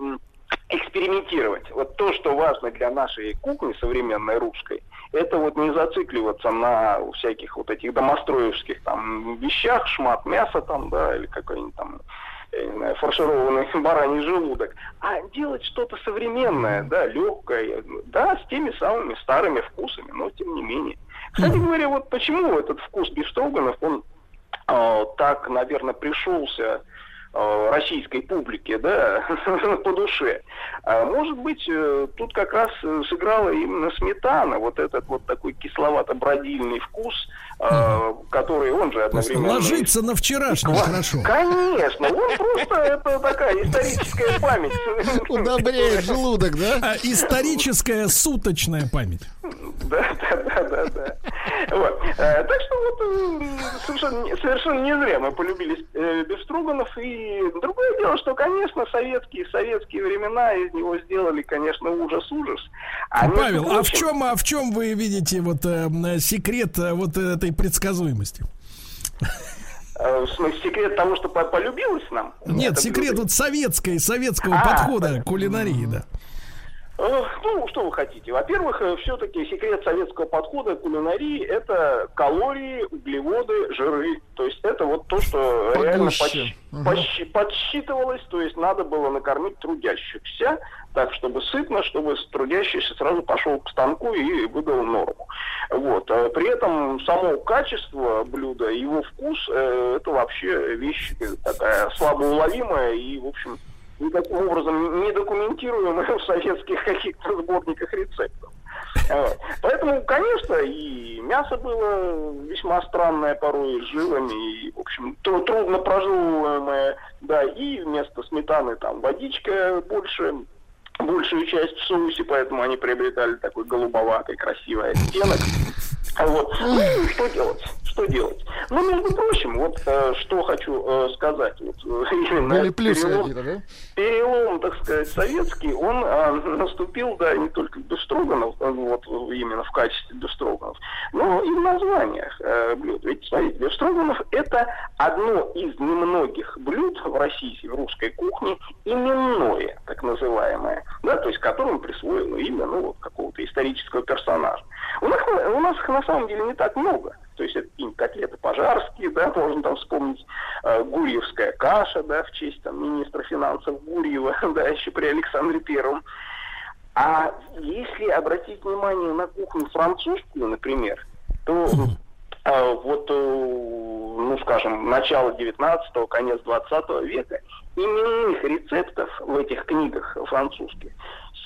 экспериментировать. Вот то, что важно для нашей кухни современной русской, это вот не зацикливаться на всяких вот этих домостроевских там вещах, шмат мяса там, да, или какой-нибудь там знаю, фаршированный бараний желудок, а делать что-то современное, да, легкое, да, с теми самыми старыми вкусами, но тем не менее. Кстати говоря, вот почему этот вкус бифстроганов, он э, так, наверное, пришелся российской публике, да, по душе. А может быть, э, тут как раз э, сыграла именно сметана, вот этот вот такой кисловато-бродильный вкус, э, который он же Просто одновременно... ложится на вчерашнее Ква- хорошо. Конечно, он просто это такая историческая память. Удобряет желудок, да? А, Историческая суточная память. Да, да, да, да. Вот. Э, Так что вот э, совершенно, совершенно не зря мы полюбили э. И другое дело, что, конечно, советские советские времена из него сделали, конечно, ужас-ужас. А между Павел, а в чем, а в чем вы видите вот э, секрет э, вот этой предсказуемости? в смысле, секрет того, что по- полюбилось нам? Нет, секрет вот советской, советского А, подхода к кулинарии, да. Э, Ну, что вы хотите? Во-первых, все-таки секрет советского подхода к кулинарии – это калории, углеводы, жиры. То есть это вот то, что реально Погуще. подсч- Мгм. подсч- подсчитывалось. То есть надо было накормить трудящихся так, чтобы сытно, чтобы трудящийся сразу пошел к станку и выдал норму. Вот. А При этом само качество блюда, его вкус э, – это вообще вещь такая слабоуловимая и, в общем, никаким образом не документируемая в советских каких-то сборниках рецептов. Вот. Поэтому, конечно, и мясо было весьма странное порой, с жилами, и, в общем, тру- трудно прожевываемое, да, и вместо сметаны там водичка больше, большую часть в соусе, поэтому они приобретали такой голубоватый красивый оттенок. Вот. Ну, что делать? Что делать? Ну, между прочим, вот э, что хочу э, сказать. Вот, э, именно Были плюсы перелом- какие-то, да? перелом, так сказать, советский, он а, наступил, да, не только в Бестроганов, а, вот именно в качестве Бестроганов, но и в названиях э, блюд. Ведь, смотрите, Бестроганов – это одно из немногих блюд в России, в русской кухне, именное, так называемое, да, то есть которому присвоено имя, ну, вот, какого-то исторического персонажа. У нас, у нас их на самом деле не так много. То есть это какие-нибудь котлеты пожарские, да, можно там вспомнить э, гурьевская каша, да, в честь там министра финансов Гурьева, да, еще при Александре Первом. А если обратить внимание на кухню французскую, например, то э, вот, э, ну, скажем, начало 19-го, конец 20 века, именных рецептов в этих книгах французских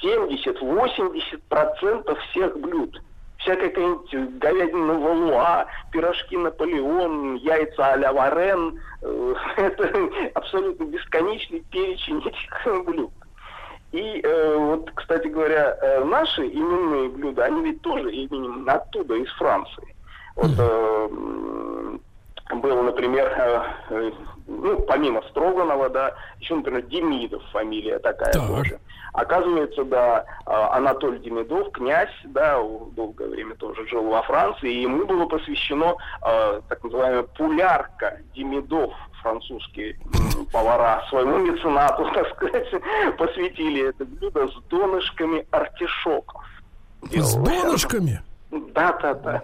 70-80% всех блюд. Всякая какая-нибудь говядина валуа, пирожки Наполеон, яйца а-ля Варен. э, Это абсолютно бесконечный перечень этих блюд. И э, вот, кстати говоря, э, наши именные блюда, они ведь тоже именно оттуда, из Франции. Вот э, был, например, э, э, ну, помимо Строганова, да, еще, например, Демидов фамилия такая тоже. Оказывается, да, э, Анатолий Демидов, князь, да, долгое время тоже жил во Франции, и ему было посвящено э, так называемая пулярка Демидов, французские повара, своему меценату, так сказать, посвятили это блюдо с донышками артишоков. С донышками? Да, да, да.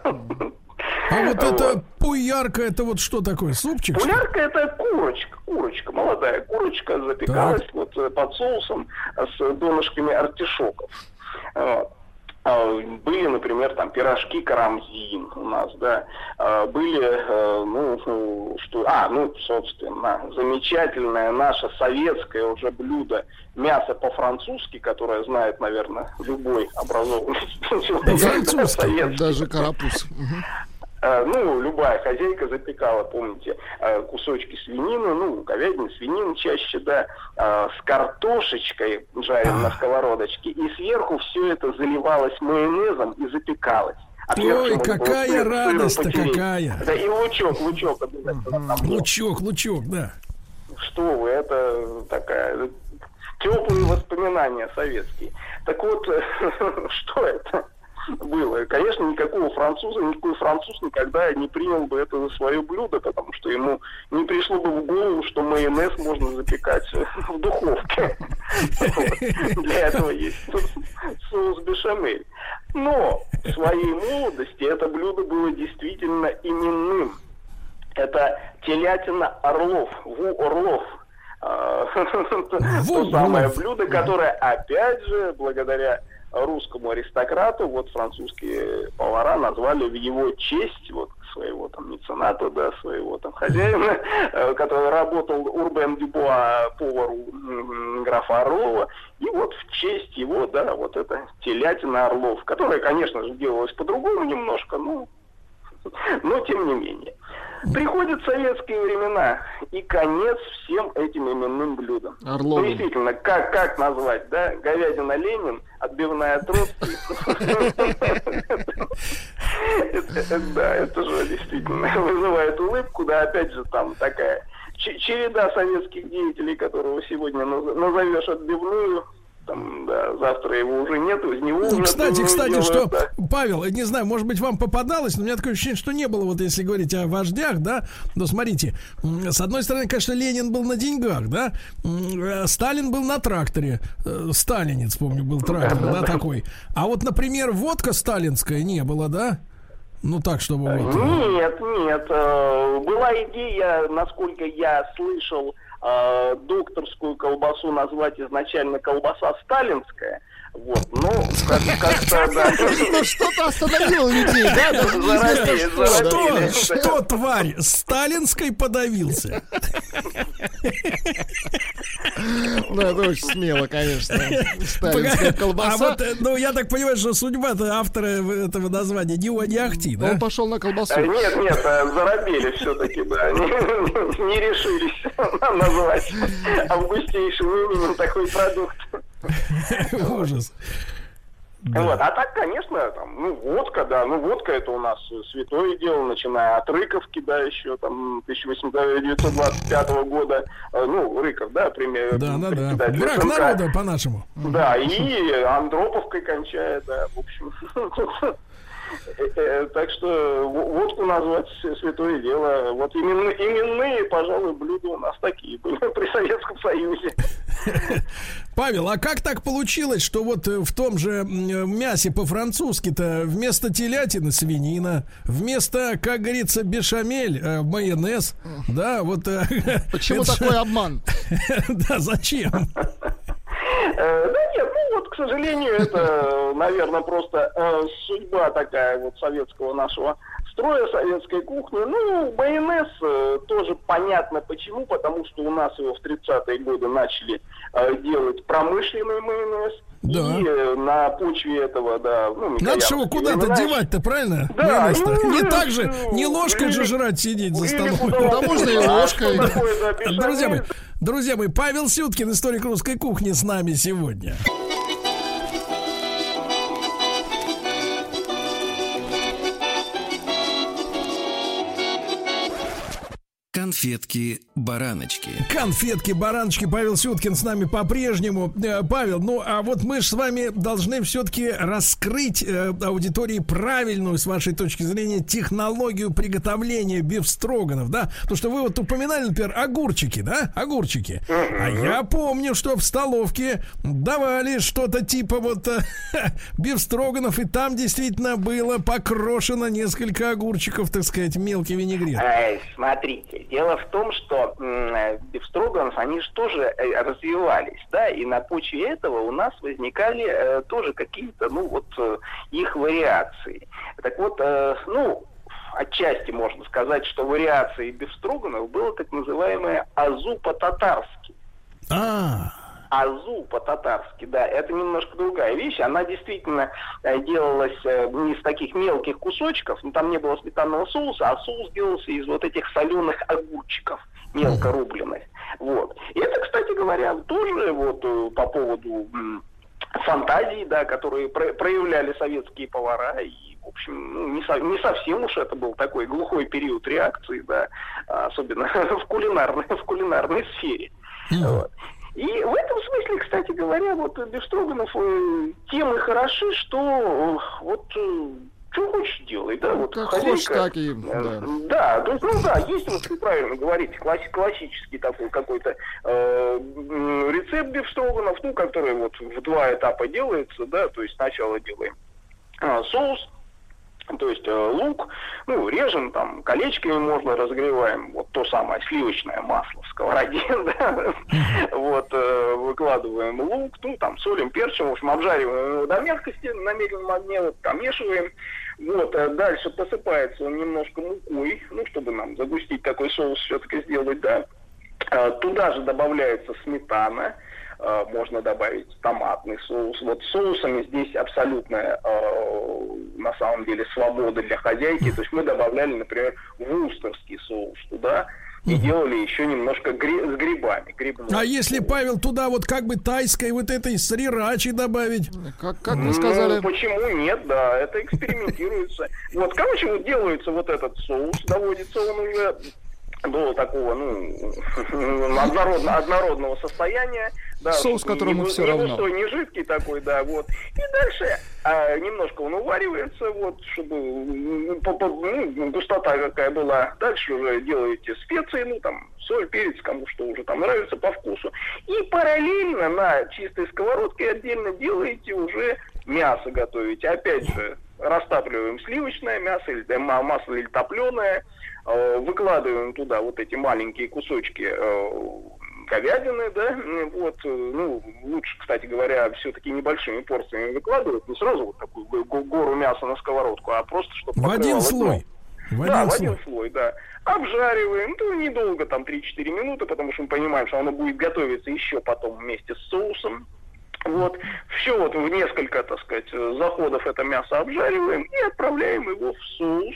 А вот это пуярка, это вот что такое? Супчик? Пулярка это курочка, курочка, молодая курочка запекалась вот э, под соусом с донышками артишоков. Вот. А, Были, например, там пирожки карамзин у нас, да. А, Были, э, ну, что, а, ну, собственно, замечательное наше советское уже блюдо мясо по-французски, которое знает, наверное, любой образованный По-французски, советский. даже карапуз. Э, Ну, любая хозяйка запекала, помните, э, кусочки свинины, ну, говядины, свинины чаще, да, э, с картошечкой жареной на сковородочке, и сверху все это заливалось майонезом и запекалось. А Ой, какая радость-то какая. Да, и лучок, лучок обязательно. Лучок, лучок, да. Что вы, это такая теплые воспоминания советские. Так вот, что это было? Конечно, никакого француза, никакой француз никогда не принял бы это за свое блюдо, потому что ему не пришло бы в голову, что майонез можно запекать в духовке. Для этого есть соус бешамель. Но в своей молодости это блюдо было действительно именным. Это телятина орлов, ву орлов. А, То самое блюдо, которое, опять же, благодаря русскому аристократу, вот французские повара назвали в его честь, вот своего там мецената, да, своего там хозяина, э, который работал Урбен Дюбуа повару графа Орлова. И вот в честь его, да, вот это телятина Орлов, которая, конечно же, делалась по-другому немножко, но, но тем не менее. Приходят советские времена, и конец всем этим именным блюдам. Орловым. Ну, действительно, как, как назвать, да? Говядина Ленин, отбивная Троцкий. Да, это же действительно вызывает улыбку, да, опять же, там такая че- череда советских деятелей, которого сегодня наз- назовешь отбивную, там, да, завтра его уже нету, из него уже Ну, Кстати, отбивную кстати, делают, что, да. Павел, не знаю, может быть, вам попадалось, но у меня такое ощущение, что не было, вот если говорить о вождях, да, но смотрите, с одной стороны, конечно, Ленин был на деньгах, да, э, Сталин был на тракторе, э, Сталинец, помню, был трактор, да, такой, а вот, например, водка сталинская не было, да? Ну, так, чтобы вот... э, Нет, нет. Была идея, насколько я слышал, докторскую колбасу назвать изначально колбаса сталинская. Вот, ну, как- как-то, да. Ну, что-то остановило людей, да? Заразили, что, да. заразили. Что, что, тварь, сталинской подавился? Ну, это очень смело, конечно. Сталинская А колбаса. вот, э, ну, я так понимаю, что судьба-то автора этого названия не, не ахти, да? Он пошел на колбасу. Э, Нет, нет, э, заробели все-таки, да. Не решились назвать августейшим именем такой продукт. Ужас. Вот. А так, конечно, там, ну, водка, да, ну, водка это у нас святое дело, начиная от Рыковки, да, еще там 1825 года, э, ну, Рыков, да, пример. Да, да, да. Брак СНК. народа по-нашему. Да, и Андроповкой кончая, да, в общем. Э, э, Так что водку назвать святое дело. Вот именно, именные, пожалуй, блюда у нас такие были при Советском Союзе. Павел, а как так получилось, что вот э, в том же мясе по-французски-то вместо телятины свинина, вместо, как говорится, бешамель, майонез, да, вот... Почему такой обман? Да, зачем? Э, Да нет, ну вот, к сожалению, это, наверное, просто э, судьба такая вот советского нашего строя, советской кухни. Ну, майонез э, тоже понятно почему, потому что у нас его в 30-е годы начали делать промышленный майонез. Да. И э, на почве этого, да, ну, Надо же его Микояновские куда-то девать-то, правильно? Да, ну, Не ну, так же, не ложкой же жрать сидеть за столом. Да можно и А ложкой. Друзья мои, друзья мои, Павел Сюткин, историк русской кухни, с нами сегодня. Конфетки-бараночки. Конфетки, бараночки, Павел Сюткин с нами по-прежнему. Э, Павел, ну а вот мы же с вами должны все-таки раскрыть э, аудитории правильную, с вашей точки зрения, технологию приготовления бифстроганов, да? Потому что вы вот упоминали, например, огурчики, да? Огурчики. А я помню, что в столовке давали что-то типа вот э, бифстроганов, и там действительно было покрошено несколько огурчиков, так сказать, мелкий винегрет. Эй, смотрите, дело в том, что бифстроганов, они же тоже э, развивались, да, и на почве этого у нас возникали э, тоже какие-то, ну, вот, э, их вариации. Так вот, э, ну, отчасти можно сказать, что вариацией бифстроганов было так называемое азу по-татарски. А, Азу по-татарски, да, это немножко другая вещь. Она действительно э, делалась э, не из таких мелких кусочков, ну, там не было сметанного соуса, а соус делался из вот этих соленых огурчиков, мелко рубленных. Вот. И это, кстати говоря, тоже вот э, по поводу фантазии, да, которые про- проявляли советские повара и в общем, ну, не, со- не совсем уж это был такой глухой период реакции, да, а, особенно в кулинарной, в кулинарной сфере. Вот. И в этом смысле, кстати говоря, вот Бефстроганов э, тем и хороши, что вот э, что хочешь делай, да, вот Как хозяйка, хочешь, так и, э, да. да, то есть, ну да, есть, вот вы правильно говорите, класс- классический такой какой-то э, рецепт бифстроганов, ну, который вот в два этапа делается, да, то есть сначала делаем а, соус, То есть э, лук, ну, режем, там, колечками можно разогреваем, вот то самое сливочное масло в сковороде, да, вот, э, выкладываем лук, ну, там, солим, перчим, в общем, обжариваем до мягкости на медленном огне, вот, помешиваем, вот, а дальше посыпается он немножко мукой, ну, чтобы нам загустить такой соус все-таки сделать, да, Туда же добавляется сметана, э, можно добавить томатный соус. Вот соусами здесь абсолютная э, на самом деле свобода для хозяйки. То есть мы добавляли, например, вустерский соус туда и делали еще немножко гри- с грибами. грибной. А если, Павел, туда вот как бы тайской вот этой срирачи добавить? Как, как Ну, почему нет, да, это экспериментируется. Вот, короче, вот делается вот этот соус, доводится он уже до такого, ну, однородно, однородного состояния. Да, Соус, которому не, всё не равно. густой, не жидкий такой, да, вот. И дальше а, немножко он уваривается, вот, чтобы по- по- ну, густота какая была. Дальше уже делаете специи, ну, там, соль, перец, кому что уже там нравится по вкусу. И параллельно на чистой сковородке отдельно делаете уже мясо готовите. Опять же, растапливаем сливочное мясо, или масло или топленое, выкладываем туда вот эти маленькие кусочки э, говядины, да, вот, э, ну, лучше, кстати говоря, все-таки небольшими порциями выкладывать, не сразу вот такую го- го- гору мяса на сковородку, а просто чтобы В один слой. В да, один в слой. один слой, да. Обжариваем, ну, недолго, там, 3-4 минуты, потому что мы понимаем, что оно будет готовиться еще потом вместе с соусом. Вот, все вот в несколько, так сказать, э, заходов это мясо обжариваем и отправляем его в соус.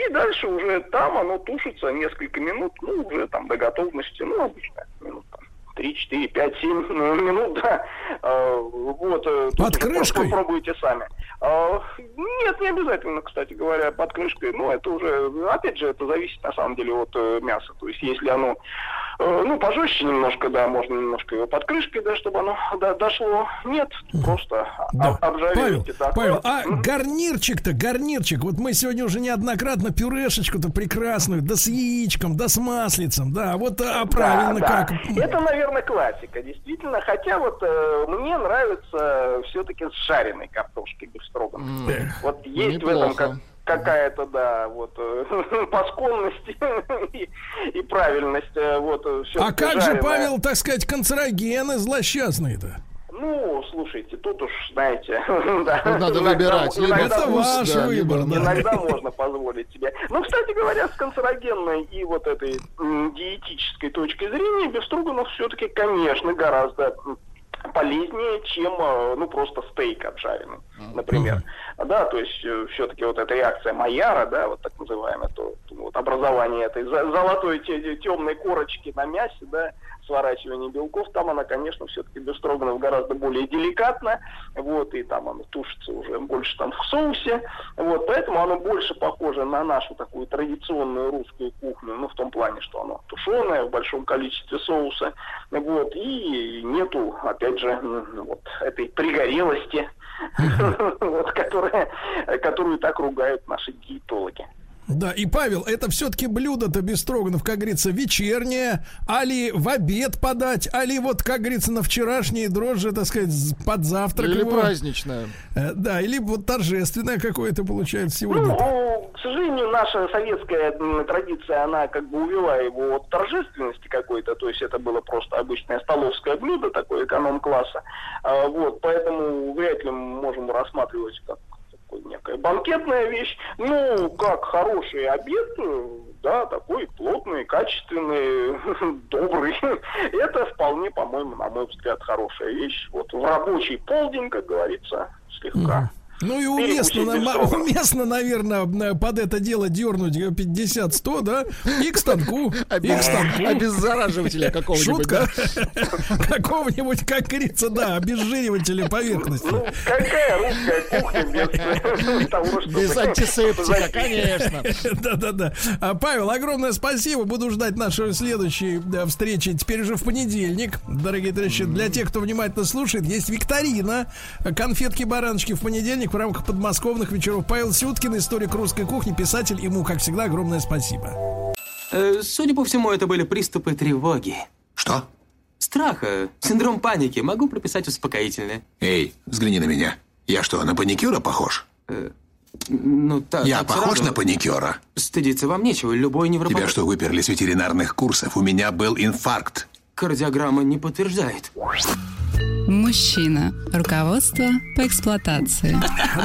И дальше уже там оно тушится несколько минут, ну, уже там до готовности, ну, обычно минут там 3, 4, 5, 7 ну, минут, да. А, вот. э, Под крышкой? Попробуйте сами. А, Нет, не обязательно, кстати говоря, под крышкой. Ну, это уже, опять же, это зависит на самом деле от э, мяса. То есть, если оно, э, ну, пожестче немножко, да, можно немножко его под крышкой, да, чтобы оно до- дошло. Нет, просто Да. об- обжариваете. Павел, да. Павел, а гарнирчик-то, гарнирчик, вот мы сегодня уже неоднократно пюрешечку-то прекрасную, да с яичком, да с маслицем, да, вот а правильно Да, да. как? Это, наверное, классика, действительно. Хотя вот э, мне нравится все-таки с жареной картошкой бефстроганом. Вот есть в этом как- неплохо. какая-то, да, вот э, посконность и, и правильность. э, Вот, э, А всё-таки как же, жареная. Павел, так сказать, канцерогены злосчастные-то? Ну, слушайте, тут уж, знаете, да, надо выбирать, иногда Это ваш да, выбор, да. Иногда можно позволить себе. Ну, кстати говоря, с канцерогенной и вот этой диетической точки зрения бефстроганов все-таки, конечно, гораздо полезнее, чем, э, ну, просто стейк обжаренный, например. Да, то есть все-таки вот эта реакция Майяра, да, вот так называемая, то, то вот образование этой золотой темной корочки на мясе, да, сворачивание белков, там она, конечно, все-таки бефстроганов гораздо более деликатна, вот, и там оно тушится уже больше там в соусе, вот, поэтому оно больше похоже на нашу такую традиционную русскую кухню, ну, в том плане, что оно тушеное в большом количестве соуса, вот, и нету, опять же, вот, этой пригорелости, вот, которая, которую так ругают наши диетологи. Да, и Павел, это все-таки блюдо-то без строганов, как говорится, вечернее, али в обед подать, али вот, как говорится, на вчерашние дрожжи, так сказать, под завтрак. Или его. праздничное. Э, Да, или вот торжественное какое-то получается сегодня. Ну, к сожалению, наша советская традиция, она как бы увела его от торжественности какой-то, то есть это было просто обычное столовское блюдо, такое эконом-класса. А, вот, поэтому вряд ли мы можем рассматривать как такой некая банкетная вещь. Ну, как хороший обед, э, да, такой плотный, качественный, добрый. Это вполне, по-моему, на мой взгляд, хорошая вещь. Вот в рабочий полдень, как говорится, слегка. Ну и уместно, на- уместно, наверное, под это дело дернуть 50-100, да? И к станку. И к станку. Обеззараживателя какого-нибудь, Шутка. Какого-нибудь, как говорится, да, обезжиривателя поверхности. Ну, какая русская кухня без того, чтобы... Без антисептика, конечно. Да-да-да. А, Павел, огромное спасибо. Буду ждать нашей следующей да, встречи. Теперь уже в понедельник. Дорогие товарищи, для тех, кто внимательно слушает, есть викторина. Конфетки-бараночки в понедельник в рамках подмосковных вечеров. Павел Сюткин, историк русской кухни, писатель. Ему, как всегда, огромное спасибо. Э, Судя по всему, это были приступы тревоги. Что? Страха, синдром паники. Могу прописать успокоительное. Эй, взгляни на меня. Я что, на паникюра похож? Э, Ну, так, Я так похож сразу. на паникера? Стыдиться вам нечего, любой невропат... Тебя что, выперли с ветеринарных курсов? У меня был инфаркт. Кардиограмма не подтверждает. Мужчина. Руководство по эксплуатации.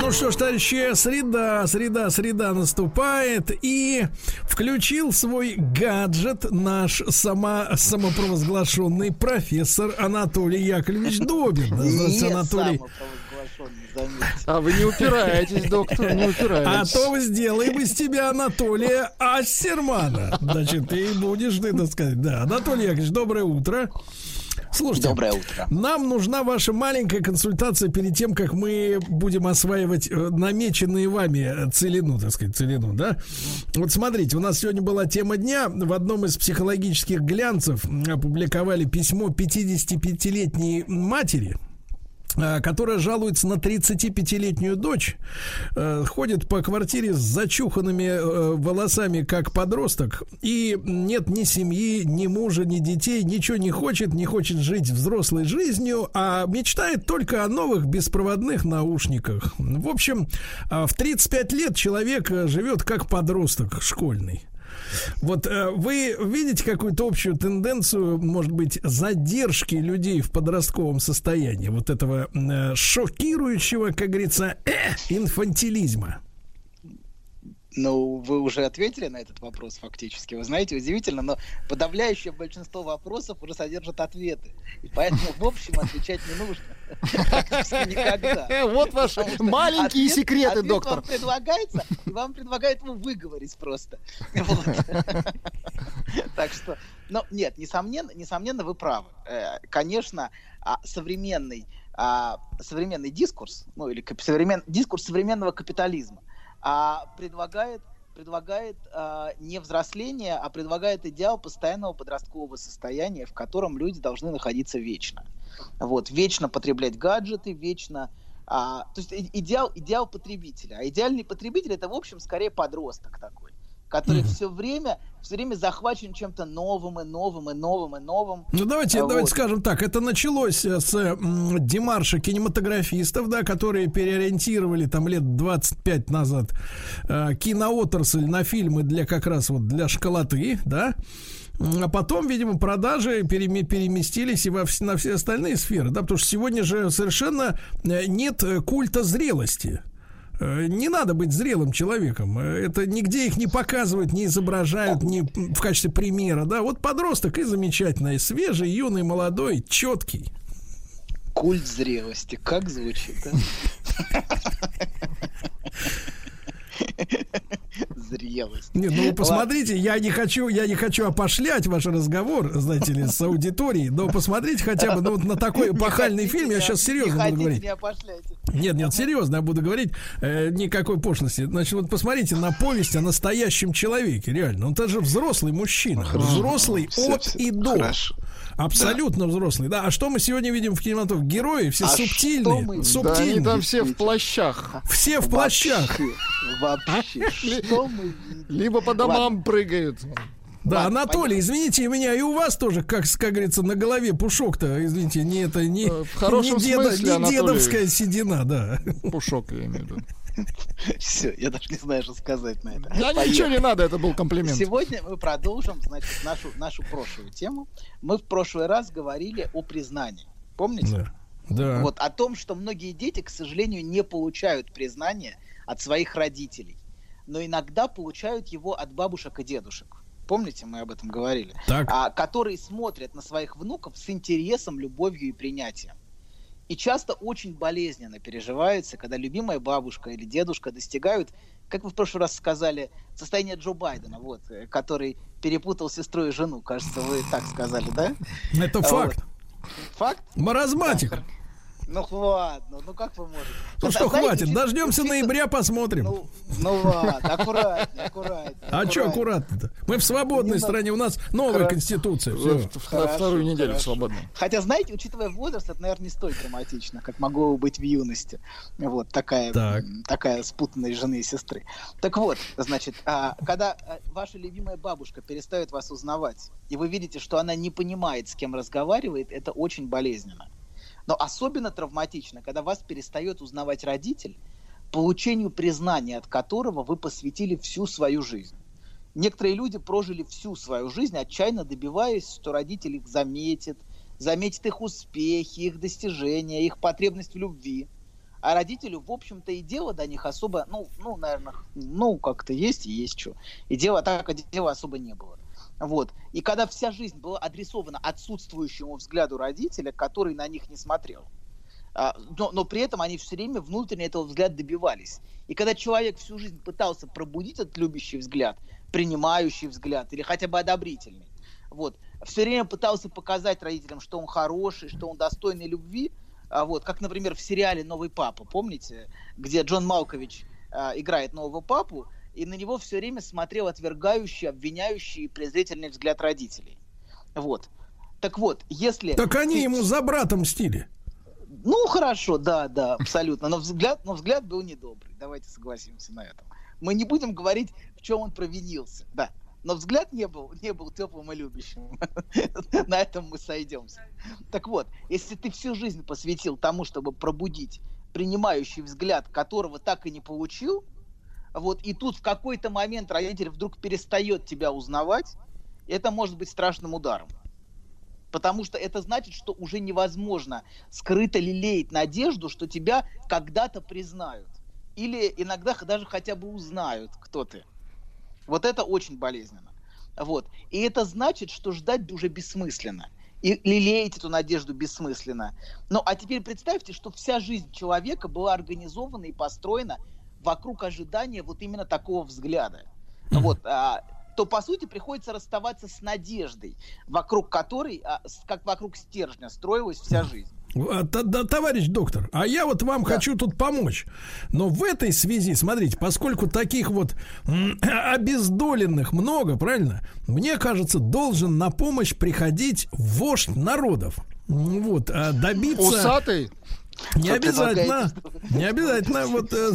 Ну что ж, товарищи, среда, среда, среда наступает. И включил свой гаджет наш само, самопровозглашенный профессор Анатолий Яковлевич Добин. Здравствуйте, Анатолий. А вы не упираетесь, доктор, не А упираетесь. то вы сделаем из тебя Анатолия Ассермана. Значит, ты будешь, ты, так сказать, да. Анатолий Яковлевич, доброе утро. Слушайте, Доброе утро. нам нужна ваша маленькая консультация перед тем, как мы будем осваивать э, намеченные вами целину, так сказать, целину, да? Вот смотрите, у нас сегодня была тема дня. В одном из психологических глянцев опубликовали письмо 55-летней матери, которая жалуется на 35-летнюю дочь, э, ходит по квартире с зачуханными э, волосами, как подросток, и нет ни семьи, ни мужа, ни детей, ничего не хочет, не хочет жить взрослой жизнью, а мечтает только о новых беспроводных наушниках. В общем, э, в 35 лет человек э, живет как подросток школьный. Вот э, вы видите какую-то общую тенденцию, может быть, задержки людей в подростковом состоянии, вот этого э, шокирующего, как говорится, э, инфантилизма? Ну, вы уже ответили на этот вопрос фактически. Вы знаете, удивительно, но подавляющее большинство вопросов уже содержат ответы. И поэтому, в общем, отвечать не нужно. Практически никогда. Вот ваши маленькие ответ- секреты, ответ доктор. вам предлагается, и вам предлагают его выговорить просто. Так что, ну, нет, несомненно, несомненно, вы правы. Э, Конечно, а, современный, а, современный дискурс, ну, или современ- дискурс современного капитализма а, предлагает предлагает а, не взросление, а предлагает идеал постоянного подросткового состояния, в котором люди должны находиться вечно. Вот, вечно потреблять гаджеты, вечно... а, то есть идеал, идеал потребителя. А идеальный потребитель это, в общем, скорее подросток такой, который Мгм. все время, все время захвачен чем-то новым и новым и новым и новым. Ну давайте, А, давайте вот. скажем так, это началось э, с м, демарша кинематографистов, да, которые переориентировали там лет 25 назад э, киноотрасль на фильмы для как раз вот для школоты, да. А потом, видимо, продажи переме- переместились и во вс- на все остальные сферы, да, потому что сегодня же совершенно э, нет э, культа зрелости. Э, Не надо быть зрелым человеком. Э, Это нигде их не показывают, не изображают не в качестве примера. Да, вот подросток и замечательный, свежий, юный, молодой, четкий. Культ зрелости. Как звучит, да? Зрелость. Не, ну посмотрите, я не хочу, я не хочу опошлять ваш разговор, знаете ли, с аудиторией, но посмотрите хотя бы ну, вот на такой эпохальный фильм, я сейчас серьезно буду говорить. Не. Нет, нет, серьезно, я буду говорить э, никакой пошлости. Значит, вот посмотрите на повесть о настоящем человеке, реально. Он даже взрослый мужчина, взрослый от и до. Абсолютно взрослый. Да, а что мы сегодня видим в кинематографе? Герои все А что субтильные, мы- субтильные. Да они там все в плащах. Все в плащах. Вообще, что мы? Либо по домам прыгают. Да, Анатолий, извините меня, и у вас тоже, как, как говорится, на голове пушок-то, извините, не это не, Э, В не, деда- смысле, не Анатолий. дедовская седина, да. Пушок, я имею в виду. Все, я даже не знаю, что сказать на это. Да Поехали. ничего не надо, это был комплимент. Сегодня мы продолжим, значит, нашу, нашу прошлую тему. Мы в прошлый раз говорили о признании. Помните? Да. Вот о том, что многие дети, к сожалению, не получают признания от своих родителей, но иногда получают его от бабушек и дедушек. Помните, мы об этом говорили? Так. А, которые смотрят на своих внуков с интересом, любовью и принятием. И часто очень болезненно переживается, когда любимая бабушка или дедушка достигают, как вы в прошлый раз сказали, состояния Джо Байдена, вот, э, который перепутал сестру и жену, кажется, вы так сказали, да? Это А, факт. вот. Факт? Маразматик. Ну ладно, ну как вы можете? Ну что, хватит, дождемся учиться- ноября, посмотрим. Ну ладно, аккуратнее, аккуратнее. а что аккуратно-то? Мы в свободной Не стране, у нас новая конституция. Вторую неделю хорошо. свободно. Хотя, знаете, учитывая возраст, это, наверное, не столь драматично, как могло бы быть в юности. Вот такая, такая спутанность жены и сестры. Так вот, значит, а, когда а, ваша любимая бабушка перестает вас узнавать, и вы видите, что она не понимает, с кем разговаривает, это очень болезненно. Но особенно травматично, когда вас перестает узнавать родитель, получению признания, от которого вы посвятили всю свою жизнь. Некоторые люди прожили всю свою жизнь, отчаянно добиваясь, что родители их заметят, заметят их успехи, их достижения, их потребность в любви. А родителю, в общем-то, и дело до них особо, ну, ну наверное, ну, как-то есть и есть что. И дела так, а дела особо не было. Вот. И когда вся жизнь была адресована отсутствующему взгляду родителя, который на них не смотрел, а, но, но при этом они все время внутренне этого взгляда добивались. И когда человек всю жизнь пытался пробудить этот любящий взгляд, принимающий взгляд или хотя бы одобрительный, вот, все время пытался показать родителям, что он хороший, что он достойный любви, а, вот, как, например, в сериале «Новый папа», помните, где Джон Малкович а, играет нового папу, и на него все время смотрел отвергающий, обвиняющий и презрительный взгляд родителей. Вот. Так вот, если... Так они ему за братом мстили. Ну, хорошо, да, да, абсолютно. Но взгляд, но взгляд был недобрый. Давайте согласимся на этом. Мы не будем говорить, в чем он провинился. Да. Но взгляд не был, не был теплым и любящим. На этом мы сойдемся. Так вот, если ты всю жизнь посвятил тому, чтобы пробудить принимающий взгляд, которого так и не получил, вот, и тут в какой-то момент родитель вдруг перестает тебя узнавать, это может быть страшным ударом. Потому что это значит, что уже невозможно скрыто лелеять надежду, что тебя когда-то признают. Или иногда даже хотя бы узнают, кто ты. Вот это очень болезненно. Вот. И это значит, что ждать уже бессмысленно. И лелеять эту надежду бессмысленно. Ну, а теперь представьте, что вся жизнь человека была организована и построена вокруг ожидания вот именно такого взгляда. Вот, а, то по сути приходится расставаться с надеждой, вокруг которой, а, с, как вокруг стержня, строилась вся жизнь. А, да, товарищ доктор, а я вот вам да. хочу тут помочь. Но в этой связи, смотрите, поскольку таких вот обездоленных много, правильно? Мне кажется, должен на помощь приходить вождь народов. Вот, а добиться... Усатый? Не обязательно, не обязательно, вот э,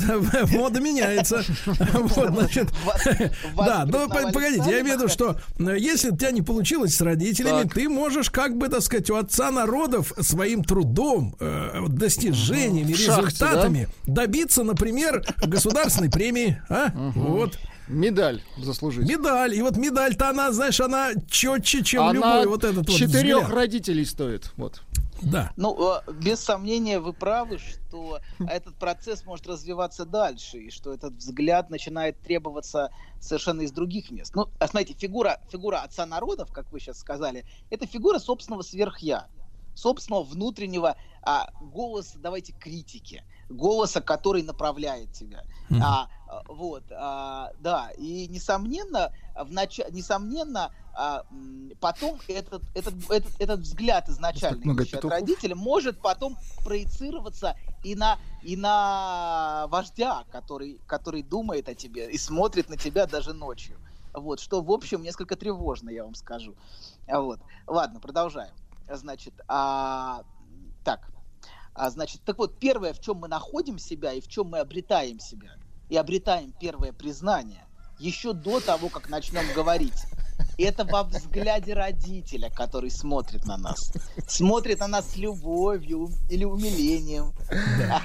мода меняется. Вот, значит, да, но погодите, я имею в виду, что э, если у тебя не получилось с родителями, ты можешь, как бы, так сказать, у отца народов своим трудом, э, достижениями, результатами добиться, например, государственной премии, а? Вот. Медаль заслужить. Медаль. И вот медаль-то она, знаешь, она четче, чем она любой вот этот вот четырех родителей стоит. Вот. Да. Ну, э, без сомнения, вы правы, что этот процесс может развиваться дальше, и что этот взгляд начинает требоваться совершенно из других мест. Ну, а знаете, фигура, фигура отца народов, как вы сейчас сказали, это фигура собственного сверхя, собственного внутреннего а, голоса, давайте, критики, голоса, который направляет тебя. Mm-hmm. А, вот, а, да, и несомненно, в нач... несомненно, а, потом этот, этот, этот, этот взгляд изначальный от родителя может потом проецироваться и на, и на вождя, который, который думает о тебе и смотрит на тебя даже ночью. Вот, что, в общем, несколько тревожно, я вам скажу. Вот. Ладно, продолжаем. Значит, а, так, а, значит, так вот, первое, в чем мы находим себя и в чем мы обретаем себя, и обретаем первое признание, еще до того, как начнем говорить, это во взгляде родителя, который смотрит на нас. Смотрит на нас с любовью или умилением. Да.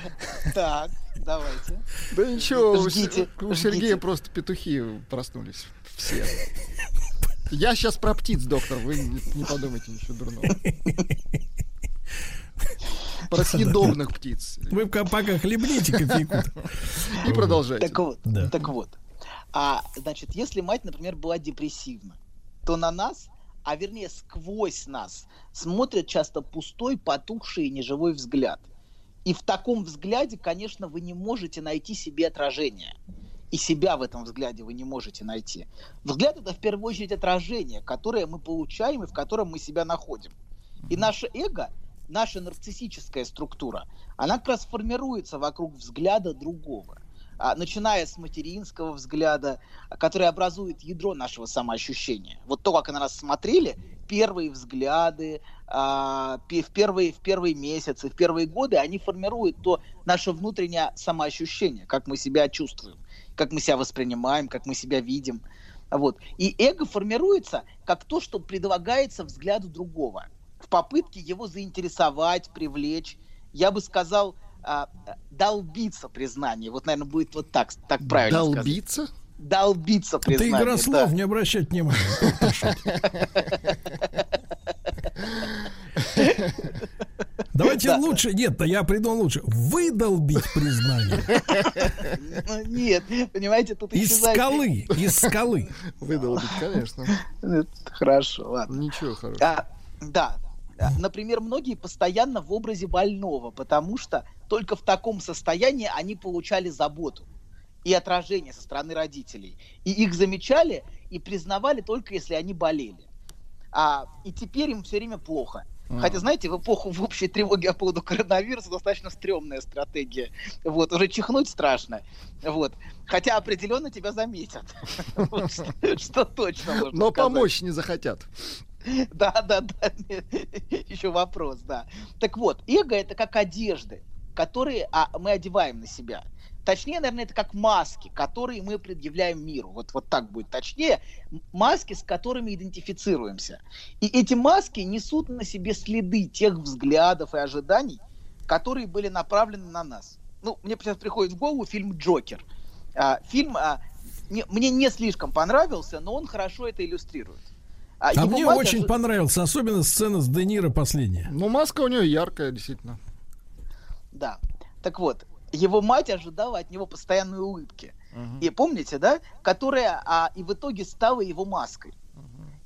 Так, давайте. Да ничего, у, у Сергея просто петухи проснулись. Все. Я сейчас про птиц, доктор, вы не подумайте ничего дурного. Про съедобных птиц. Вы пока хлебните кофейку. И продолжайте. Так вот, так вот. А, значит, если мать, например, была депрессивна, то на нас, а вернее сквозь нас, смотрит часто пустой, потухший и неживой взгляд. И в таком взгляде, конечно, вы не можете найти себе отражение. И себя в этом взгляде вы не можете найти. Взгляд это в первую очередь отражение, которое мы получаем и в котором мы себя находим. И наше эго, наша нарциссическая структура, она как раз формируется вокруг взгляда другого. А, начиная с материнского взгляда, который образует ядро нашего самоощущения. Вот то, как на нас смотрели, первые взгляды, а, в, первые, в первые месяцы, в первые годы, они формируют то наше внутреннее самоощущение, как мы себя чувствуем, как мы себя воспринимаем, как мы себя видим. Вот. И эго формируется как то, что предлагается взгляду другого, в попытке его заинтересовать, привлечь. Я бы сказал, а, долбиться признание. Вот, наверное, будет вот так, так правильно сказать. Долбиться? Долбиться Ты признание. игра да. не обращать внимания. Давайте лучше, нет, я придумал лучше. Выдолбить признание. Ну, Нет, понимаете, тут Из исчезает- скалы, из скалы. Выдолбить, конечно. Хорошо, ладно. Ничего хорошего. А, да. А, Например, многие постоянно в образе больного, потому что только в таком состоянии они получали заботу и отражение со стороны родителей. И их замечали и признавали только если они болели. А, и теперь им все время плохо. Хотя, знаете, в эпоху в общей тревоги по поводу коронавируса достаточно стрёмная стратегия. Вот, уже чихнуть страшно. Вот. Хотя определенно тебя заметят. Что точно можно Но помочь не захотят. Да, да, да. Еще вопрос, да. Так вот, эго это как одежды, которые а, мы одеваем на себя. Точнее, наверное, это как маски, которые мы предъявляем миру. Вот, вот так будет точнее. Маски, с которыми идентифицируемся. И эти маски несут на себе следы тех взглядов и ожиданий, которые были направлены на нас. Ну, мне сейчас приходит в голову фильм «Джокер». А, фильм а, не- мне не слишком понравился, но он хорошо это иллюстрирует. А его мне мать очень понравился, особенно сцена с Де Ниро последняя. Ну, маска у нее яркая, действительно. Да. Так вот, его мать ожидала от него постоянной улыбки. И помните, да? Которая а, и в итоге стала его маской.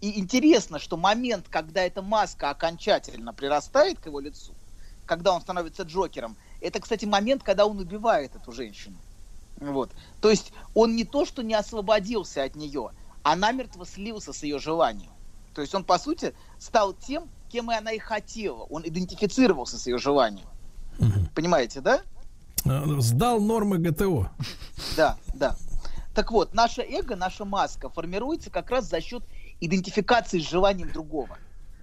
И интересно, что момент, когда эта маска окончательно прирастает к его лицу, когда он становится Джокером, это, кстати, момент, когда он убивает эту женщину. Вот. То есть он не то, что не освободился от нее, а намертво слился с ее желанием. То есть он, по сути, стал тем, кем и она и хотела. Он идентифицировался с ее желанием. Понимаете, да? Э, Сдал нормы ГТО. Да, да. Так вот, наше эго, наша маска формируется как раз за счет идентификации с желанием другого,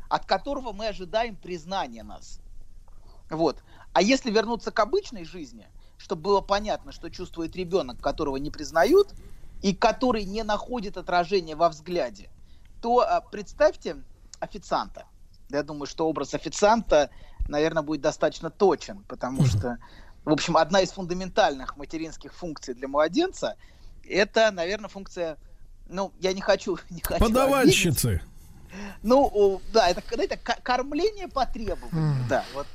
от которого мы ожидаем признания нас. Вот. А если вернуться к обычной жизни, чтобы было понятно, что чувствует ребенок, которого не признают, и который не находит отражения во взгляде, то а, представьте официанта. Я думаю, что образ официанта, наверное, будет достаточно точен, потому что, в общем, одна из фундаментальных материнских функций для младенца это, наверное, функция, ну, я не хочу, не хочу обидеть. Подавальщицы. Ну, о, да, это, это ко- кормление по требованию, да, вот,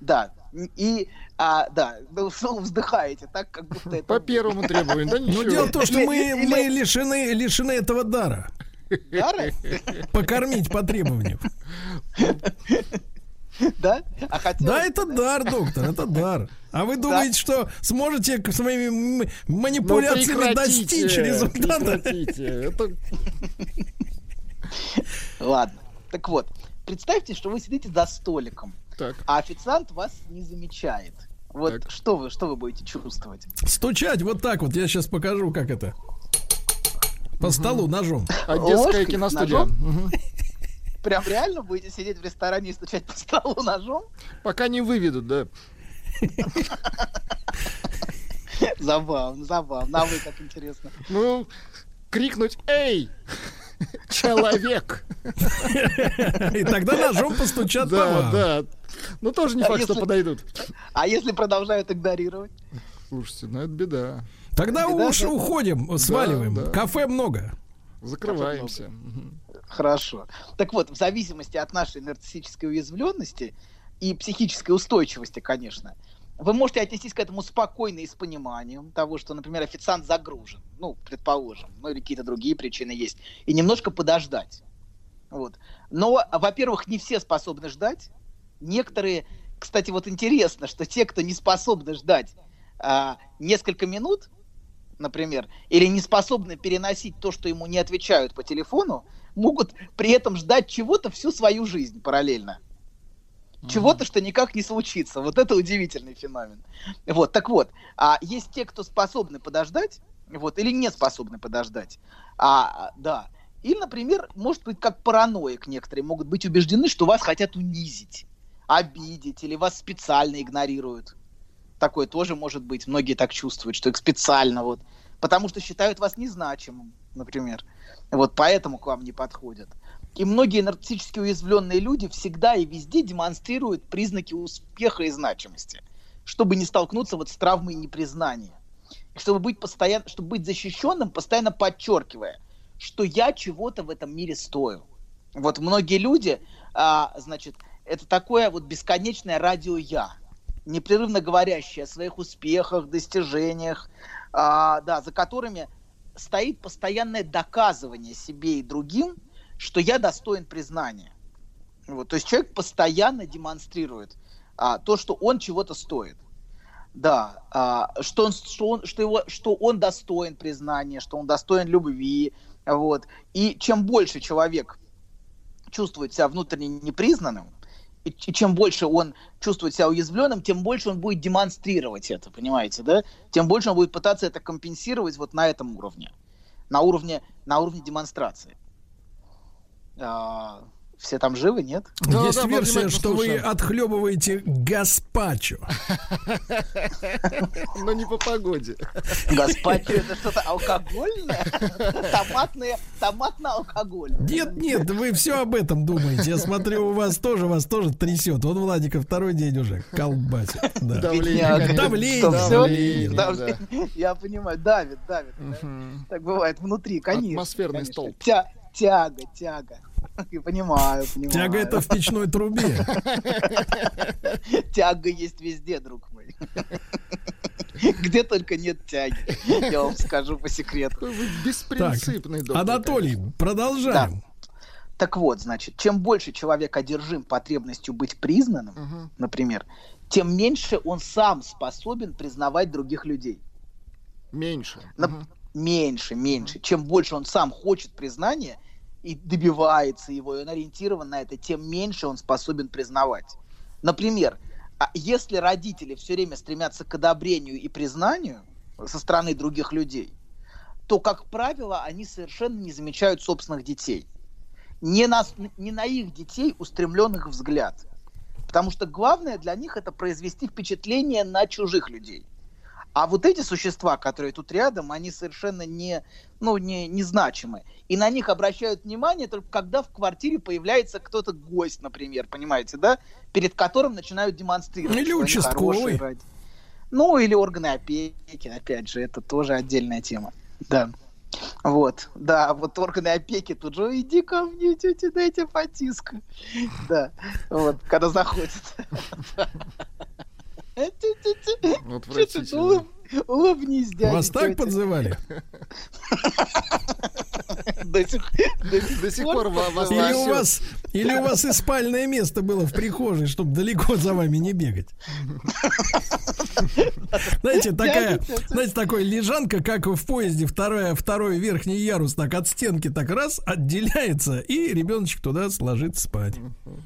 да. И, а, да, вы снова вздыхаете, так, как будто это... По первому требованию, да Ну, ничего. дело в том, что мы, мы лишены, лишены этого дара. Дара? Покормить по требованию. Да? А хотелось Да, это дар, доктор, это дар. А вы думаете, что сможете к своими манипуляциями Ну, достичь результата? Это Ладно. Так вот, представьте, что вы сидите за столиком, так. а официант вас не замечает. Вот что вы, что вы будете чувствовать? Стучать вот так вот, я сейчас покажу, как это. По столу ножом. Одесская Ложкой, киностудия. ножом? Прям реально будете сидеть в ресторане и стучать по столу ножом? Пока не выведут, да. Забавно, забавно. А вы как интересно. Ну, крикнуть «Эй! Человек!» И тогда ножом постучат по Да, да. Ну, тоже не А факт, что подойдут. А если продолжают игнорировать? Слушайте, ну это беда. Тогда Беда, уж да? уходим, сваливаем. да. Кафе много. Закрываемся. Хорошо. Так вот, в зависимости от нашей нарциссической уязвленности и психической устойчивости, конечно, вы можете отнестись к этому спокойно и с пониманием того, что, например, официант загружен, ну, предположим, ну или какие-то другие причины есть, и немножко подождать. Вот. Но, во-первых, не все способны ждать. Некоторые, кстати, вот интересно, что те, кто не способны ждать а, несколько минут, например, или не способны переносить то, что ему не отвечают по телефону, могут при этом ждать чего-то всю свою жизнь параллельно. Чего-то, что никак не случится. Вот это удивительный феномен. Вот, так вот, а есть те, кто способны подождать, вот, или не способны подождать. А, да. Или, например, может быть, как параноик некоторые могут быть убеждены, что вас хотят унизить, обидеть, или вас специально игнорируют. Такое тоже может быть. Многие так чувствуют, что их специально вот. Потому что считают вас незначимым, например. Вот поэтому к вам не подходят. И многие нарциссически уязвленные люди всегда и везде демонстрируют признаки успеха и значимости. чтобы не столкнуться вот с травмой непризнания. И чтобы быть постоянно, чтобы быть защищенным, постоянно подчеркивая, что я чего-то в этом мире стою. Вот многие люди, а, значит, это такое вот бесконечное радио я, непрерывно говорящее о своих успехах, достижениях, а, да, за которыми стоит постоянное доказывание себе и другим, что я достоин признания. Вот, то есть человек постоянно демонстрирует а, то, что он чего-то стоит. Да, а, что, он, что, он, что, его, что он достоин признания, что он достоин любви. Вот. И чем больше человек чувствует себя внутренне непризнанным, чем больше он чувствует себя уязвленным, тем больше он будет демонстрировать это, понимаете, да? Тем больше он будет пытаться это компенсировать вот на этом уровне, на уровне, на уровне демонстрации. Все там живы, нет? Есть версия, что вы отхлебываете гаспачо. Но не по погоде. Гаспачо это что-то алкогольное? Томатное, томатно-алкоголь. Нет, нет, вы все об этом думаете. Я смотрю, у вас тоже, вас тоже трясет. Вот Владика второй день уже колбасит. Да. Давление. Давление. Давление, Давление. Я понимаю, давит, давит. да. Так бывает внутри, конечно. Атмосферный конечно. столб. Тя- Тяга, тяга. Понимаю, понимаю. Тяга это в печной трубе. Тяга есть везде, друг мой. Где только нет тяги. Я вам скажу по секрету. Вы беспринципный доктор. Анатолий, продолжаем. Так вот, значит, чем больше человек одержим потребностью быть признанным, Мгм. например, тем меньше он сам способен признавать других людей. Меньше. Нап- Меньше, меньше. Чем больше он сам хочет признания и добивается его, и он ориентирован на это, тем меньше он способен признавать. Например, а если родители все время стремятся к одобрению и признанию со стороны других людей, то, как правило, они совершенно не замечают собственных детей. Не на, не на их детей устремленных взгляд. Потому что главное для них это произвести впечатление на чужих людей. А вот эти существа, которые тут рядом, они совершенно не, ну, не, незначимы. И на них обращают внимание только когда в квартире появляется кто-то гость, например, понимаете, да? Перед которым начинают демонстрировать. Или участковый. хорошие Ну, или органы опеки, опять же, это тоже отдельная тема. Да. Вот, да, вот органы опеки тут же, «Ой, иди ко мне, тетя, дайте потиску. Да, вот, когда заходит. Отвратительно. Улыб- Улыбнись, дядя. Вас так подзывали? До сих, До сих пор ва- вас Или у вас, или у вас и спальное место было в прихожей, чтобы далеко за вами не бегать. Знаете, такая, знаете, такой лежанка, как в поезде, второй, второй верхний ярус, так от стенки так раз отделяется, и ребеночек туда сложит спать.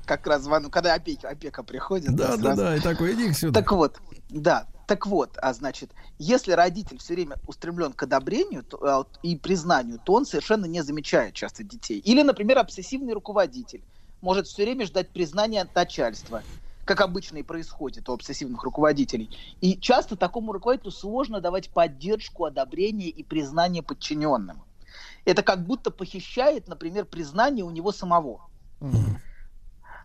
Как раз когда опека, опека приходит. Да, да, да, и такой, иди сюда. Так вот, да, так вот, а значит, если родитель все время устремлен к одобрению то, а, и признанию, то он совершенно не замечает часто детей. Или, например, обсессивный руководитель может все время ждать признания от начальства, как обычно и происходит у обсессивных руководителей. И часто такому руководителю сложно давать поддержку, одобрение и признание подчиненным. Это как будто похищает, например, признание у него самого.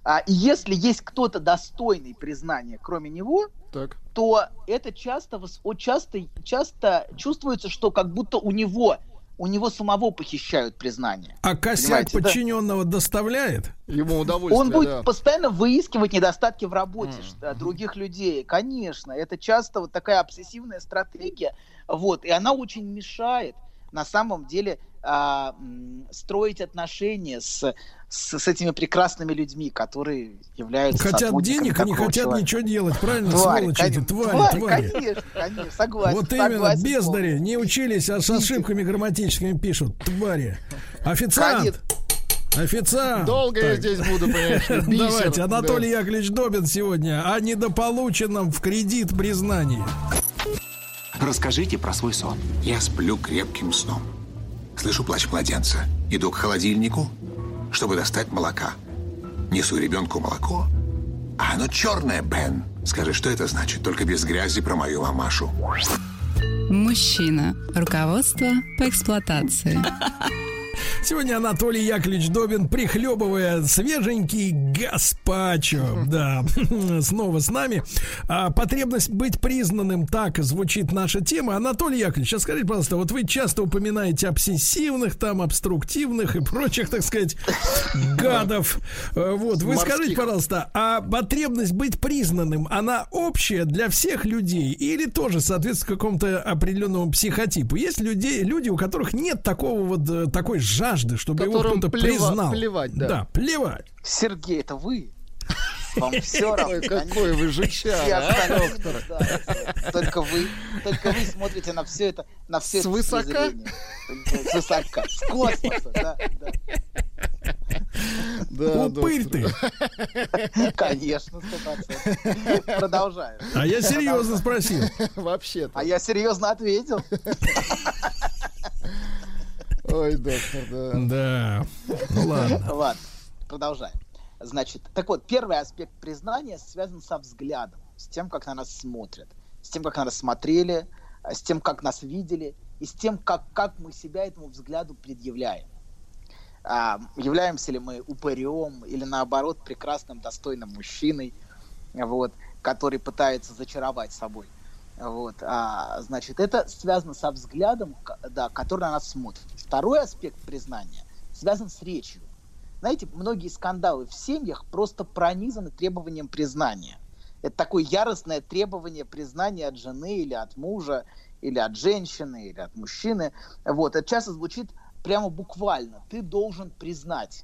А, и если есть кто-то достойный признания, кроме него, Так. то это часто, часто, часто чувствуется, что как будто у него, у него самого похищают признание. А косяк Понимаете, да? подчиненного доставляет? Ему удовольствие, Он будет да. постоянно выискивать недостатки в работе что- других людей. Конечно, это часто вот такая обсессивная стратегия, вот, и она очень мешает на самом деле а, строить отношения с, с, с этими прекрасными людьми, которые являются Хотят денег и не хотят человека. ничего делать, правильно? Твари, Сволочи эти, конечно, твари, твари, твари. Конечно, конечно, согласен. Вот именно, согласен бездари, не учились, а с ошибками грамматическими пишут. Твари. Официант! Официант! Долго я здесь буду, понимаешь, бисер. Давайте, Анатолий Да. Яковлевич Добин сегодня о недополученном в кредит признании. Расскажите про свой сон. Я сплю крепким сном. Слышу плач младенца. Иду к холодильнику, чтобы достать молока. Несу ребенку молоко, а оно черное, Бен. Скажи, что это значит? Только без грязи про мою мамашу. Мужчина. Руководство по эксплуатации. Сегодня Анатолий Яковлевич Добин, прихлебывая свеженький гаспачо, да, снова с нами. А, потребность быть признанным, так звучит наша тема. Анатолий Яковлевич, а скажите, пожалуйста, вот вы часто упоминаете обсессивных, там, обструктивных и прочих, так сказать, гадов. Э, Вот, вы Морских. скажите, пожалуйста, а потребность быть признанным, она общая для всех людей или тоже соответствует какому-то определенному психотипу? Есть людей, люди, у которых нет такого вот э, такой жажды, чтобы его кто-то плева- признал. плевать, да. плевать. Сергей, это вы? Вам все равно. Ой, какой вы жучара, Все а, да, Только вы, только вы смотрите на все это, на все с презрением. С высока, с космоса, да, да. Да, Упырь ты. Конечно. Продолжаем. А я серьезно спросил. Вообще-то. А я серьезно ответил. Ой, доктор, да. Да. Ну ладно. Ладно, продолжаем. Значит, так вот, первый аспект признания связан со взглядом, с тем, как на нас смотрят, с тем, как на нас смотрели, с тем, как нас видели, и с тем, как, как мы себя этому взгляду предъявляем. А, являемся ли мы упырем или наоборот прекрасным, достойным мужчиной, вот, который пытается зачаровать собой. Вот, а, значит, это связано со взглядом, да, который на нас смотрит. Второй аспект признания связан с речью. Знаете, многие скандалы в семьях просто пронизаны требованием признания. Это такое яростное требование признания от жены или от мужа, или от женщины, или от мужчины. Вот. Это часто звучит прямо буквально. Ты должен признать.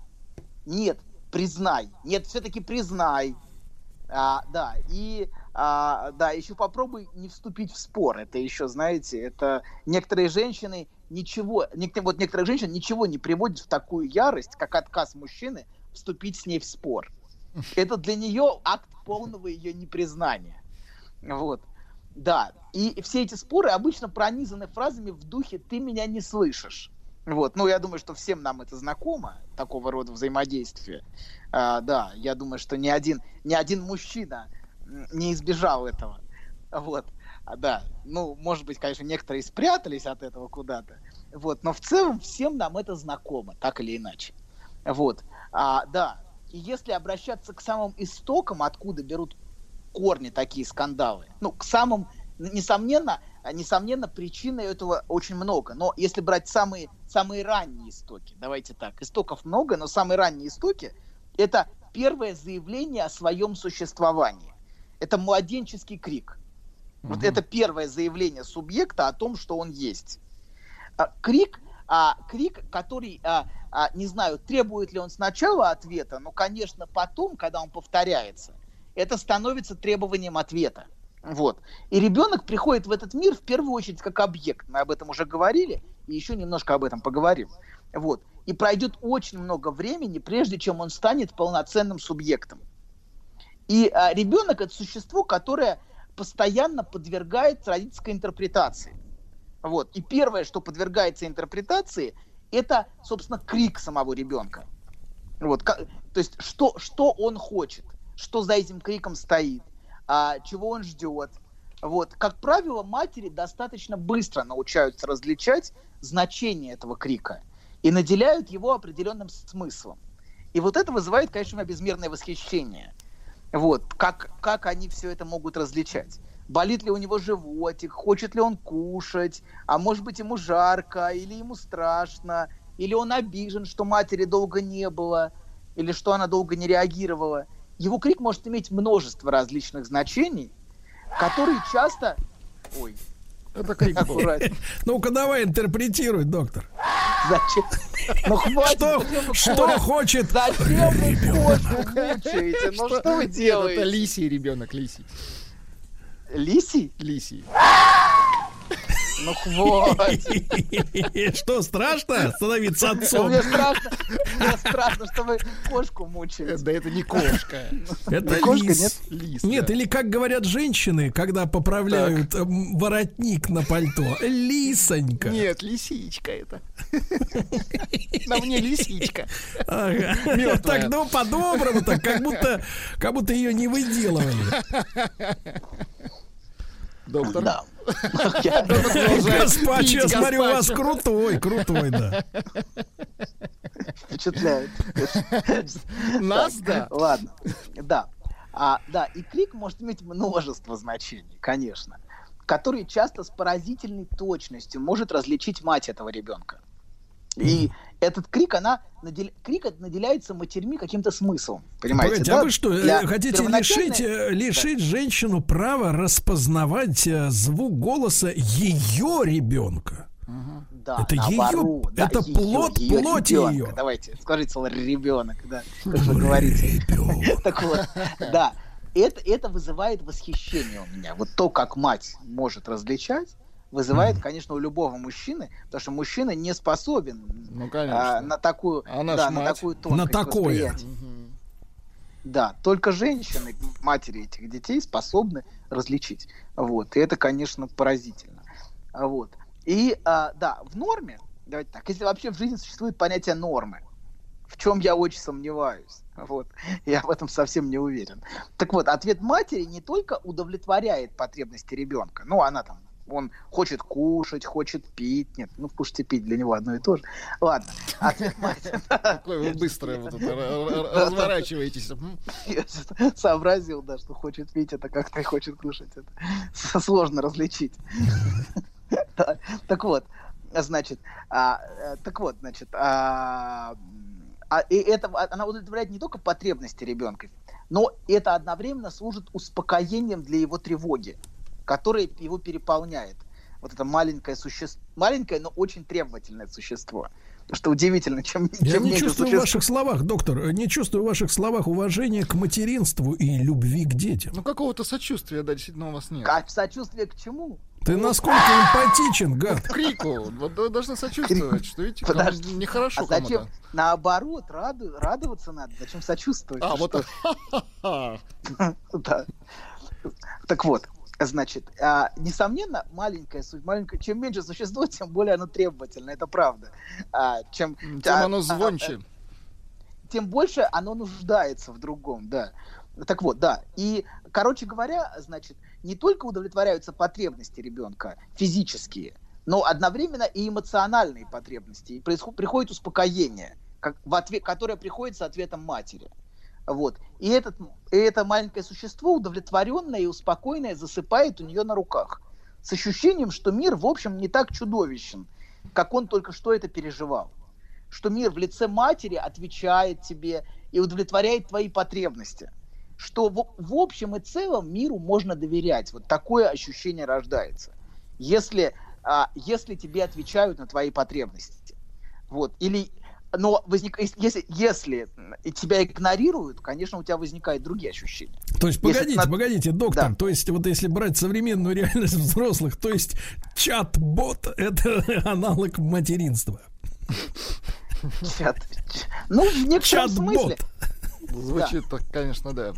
Нет, признай. Нет, все-таки признай. А, да, и а, да, еще попробуй не вступить в спор. Это еще, знаете, это некоторые женщины ничего, нек- вот некоторые женщины ничего не приводят в такую ярость, как отказ мужчины вступить с ней в спор. Это для нее акт полного ее непризнания. Вот. Да. И все эти споры обычно пронизаны фразами в духе «ты меня не слышишь». Вот. Ну, я думаю, что всем нам это знакомо, такого рода взаимодействие. А, да, я думаю, что ни один, ни один мужчина не избежал этого. Вот. А, да. Ну, может быть, конечно, некоторые спрятались от этого куда-то. Вот. Но в целом всем нам это знакомо, так или иначе. Вот. А, да. И если обращаться к самым истокам, откуда берут корни такие скандалы, ну, к самым, несомненно, несомненно, причины этого очень много. Но если брать самые, самые ранние истоки, давайте так, истоков много, но самые ранние истоки – это первое заявление о своем существовании. Это младенческий крик. Вот это первое заявление субъекта о том, что он есть. А, крик, а, крик, который, а, а, не знаю, требует ли он сначала ответа, но, конечно, потом, когда он повторяется, это становится требованием ответа. Вот. И ребенок приходит в этот мир в первую очередь как объект. Мы об этом уже говорили, и еще немножко об этом поговорим. Вот. И пройдет очень много времени, прежде чем он станет полноценным субъектом. И а, ребенок это существо, которое постоянно подвергается родительской интерпретации. Вот. И первое, что подвергается интерпретации, это, собственно, крик самого ребенка. Вот. ка- То есть, что, что он хочет, что за этим криком стоит, а, чего он ждет. Вот. Как правило, матери достаточно быстро научаются различать значение этого крика и наделяют его определенным смыслом. И вот это вызывает, конечно, безмерное восхищение. Вот, как, как они все это могут различать. Болит ли у него животик, хочет ли он кушать, а может быть ему жарко, или ему страшно, или он обижен, что матери долго не было, или что она долго не реагировала. Его крик может иметь множество различных значений, которые часто... Ой, Это крик был. Ну-ка давай интерпретируй, доктор. Зачем? Ну хватит. Что, что хочет Зачем вы мучаете? Ну что вы делаете? это лисий ребенок, лисий. Лисий? Лисий. Ну хватит. Что, страшно становиться отцом? Мне страшно, мне страшно, что вы кошку мучаете. Да это не кошка. Это кошка, лис. нет? Лис. Нет, да. или как говорят женщины, когда поправляют эм, воротник на пальто. Лисонька. Нет, лисичка это. На мне лисичка. Так, ну, по-доброму, так, как будто, как будто ее не выделывали. Доктор. Да. Гаспачо, я смотрю, у вас крутой, крутой, да. Впечатляет. Нас, да. Ладно, да. А, да, и крик может иметь множество значений, конечно, которые часто с поразительной точностью может различить мать этого ребенка. И этот крик, она надел- крик наделяется матерьми каким-то смыслом, понимаете? Погодите, да? а вы что, э, Для хотите первоначальной- лишить, э, лишить женщину права распознавать э, звук голоса ее ребенка? Да, Это наоборот, да, это её- плод её плоти ребёнка. её. Давайте, скажите слово ребенок, да, как вы говорите. Так вот, да, это, это вызывает восхищение у меня. Вот то, как мать может различать, вызывает, конечно, у любого мужчины, потому что мужчина не способен Ну, конечно. а, на такую, Она ж да, на такую На тонкость такое. восприятия. Да, только женщины, матери этих детей, способны различить. Вот. И это, конечно, поразительно. А Вот. И а, да, в норме, давайте так, если вообще в жизни существует понятие нормы, в чем я очень сомневаюсь. Вот. Я в этом совсем не уверен. Так вот, ответ матери не только удовлетворяет потребности ребенка, ну, она там, он хочет кушать, хочет пить, нет, ну, кушать и пить для него одно и то же. Ладно. Какой вы быстро разворачиваетесь. Сообразил, да, что хочет пить, это как-то и хочет кушать. Это сложно различить. Так вот, значит, а, э, так вот, значит, а, а, и это, она удовлетворяет не только потребности ребенка, но это одновременно служит успокоением для его тревоги, которая его переполняет. Вот это маленькое существо, маленькое, но очень требовательное существо. Потому что удивительно, чем, Я чем не чувствую в существо- ваших словах, доктор, не чувствую в ваших словах уважения к материнству и любви к детям. Ну, какого-то сочувствия, да, действительно, у вас нет. А сочувствие к чему? Ты насколько эмпатичен, гад? Крику. Вот вы должны сочувствовать, что видите, Подожди. нехорошо А зачем? кому-то. Наоборот, раду- радоваться надо. Зачем сочувствовать? А, вот так. Да. Так вот, значит, а, несомненно, маленькое суть, маленькое, чем меньше существо, тем более оно требовательно, это правда. А, чем, Тем а, оно а, звонче. тем больше оно нуждается в другом, да. Так вот, да. И, короче говоря, значит, не только удовлетворяются потребности ребенка физические, но одновременно и эмоциональные потребности. И происход- приходит успокоение, как, в ответ, которое приходит с ответом матери. Вот. И, этот, и это маленькое существо, удовлетворенное и успокоенное, засыпает у нее на руках. С ощущением, что мир, в общем, не так чудовищен, как он только что это переживал. Что мир в лице матери отвечает тебе и удовлетворяет твои потребности. Что в, в общем и целом миру можно доверять. Вот такое ощущение рождается. Если, а, если тебе отвечают на твои потребности. Вот. Или но возник, если, если тебя игнорируют, конечно, у тебя возникают другие ощущения. То есть, Если погодите, на- погодите, доктор, то есть, вот если брать современную реальность взрослых, то есть, чат-бот — это аналог материнства. Чат. Ну, в некотором Чат-бот. смысле. Звучит так, конечно, да.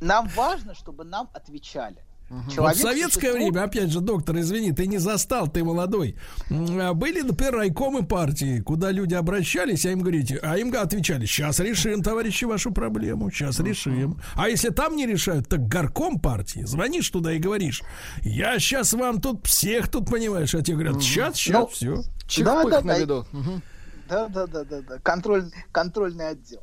Нам важно, чтобы нам отвечали. Вот Человек в советское существо- время, опять же, доктор, извини, ты не застал, ты молодой. А Были, например, райкомы партии, куда люди обращались, а им говорите, а им отвечали, сейчас решим, товарищи, вашу проблему, сейчас решим. А если там не решают, так горком партии, звонишь туда и говоришь, я сейчас вам тут всех тут, понимаешь, а тебе говорят, сейчас, сейчас, Ну, все. Да, да, да. виду. Да, да, да, да, да. Контроль, контрольный отдел.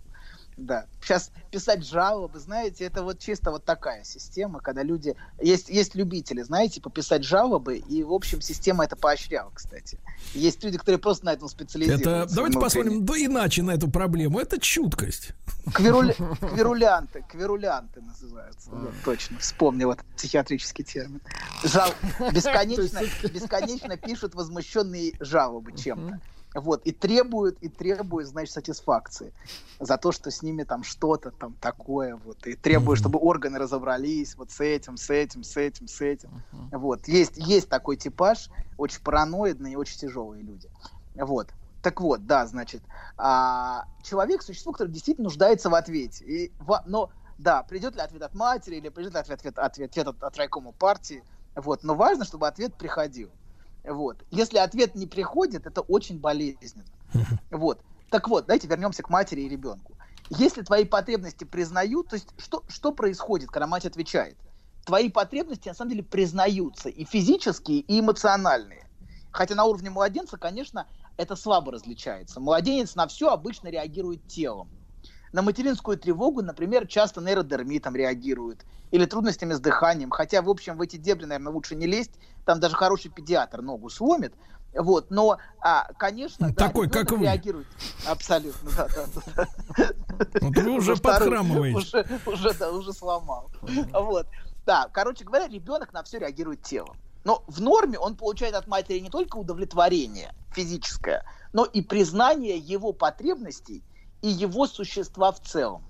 Да. Сейчас писать жалобы, знаете, это вот чисто вот такая система, когда люди... Есть, есть любители, знаете, пописать жалобы, и, в общем, система это поощряла, кстати. Есть люди, которые просто на этом специализируются. Это, давайте внутренне. посмотрим да, иначе на эту проблему. Это чуткость. Квируля- Квирулянты, квирулянты называются. Да, точно, вспомнил этот психиатрический термин. Жал... Бесконечно, бесконечно пишут возмущенные жалобы чем-то. Вот, и требуют, и требуют, значит, сатисфакции за то, что с ними там что-то там такое, вот, и требуют, чтобы органы разобрались вот с этим, с этим, с этим, с этим. Вот, есть, есть такой типаж, очень параноидные и очень тяжелые люди. Вот. Так вот, да, значит, а, человек существо, которое действительно нуждается в ответе. И, во- но, да, придет ли ответ от матери или придет ли ответ, ответ, ответ от, от райкома партии, вот, но важно, чтобы ответ приходил. Вот. Если ответ не приходит, это очень болезненно. Вот. Так вот, давайте вернемся к матери и ребенку. Если твои потребности признают, то есть что, что происходит, когда мать отвечает? Твои потребности на самом деле признаются и физические, и эмоциональные. Хотя на уровне младенца, конечно, это слабо различается. Младенец на все обычно реагирует телом. На материнскую тревогу, например, часто нейродермитом реагирует или трудностями с дыханием. Хотя, в общем, в эти дебри, наверное, лучше не лезть. Там даже хороший педиатр ногу сломит. Вот, но, а, конечно, да, Такой, как вы. реагирует. Абсолютно, да, да, да. Вот вы уже подхрамываете. Уже, уже, да, уже сломал. Вот. Да, короче говоря, ребенок на все реагирует телом. Но в норме он получает от матери не только удовлетворение физическое, но и признание его потребностей и его существа в целом.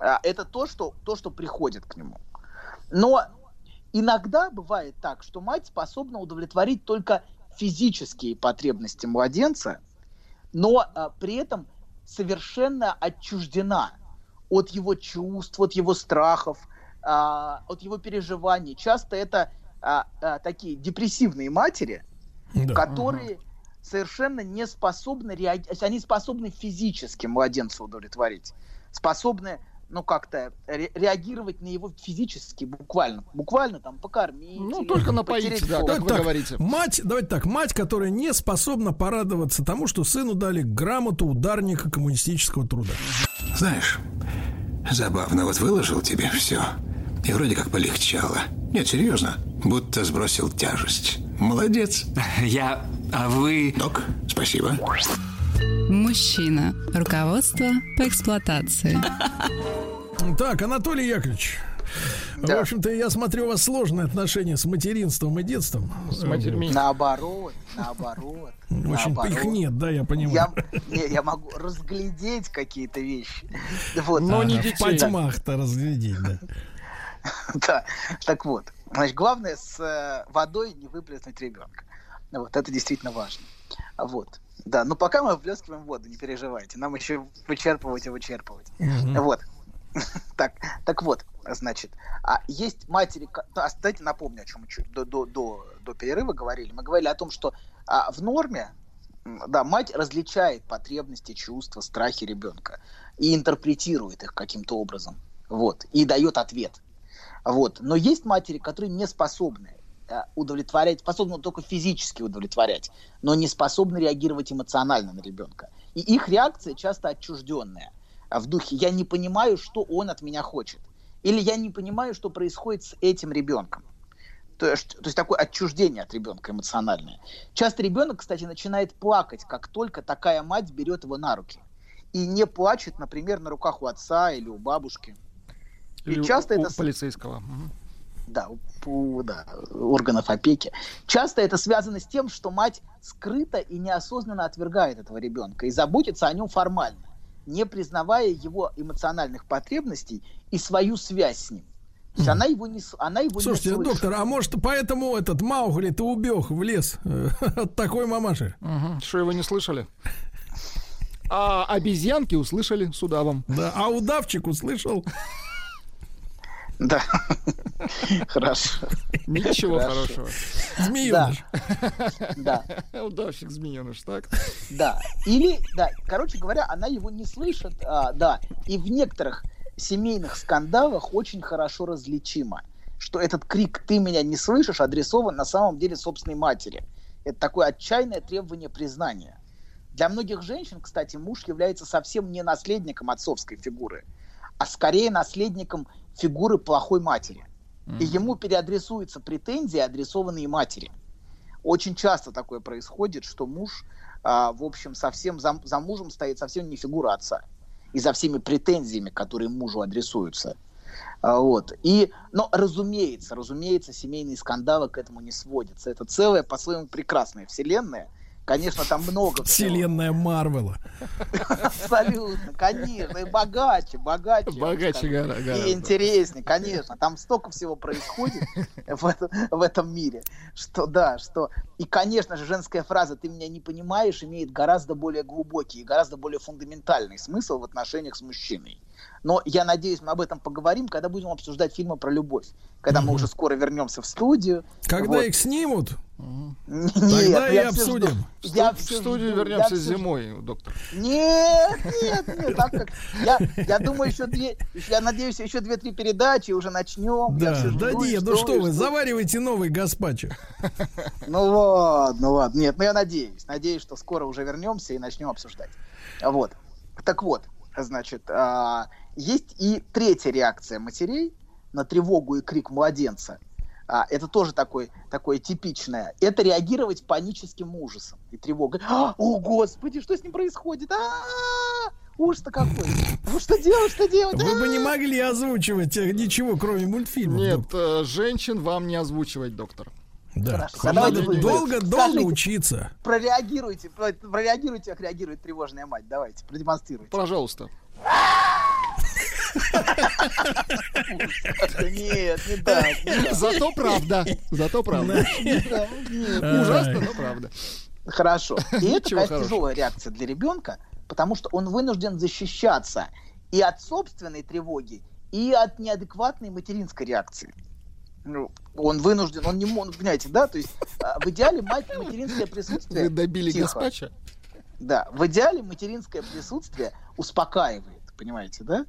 А, Это то, что, то, что приходит к нему. Но иногда бывает так, что мать способна удовлетворить только физические потребности младенца, но а, при этом совершенно отчуждена от его чувств, от его страхов, а, от его переживаний. Часто это а, а, такие депрессивные матери, Да. которые совершенно не способны реагировать, они способны физически младенца удовлетворить, способны ну как-то ре- реагировать на его физически, буквально, буквально там покормить, Ну, или только напоить, потереть да, как вы Так, говорите. Мать, давайте так, мать, которая не способна порадоваться тому, что сыну дали грамоту ударника коммунистического труда. Знаешь, забавно, вот выложил тебе все, и вроде как полегчало. Нет, серьезно, будто сбросил тяжесть. Молодец. Я... А вы... Док, спасибо. Мужчина. Руководство по эксплуатации. Так, Анатолий Яковлевич. В общем-то, я смотрю, у вас сложные отношения с материнством и детством. С матерьми. Наоборот, наоборот. В общем, наоборот. их нет, да, я понимаю. Я, не, я могу разглядеть какие-то вещи. Вот. Ага, В потьмах-то разглядеть, да. Да, так вот. Значит, главное с э, водой не выплеснуть ребенка. Вот, это действительно важно. Вот. Да, но пока мы вплескиваем воду, не переживайте. Нам еще вычерпывать и вычерпывать. Мгм. Вот. Так, так вот, значит, а есть матери, ко- а, давайте напомню, о чем мы чуть до, до, до, до перерыва говорили. Мы говорили о том, что а, в норме, да, мать различает потребности, чувства, страхи ребенка и интерпретирует их каким-то образом, вот, и дает ответ, вот. Но есть матери, которые не способны э, удовлетворять, способны только физически удовлетворять, но не способны реагировать эмоционально на ребенка. И их реакция часто отчужденная а в духе «я не понимаю, что он от меня хочет». Или «я не понимаю, что происходит с этим ребенком». То есть, то есть такое отчуждение от ребенка эмоциональное. Часто ребенок, кстати, начинает плакать, как только такая мать берет его на руки. И не плачет, например, на руках у отца или у бабушки. И Или часто у- это... у полицейского. Да, у- да, органов опеки. Часто это связано с тем, что мать скрыто и неосознанно отвергает этого ребенка и заботится о нем формально, не признавая его эмоциональных потребностей и свою связь с ним. То есть она его не, она его Слушайте, не слышит. доктор, а может поэтому этот Маугли-то убег в лес э, от такой мамаши? Что, его не слышали? А обезьянки услышали с удавом. Да, а удавчик услышал. Да. Хорошо. Ничего хорошего. Змееныш. Да. Удавщик змееныш, так? Да. Или, да, короче говоря, она его не слышит, а, да. И в некоторых семейных скандалах очень хорошо различимо, что этот крик «ты меня не слышишь» адресован на самом деле собственной матери. Это такое отчаянное требование признания. Для многих женщин, кстати, муж является совсем не наследником отцовской фигуры, а скорее наследником фигуры плохой матери. И ему переадресуются претензии, адресованные матери. Очень часто такое происходит, что муж, а, в общем, совсем за, за мужем стоит совсем не фигура отца. И за всеми претензиями, которые мужу адресуются. А, Вот. И, но, разумеется, разумеется, семейные скандалы к этому не сводятся. Это целая, по-своему, прекрасная вселенная. Конечно, там много всего. Вселенная Марвела. Абсолютно, конечно. И богаче, богаче. Богаче гора- гораздо. И интереснее, конечно. Там столько всего происходит в, в этом мире, что да, что... И, конечно же, женская фраза «ты меня не понимаешь» имеет гораздо более глубокий и гораздо более фундаментальный смысл в отношениях с мужчиной. Но я надеюсь, мы об этом поговорим, когда будем обсуждать фильмы про любовь. Когда мы уже скоро вернемся в студию. Когда Вот. их снимут, Нет, Тогда и я жду. обсудим. Я В студию жду, вернемся я всё жду. зимой, доктор. Нет, нет, нет, так как я, я думаю, еще две, я надеюсь, еще две-три передачи и уже начнем. Да, да жду, и нет, ну что и вы, жду. заваривайте новый гаспачо. Ну ладно, ладно. Нет, ну я надеюсь. Надеюсь, что скоро уже вернемся и начнем обсуждать. Вот. Так вот, значит, а, есть и третья реакция матерей на тревогу и крик младенца. А, это тоже такое, такое типичное. Это реагировать паническим ужасом и тревогой. «А, О, Господи, что с ним происходит? А, Ужас-то какой. Ну что делать, что делать? Вы бы не могли озвучивать э, ничего, кроме мультфильмов. Нет, э, женщин вам не озвучивать, доктор. Да. Хорошо, Надо долго, долго скажите. учиться. Прореагируйте, про- прореагируйте, как реагирует тревожная мать. Давайте, продемонстрируйте. Пожалуйста. Нет, не так. Зато правда. Зато правда. Ужасно, но правда. Хорошо. И это, хорошего. тяжелая реакция для ребенка, потому что он вынужден защищаться и от собственной тревоги, и от неадекватной материнской реакции. Ну, он вынужден, он не может, понимаете, да? То есть а, в идеале мать материнское присутствие... Вы добили Тихо. гаспача? Да, в идеале материнское присутствие успокаивает, понимаете, да?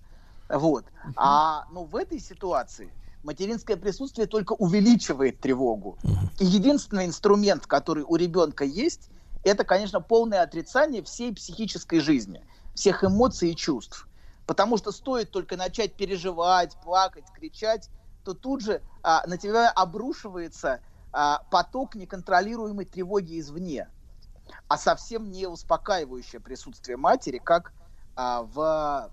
Вот. А, ну, в этой ситуации материнское присутствие только увеличивает тревогу. И единственный инструмент, который у ребенка есть, это, конечно, полное отрицание всей психической жизни, всех эмоций и чувств. Потому что стоит только начать переживать, плакать, кричать, то тут же а, на тебя обрушивается а, поток неконтролируемой тревоги извне а совсем не успокаивающее присутствие матери, как а, в,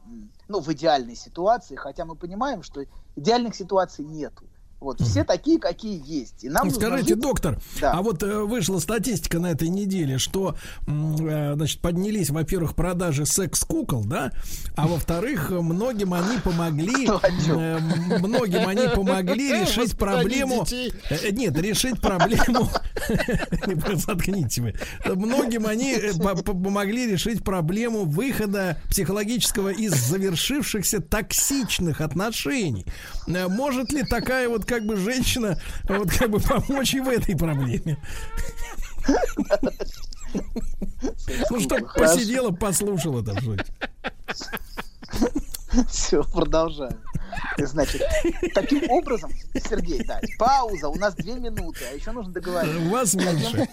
ну, в идеальной ситуации, хотя мы понимаем, что идеальных ситуаций нету. Вот, все такие, какие есть. И нам Скажите, жить- доктор, Да. а вот э, вышла статистика на этой неделе, что э, значит, поднялись, во-первых, продажи секс-кукол, да, а во-вторых, э, многим они помогли, э, многим они помогли решить проблему, детей. э, нет, решить проблему, заткните вы, многим они э, по- по- помогли решить проблему выхода психологического из завершившихся токсичных отношений. Э, Может ли такая вот как бы женщина вот как бы помочь и в этой проблеме? Ну, Хорошо. посидела, послушала там что-нибудь. Все, продолжаем. Значит, таким образом, Сергей, да, пауза, у нас две минуты, а еще нужно договорить. У вас меньше.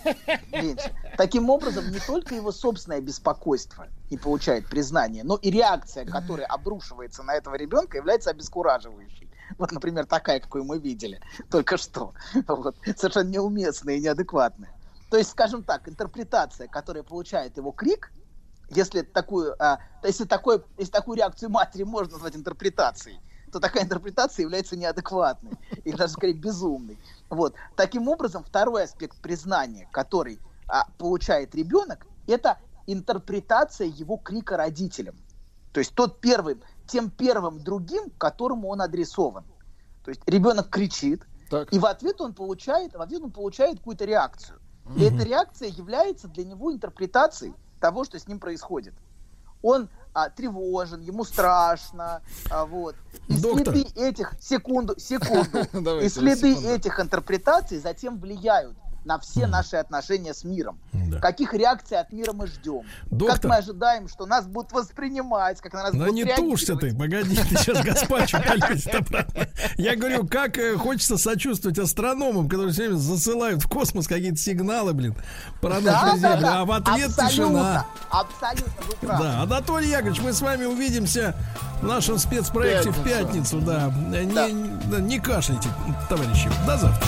меньше. Таким образом, не только его собственное беспокойство не получает признания, но и реакция, которая обрушивается на этого ребенка, является обескураживающей. Вот, например, такая, какую мы видели только что. Вот. Совершенно неуместная и неадекватная. То есть, скажем так, интерпретация, которая получает его крик, если такую, а, если, такой, если такую реакцию матери можно назвать интерпретацией, то такая интерпретация является неадекватной или даже скорее безумной. Вот. Таким образом, второй аспект признания, который а, получает ребенок, это интерпретация его крика родителям. То есть тот первым, тем первым другим, которому он адресован. То есть ребенок кричит, и в ответ он получает, в ответ он получает какую-то реакцию. И эта реакция является для него интерпретацией того, что с ним происходит. Он а, тревожен, ему страшно, а, вот. И Доктор. следы этих секунду, секунду, и следы этих интерпретаций затем влияют на все наши отношения с миром. Каких реакций от мира мы ждем? Как Доктор. мы ожидаем, что нас будут воспринимать, как на нас Да будут не тушься ты, погоди, ты сейчас гаспачо полезет обратно. Я говорю, как э, хочется сочувствовать астрономам, которые все время засылают в космос какие-то сигналы, блин, про Да, нашу да, Землю, да. а в ответ тишина. Абсолютно. Да, Анатолий Яковлевич, мы с вами увидимся в нашем спецпроекте в пятницу, да. Да, не кашляйте, товарищи. До завтра.